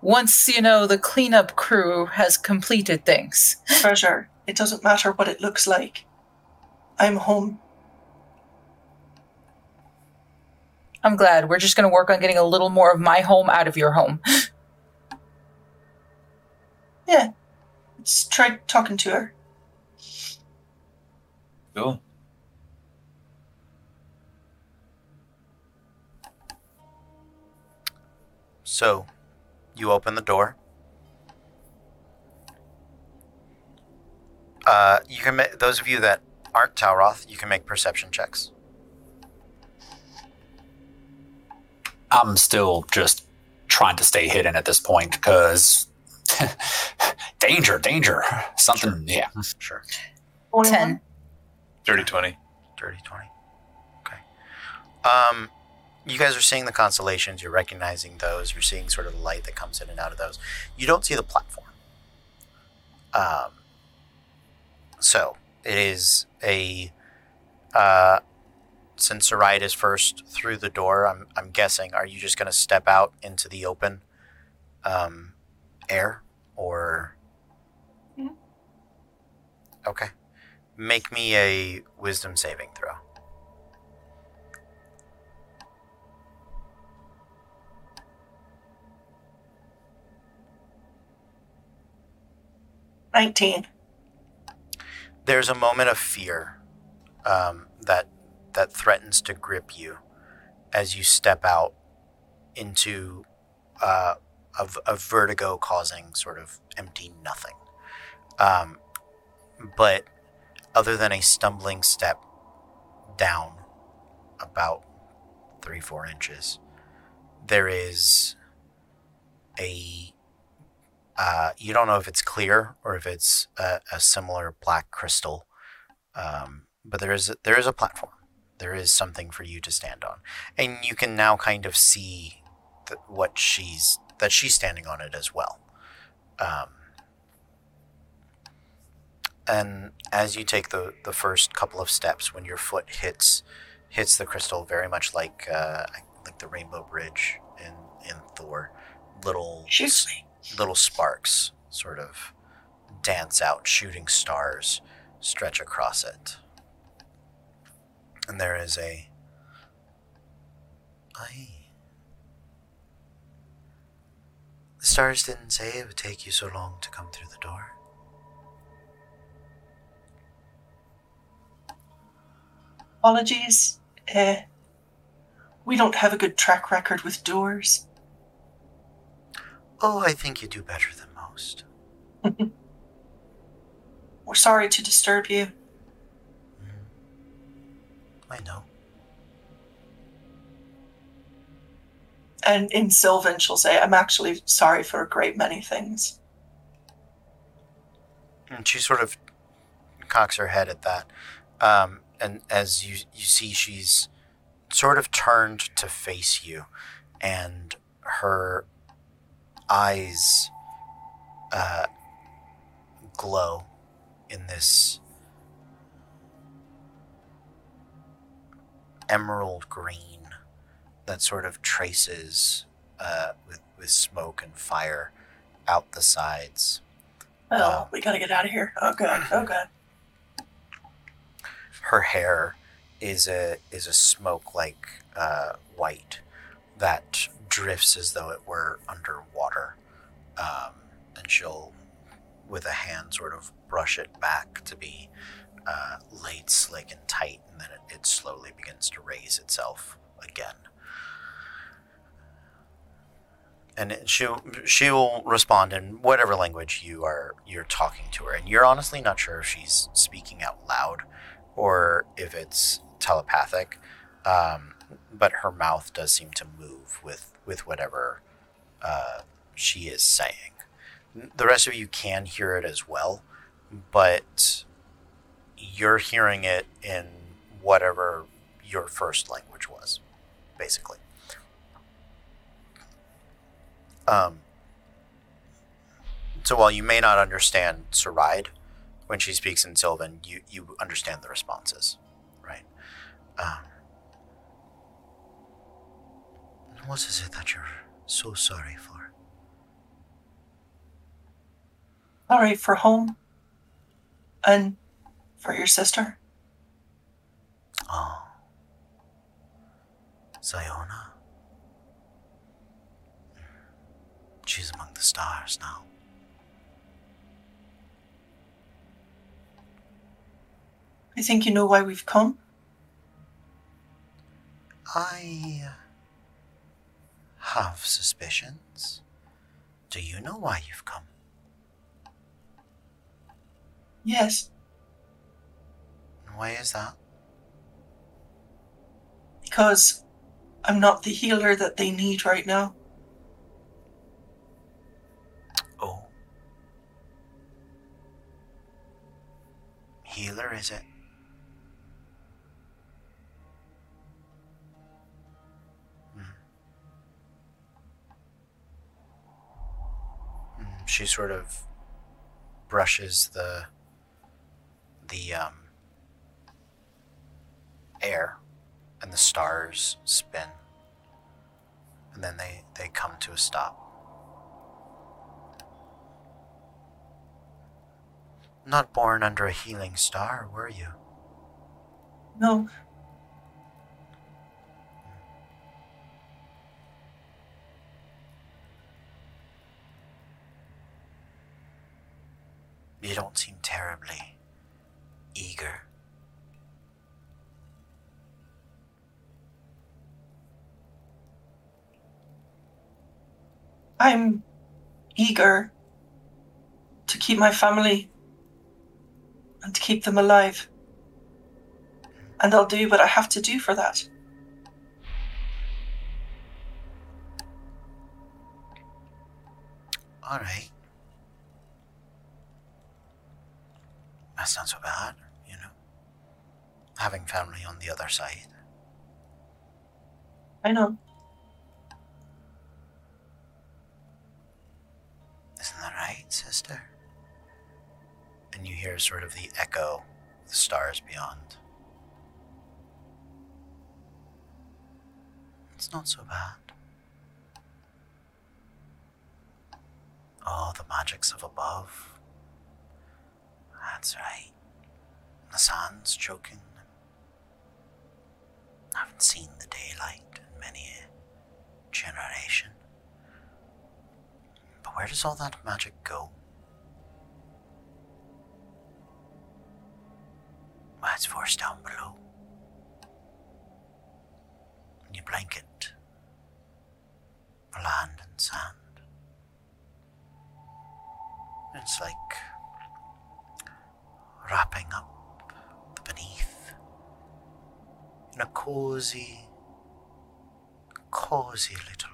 once, you know, the cleanup crew has completed things. Treasure, it doesn't matter what it looks like. I'm home. I'm glad. We're just gonna work on getting a little more of my home out of your home. (laughs) Yeah. Let's try talking to her. cool. So, you open the door. Uh, you can make those of you that aren't Talroth, you can make perception checks. I'm still just trying to stay hidden at this point because (laughs) danger, danger. Something, yeah. Sure. Only Ten. Dirty 20. Dirty 20. Okay. Um, you guys are seeing the constellations. You're recognizing those. You're seeing sort of the light that comes in and out of those. You don't see the platform. Um, so it is a. Uh, since Saride is first through the door, I'm, I'm guessing, are you just going to step out into the open um, air? Or. Mhm. Okay. Make me a wisdom saving throw. Nineteen. there's a moment of fear um, that that threatens to grip you as you step out into uh, a, a vertigo causing sort of empty nothing. Um, but other than a stumbling step down about three, four inches, there is a uh, you don't know if it's clear or if it's a, a similar black crystal, um, but there is a, there is a platform. There is something for you to stand on, and you can now kind of see th- what she's that she's standing on it as well. Um, and as you take the the first couple of steps, when your foot hits hits the crystal, very much like uh, like the Rainbow Bridge in in Thor, little me. Little sparks sort of dance out, shooting stars stretch across it. And there is a. I. The stars didn't say it would take you so long to come through the door. Apologies. Uh, we don't have a good track record with doors. Oh, I think you do better than most. (laughs) We're sorry to disturb you. I know. And in Sylvan, she'll say, I'm actually sorry for a great many things. And she sort of cocks her head at that. Um, and as you, you see, she's sort of turned to face you, and her eyes uh, glow in this emerald green that sort of traces uh, with, with smoke and fire out the sides. Oh, Oh. we gotta get out of here. Oh god, oh (clears throat) god. her hair is a is a smoke like uh, white that drifts as though it were underwater um, and she'll, with a hand, sort of brush it back to be uh, laid slick and tight, and then it, it slowly begins to raise itself again. And she'll she'll respond in whatever language you are you're talking to her, and you're honestly not sure if she's speaking out loud or if it's telepathic. Um, but her mouth does seem to move with with whatever uh, she is saying. The rest of you can hear it as well, but you're hearing it in whatever your first language was, basically. Um, so while you may not understand Saride when she speaks in Sylvan, you, you understand the responses, right? Um, what is it that you're so sorry for? Sorry for home. And for your sister. Oh. Ziona. She's among the stars now. I think you know why we've come. I uh, have suspicions. Do you know why you've come? Yes, Why is that? because I'm not the healer that they need right now. Oh. Healer, is it? She sort of brushes the the um air and the stars spin. And then they they come to a stop. Not born under a healing star, were you? No, You don't seem terribly eager. I'm eager to keep my family and to keep them alive. And I'll do what I have to do for that. All right. That's not so bad, you know. Having family on the other side. I know. Isn't that right, sister? And you hear sort of the echo of the stars beyond. It's not so bad. Oh, the magics of above. That's right. The sun's choking. I haven't seen the daylight in many a generation. But where does all that magic go? Well, it's forced down below. And you blanket land and sand. It's like wrapping up the beneath in a cozy, cozy little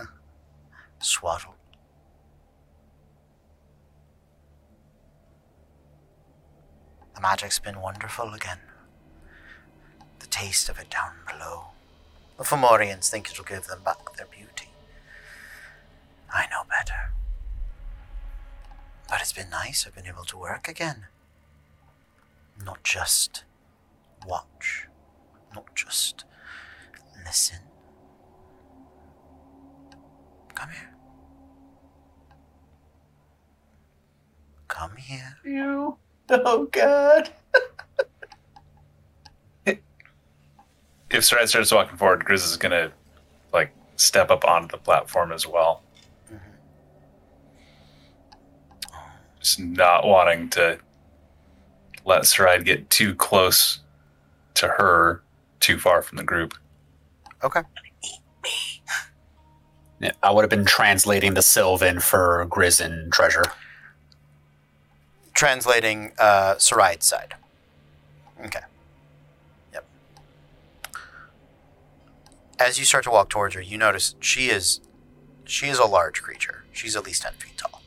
uh, (laughs) swaddle. The magic's been wonderful again. The taste of it down below. The Fomorians think it'll give them back their beauty. I know better. But it's been nice. I've been able to work again. Not just watch. Not just listen. Come here. Come here. You. Oh, God. If Saride starts walking forward, Grizz is gonna like step up onto the platform as well just not wanting to let Saride get too close to her, too far from the group. Okay. Yeah, I would have been translating the Sylvan for Grizz and Treasure. Translating uh, Saride's side. Okay. Yep. As you start to walk towards her, you notice she is she is a large creature. She's at least ten feet tall.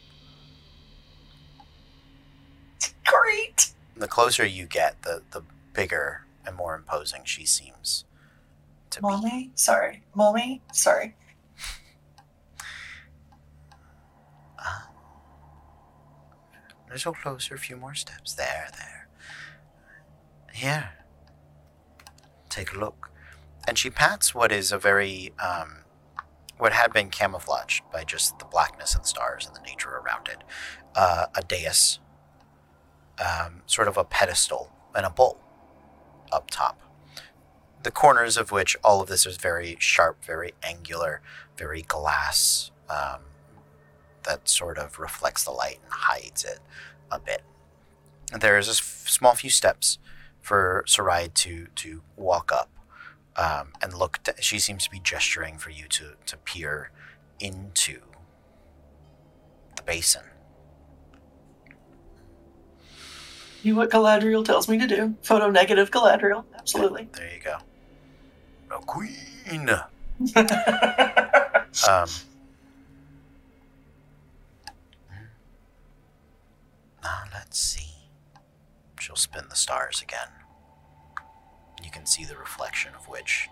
Great. The closer you get, the the bigger and more imposing she seems to be. Sorry. Mommy? Sorry. A little closer, a few more steps. There, there. Here. Take a look. And she pats what is a very, um, what had been camouflaged by just the blackness and stars and the nature around it. Uh, a dais, um, sort of a pedestal, and a bowl up top. The corners of which all of this is very sharp, very angular, very glass. Um, that sort of reflects the light and hides it a bit. There is a s- small few steps for Saride to to walk up um, and look. d she seems to be gesturing for you to to peer into the basin. Do what Galadriel tells me to do. Photo negative Galadriel. Absolutely. There you go. The queen. (laughs) Um, now let's see. She'll spin the stars again. You can see the reflection of which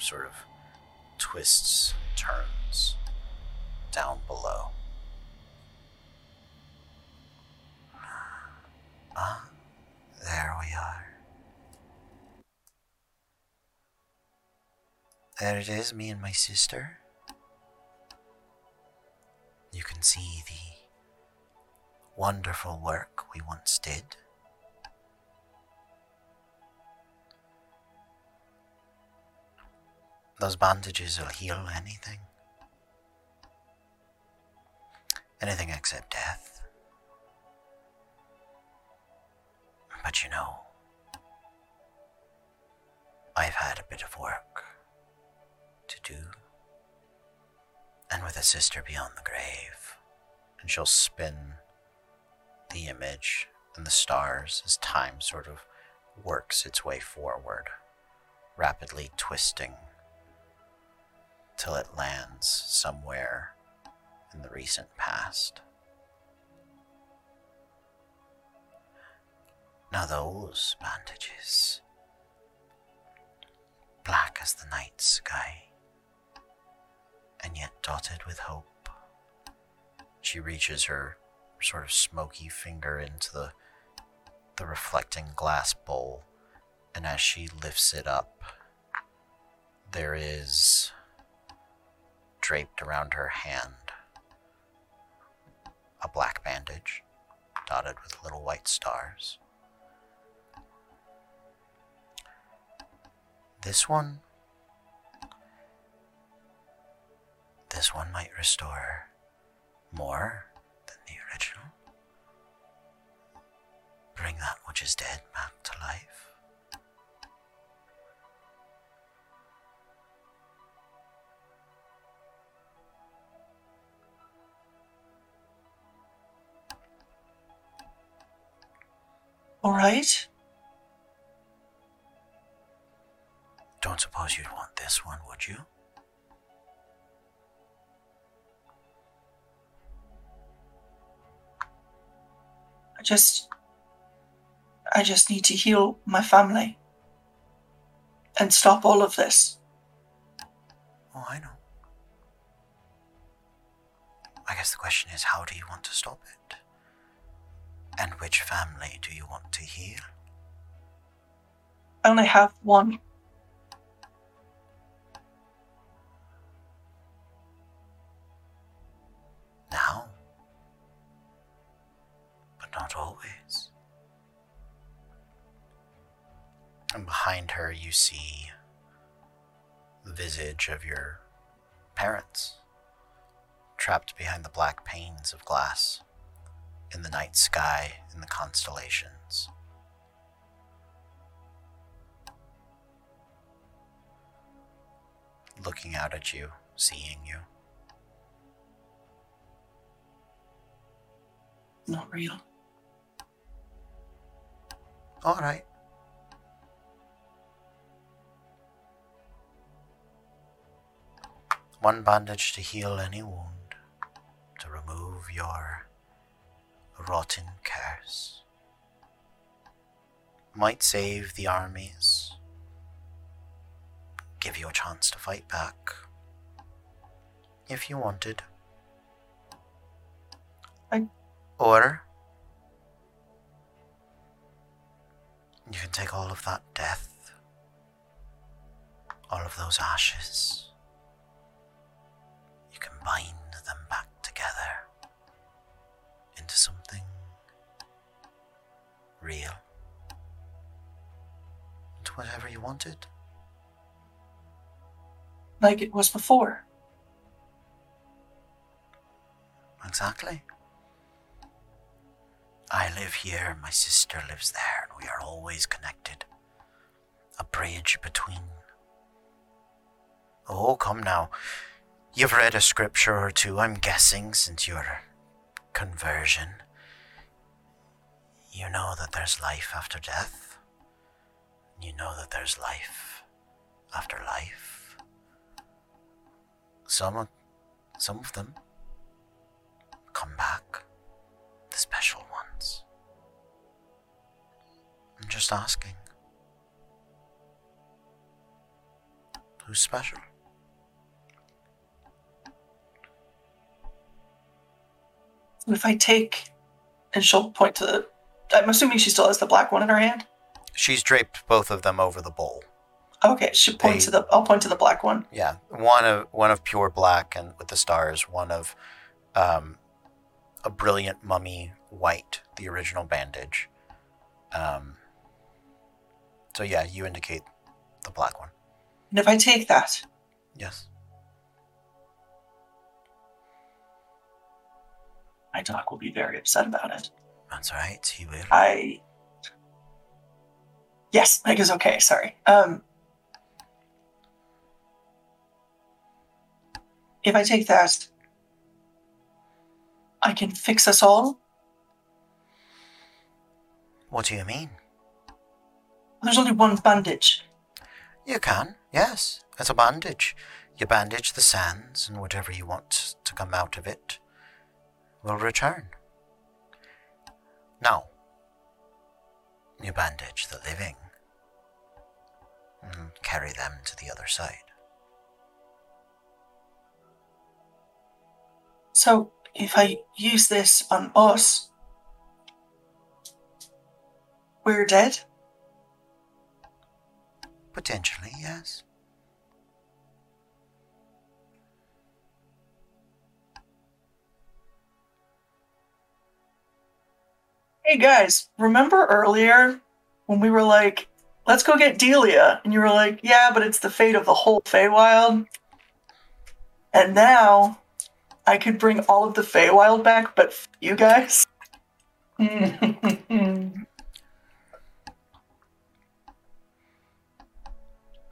sort of twists, turns down below. Ah, there we are. There it is, me and my sister. You can see the wonderful work we once did. Those bandages will heal anything. Anything except death. But you know, I've had a bit of work to do. And with a sister beyond the grave, and she'll spin the image and the stars as time sort of works its way forward, rapidly twisting till it lands somewhere in the recent past. Now, those bandages, black as the night sky, and yet dotted with hope. She reaches her sort of smoky finger into the the reflecting glass bowl, and as she lifts it up, there is draped around her hand a black bandage dotted with little white stars. This one this one might restore more than the original. Bring that which is dead back to life. All right. Don't suppose you'd want this one, would you? I just. I just need to heal my family. And stop all of this. Oh, I know. I guess the question is how do you want to stop it? And which family do you want to heal? I only have one. Now, but not always. And behind her, you see the visage of your parents, trapped behind the black panes of glass, in the night sky, in the constellations. Looking out at you, seeing you. Not real. All right. One bandage to heal any wound, to remove your rotten curse. Might save the armies, give you a chance to fight back. If you wanted. Or you can take all of that death, all of those ashes. You can bind them back together into something real. Into whatever you wanted. Like it was before. Exactly. I live here, my sister lives there, and we are always connected. A bridge between. Oh, come now. You've read a scripture or two, I'm guessing, since your conversion. You know that there's life after death. You know that there's life after life. Some, of- some of them come back. The special ones. I'm just asking. Who's special? If I take, and she'll point to the. I'm assuming she still has the black one in her hand. She's draped both of them over the bowl. Okay, she point to the. I'll point to the black one. Yeah, one of one of pure black and with the stars, one of um, a brilliant mummy white, the original bandage. Um, so yeah, you indicate the black one. And if I take that, Yes. my doc will be very upset about it. That's right. He will. I. Yes, Meg is okay. Sorry. Um, if I take that, I can fix us all. What do you mean? There's only one bandage. You can, yes. It's a bandage. You bandage the sands, and whatever you want to come out of it will return. Now, you bandage the living and carry them to the other side. So if I use this on us, we're dead. Potentially, yes. Hey guys, remember earlier when we were like, let's go get Delia? And you were like, yeah, but it's the fate of the whole Feywild. And now I could bring all of the Feywild back, but f- you guys. (laughs) I'm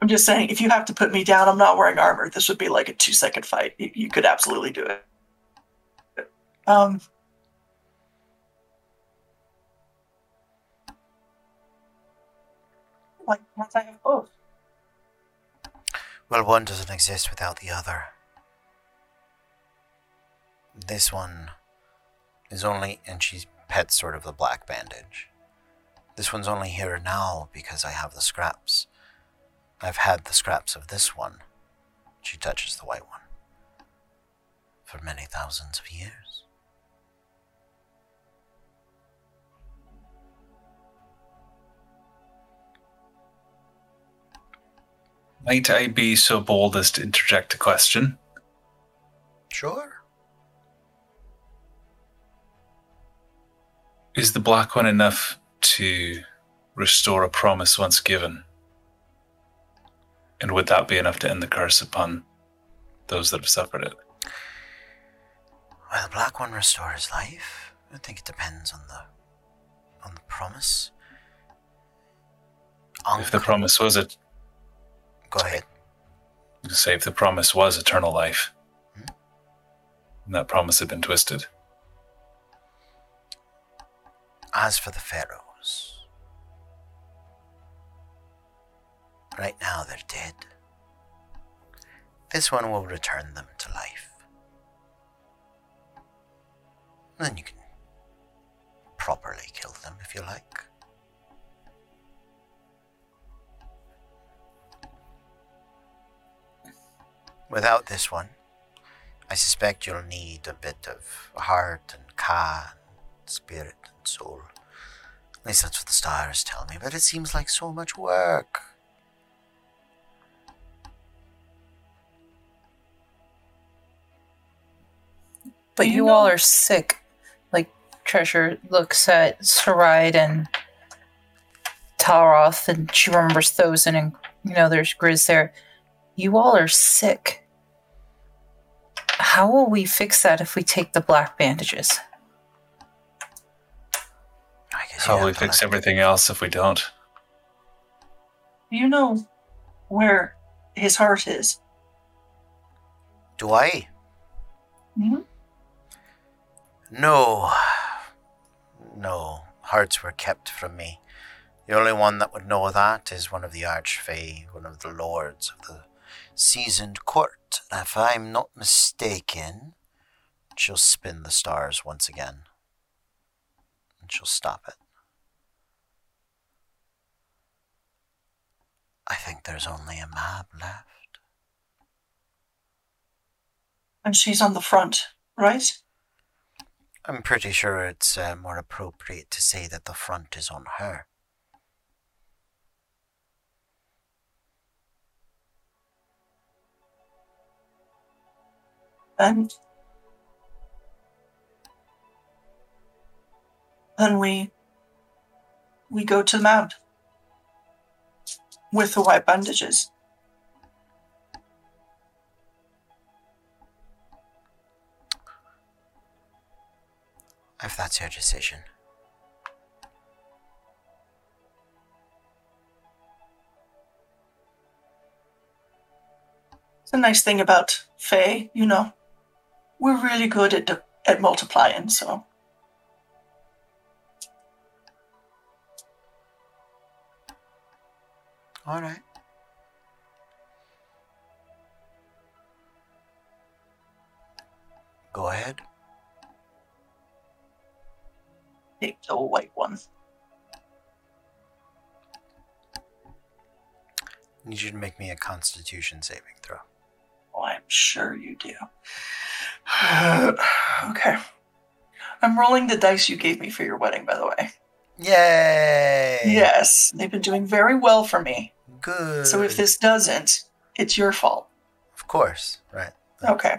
just saying, if you have to put me down, I'm not wearing armor. This would be like a two second fight. You, you could absolutely do it. Um, Why can't I have both? Well, one doesn't exist without the other. This one is only, and she pets sort of the black bandage. This one's only here now because I have the scraps. I've had the scraps of this one. She touches the white one. For many thousands of years. Might I be so bold as to interject a question? Sure. Is the black one enough to restore a promise once given? And would that be enough to end the curse upon those that have suffered it? Well, the black one restores life. I think it depends on the on the promise. If the promise was it, Go ahead. say if the promise was eternal life, Hmm? and that promise had been twisted. As for the pharaohs, right now they're dead. This one will return them to life. Then you can properly kill them if you like. Without this one, I suspect you'll need a bit of heart and ka and spirit and soul. At least that's what the stars tell me, but it seems like so much work. But You you, know- all are sick. Like Treasure looks at Saride and Talroth, and she remembers Thosin, and you know there's Grizz there. You all are sick. How will we fix that if we take the black bandages? I guess you How will we have to fix everything else if we don't? You know where his heart is? Do I? Hmm? No. No. Hearts were kept from me. The only one that would know that is one of the Archfey, one of the lords of the seasoned court. If I'm not mistaken, she'll spin the stars once again. And she'll stop it. I think there's only a map left. And she's on the front, right? I'm pretty sure it's uh, more appropriate to say that the front is on her. And then we we go to the mound with the white bandages. If that's your decision. It's a nice thing about Fey, you know. We're really good at at multiplying, so All right. Go ahead. take the white one. Need you to make me a Constitution saving throw. Oh, I'm sure you do. (sighs) okay. I'm rolling the dice you gave me for your wedding, by the way. Yay! Yes, they've been doing very well for me. Good. So if this doesn't, it's your fault. of course, right? Okay.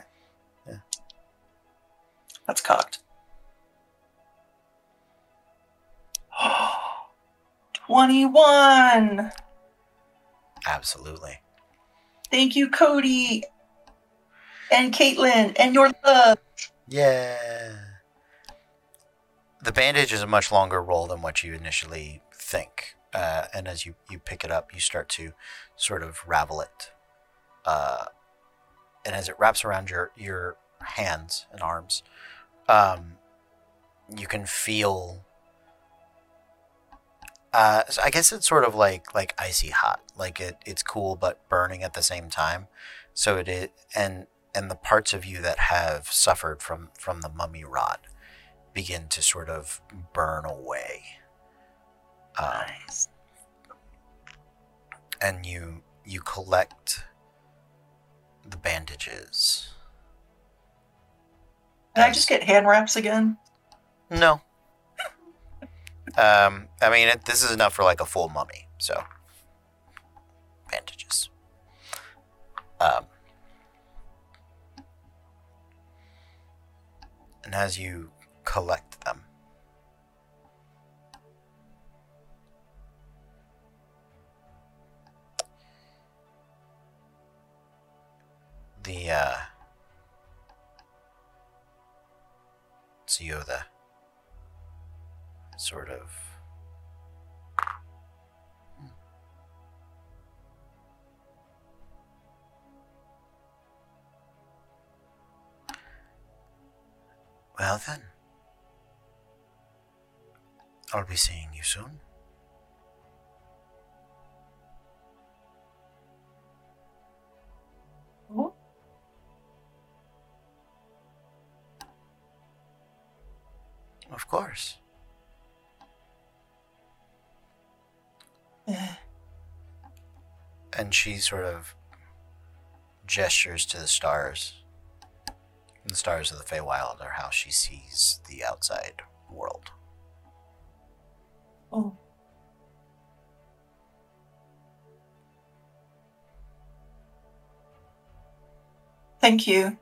Yeah. That's cocked. (gasps) 21. Absolutely. Thank you, Cody. And Caitlin. And your love. Yeah. The bandage is a much longer roll than what you initially think. Uh, and as you, you pick it up, you start to sort of ravel it. Uh, and as it wraps around your, your hands and arms, um, you can feel. Uh, so I guess it's sort of like like icy hot, like it, it's cool but burning at the same time. So it is, and and the parts of you that have suffered from from the mummy rot begin to sort of burn away. Um, Nice. and you you collect the bandages. Can I just get hand wraps again? No. (laughs) um, I mean, it, this is enough for like a full mummy. So, bandages. Um, and as you collect them, the uh, the sort of. Well then, I'll be seeing you soon. Of course. And she sort of gestures to the stars. The stars of the Feywild are how she sees the outside world. oh. Thank you.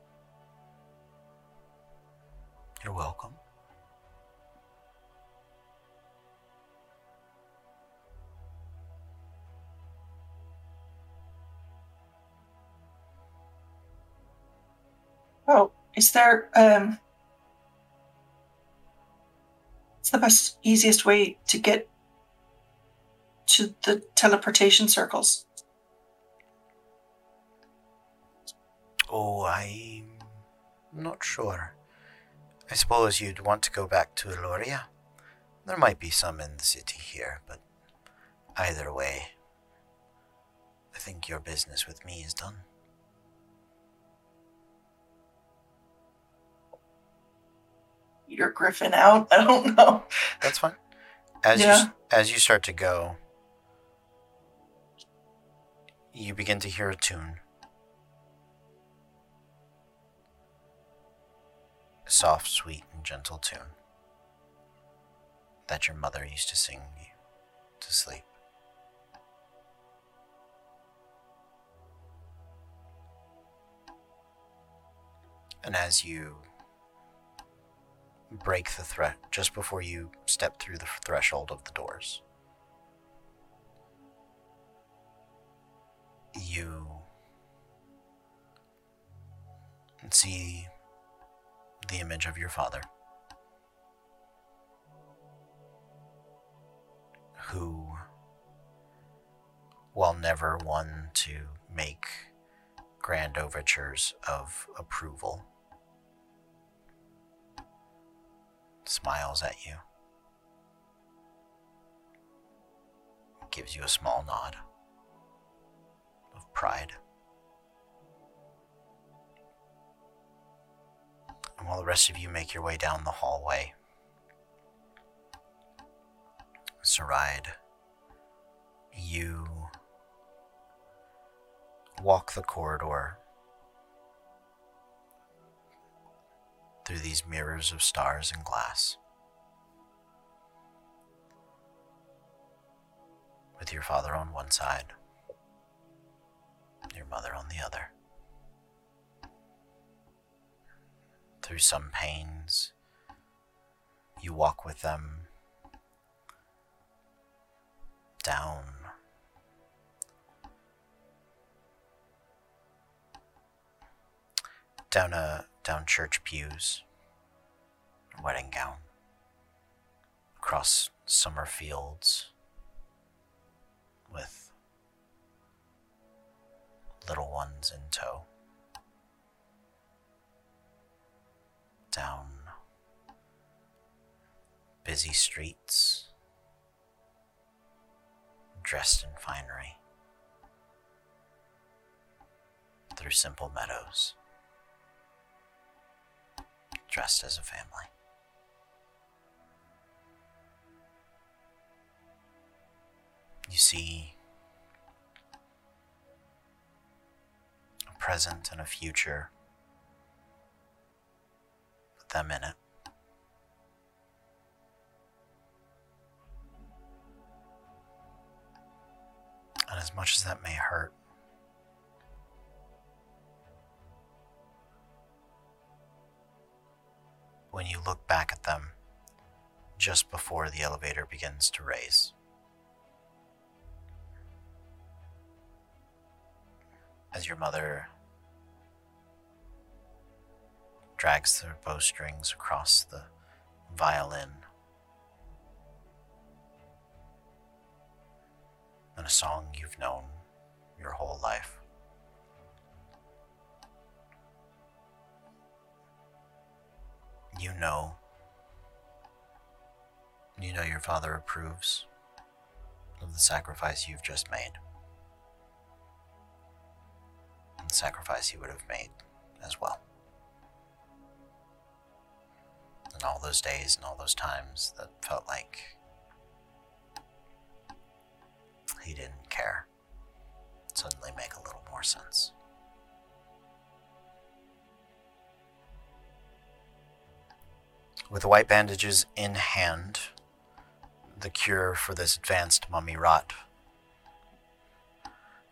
You're welcome. Oh, is there um what's the best easiest way to get to the teleportation circles? Oh, I'm not sure. I suppose you'd want to go back to Eloria. There might be some in the city here, but either way, I think your business with me is done. Peter Griffin out? (laughs) I don't know. That's fine. As you as you start to go, you begin to hear a tune. A soft, sweet, and gentle tune that your mother used to sing you to sleep. And as you break the threat just before you step through the threshold of the doors. You see the image of your father, who, while never one to make grand overtures of approval, smiles at you, gives you a small nod of pride. And while the rest of you make your way down the hallway, Saride, you walk the corridor through these mirrors of stars and glass. With your father on one side, your mother on the other. Through some pains, you walk with them down down a down church pews, wedding gown, across summer fields with little ones in tow, down busy streets, dressed in finery, through simple meadows dressed as a family. You see a present and a future with them in it. And as much as that may hurt, when you look back at them just before the elevator begins to raise. As your mother drags the bowstrings across the violin, and a song you've known your whole life. You know, you know your father approves of the sacrifice you've just made. And the sacrifice he would have made as well. And all those days and all those times that felt like he didn't care suddenly make a little more sense. With the white bandages in hand, the cure for this advanced mummy rot,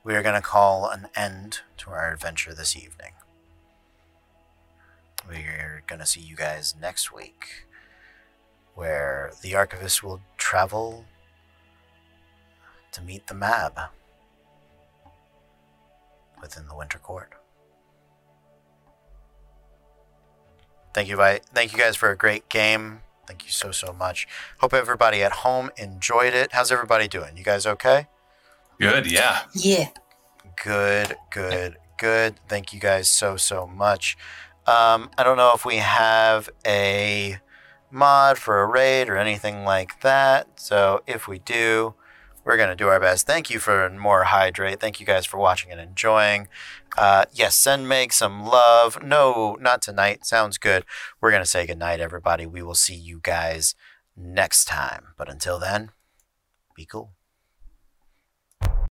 we are going to call an end to our adventure this evening. We're going to see you guys next week, where the Archivist will travel to meet the Mab within the Winter Court. Thank you, Vi- thank you guys for a great game. Thank you so so much. Hope everybody at home enjoyed it. How's everybody doing? You guys okay? Good, yeah. Yeah. Good, good, good. Thank you guys so so much. Um, I don't know if we have a mod for a raid or anything like that. So if we do, we're going to do our best. Thank you for more hydrate. Thank you guys for watching and enjoying. Uh, yes, send Meg some love. No, not tonight. Sounds good. We're going to say goodnight, everybody. We will see you guys next time. But until then, be cool.